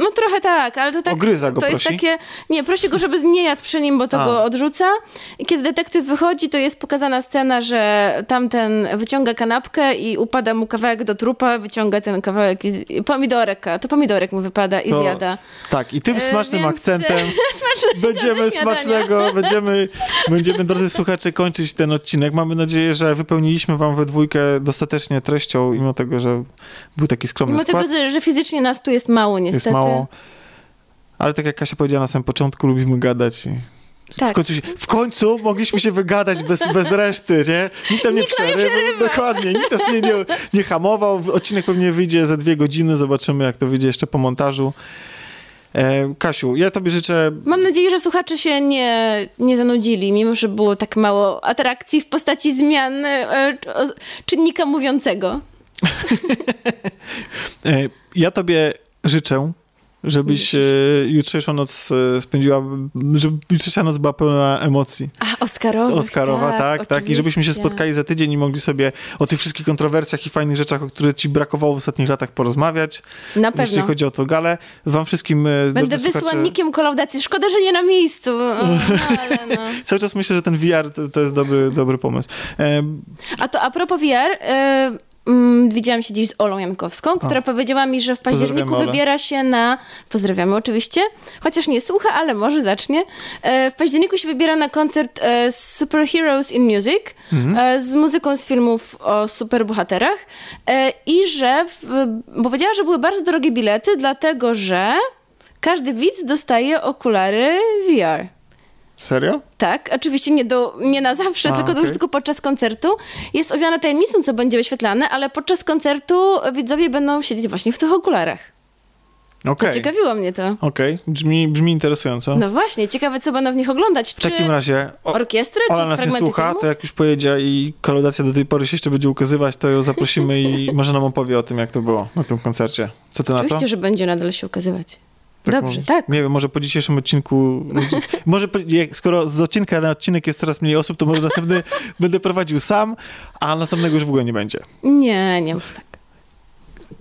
no trochę tak, ale to tak... Ogryza go to jest prosi? takie, nie, prosi go, żeby nie jadł przy nim, bo to A. go odrzuca. I kiedy detektyw wychodzi, to jest pokazana scena, że tamten wyciąga kanapkę i upada mu kawałek do trupa, wyciąga ten kawałek i z... pomidorek, to pomidorek mu wypada i To- zjada. Tak, i tym E, smacznym więc- akcentem będziemy smacznego, będziemy, będziemy, drodzy słuchacze, kończyć ten odcinek. Mamy nadzieję, że wypełniliśmy wam we dwójkę dostatecznie treścią, mimo tego, że był taki skromny Mimo skład. tego, że- fizycznie nas tu jest mało niestety. jest mało. Ale tak jak Kasia powiedziała na samym początku, lubimy gadać. I w, Tak. końcu się, w końcu mogliśmy się wygadać bez, bez reszty, nie? Nikt tam nie przerywał. przerywa. Dokładnie, nikt nas nie, nie, nie hamował. Odcinek pewnie wyjdzie za dwie godziny, zobaczymy jak to wyjdzie jeszcze po montażu. E, Kasiu, ja tobie życzę Mam nadzieję, że słuchacze się nie, nie zanudzili, mimo że było tak mało atrakcji w postaci zmian e, czynnika mówiącego. E, Ja tobie życzę, żebyś e, jutrzejszą noc e, spędziła, żeby jutrzejsza noc była pełna emocji. A, Oscarowa. Oscarowa, tak, tak, I żebyśmy się spotkali za tydzień i mogli sobie o tych wszystkich kontrowersjach i fajnych rzeczach, o które ci brakowało w ostatnich latach porozmawiać. Na Jeśli pewno. chodzi o tą galę. Wam wszystkim e, Będę słuchacze, wysłannikiem kolaudacji. Szkoda, że nie na miejscu. O, ale no. Cały czas myślę, że ten VR to, to jest dobry, dobry pomysł. E, A to a propos VR, y, mm, widziałam się dziś z Olą Jankowską, która powiedziała mi, że w październiku wybiera się na... Pozdrawiamy oczywiście, chociaż nie słucha, ale może zacznie. E, w październiku się wybiera na koncert e, Superheroes in Music e, z muzyką z filmów o superbohaterach i że... W, bo powiedziała, że były bardzo drogie bilety, dlatego że każdy widz dostaje okulary VR. Serio? Tak, oczywiście nie, do, nie na zawsze, A, tylko, okay. tylko podczas koncertu. Jest owiane tajemnicą, co będzie wyświetlane, ale podczas koncertu widzowie będą siedzieć właśnie w tych okularach. Okej. Ciekawiło mnie to. Okej, brzmi, brzmi interesująco. No właśnie, ciekawe, co będą w nich oglądać. w Czy takim razie... O, orkiestry, Ola czy nas nie słucha, filmów? to jak już pojedzie i kolaudacja do tej pory się jeszcze będzie ukazywać, to ją zaprosimy i może nam opowie o tym, jak to było na tym koncercie. Co ty na to? Oczywiście, że będzie nadal się ukazywać. Tak Dobrze, mówisz? tak. Nie wiem, może po dzisiejszym odcinku. może po, jak, skoro z odcinka na odcinek jest coraz mniej osób, to może następny będę prowadził sam, a następnego już w ogóle nie będzie. Nie, nie mów tak.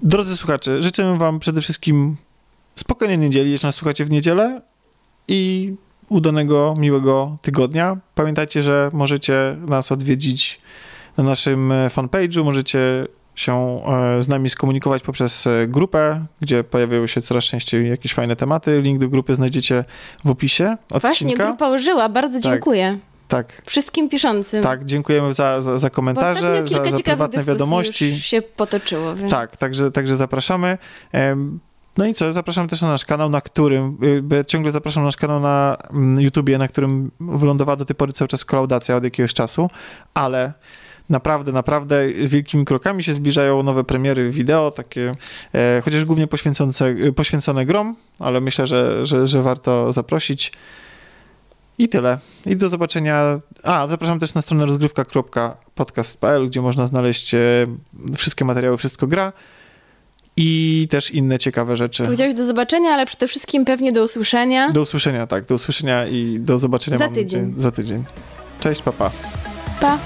Drodzy słuchacze, życzę Wam przede wszystkim spokojnej niedzieli, jeśli nas słuchacie w niedzielę i udanego, miłego tygodnia. Pamiętajcie, że możecie nas odwiedzić na naszym e, fanpage'u, możecie się e, z nami skomunikować poprzez e, grupę, gdzie pojawiają się coraz częściej jakieś fajne tematy. Link do grupy znajdziecie w opisie odcinka. Właśnie, grupa użyła, bardzo Tak. dziękuję. Tak, Wszystkim piszącym. tak, dziękujemy za, za, za komentarze, za, za prywatne wiadomości. już się potoczyło, więc... Tak, także, także zapraszamy. No i co, zapraszamy też na nasz kanał, na którym, y, ja ciągle zapraszam na nasz kanał na mm, YouTubie, na którym wylądowała do tej pory cały czas kolaudacja od jakiegoś czasu, ale naprawdę, naprawdę wielkimi krokami się zbliżają nowe premiery wideo, takie, e, chociaż głównie poświęcone, poświęcone grom, ale myślę, że, że, że warto zaprosić. I tyle. I do zobaczenia. A, zapraszam też na stronę rozgrywka.podcast.pl, gdzie można znaleźć e, wszystkie materiały, wszystko gra i też inne ciekawe rzeczy. Powiedziałeś do zobaczenia, ale przede wszystkim pewnie do usłyszenia. Do usłyszenia, tak, do usłyszenia i do zobaczenia Za nadzieję, tydzień. za tydzień. Cześć, papa. Pa!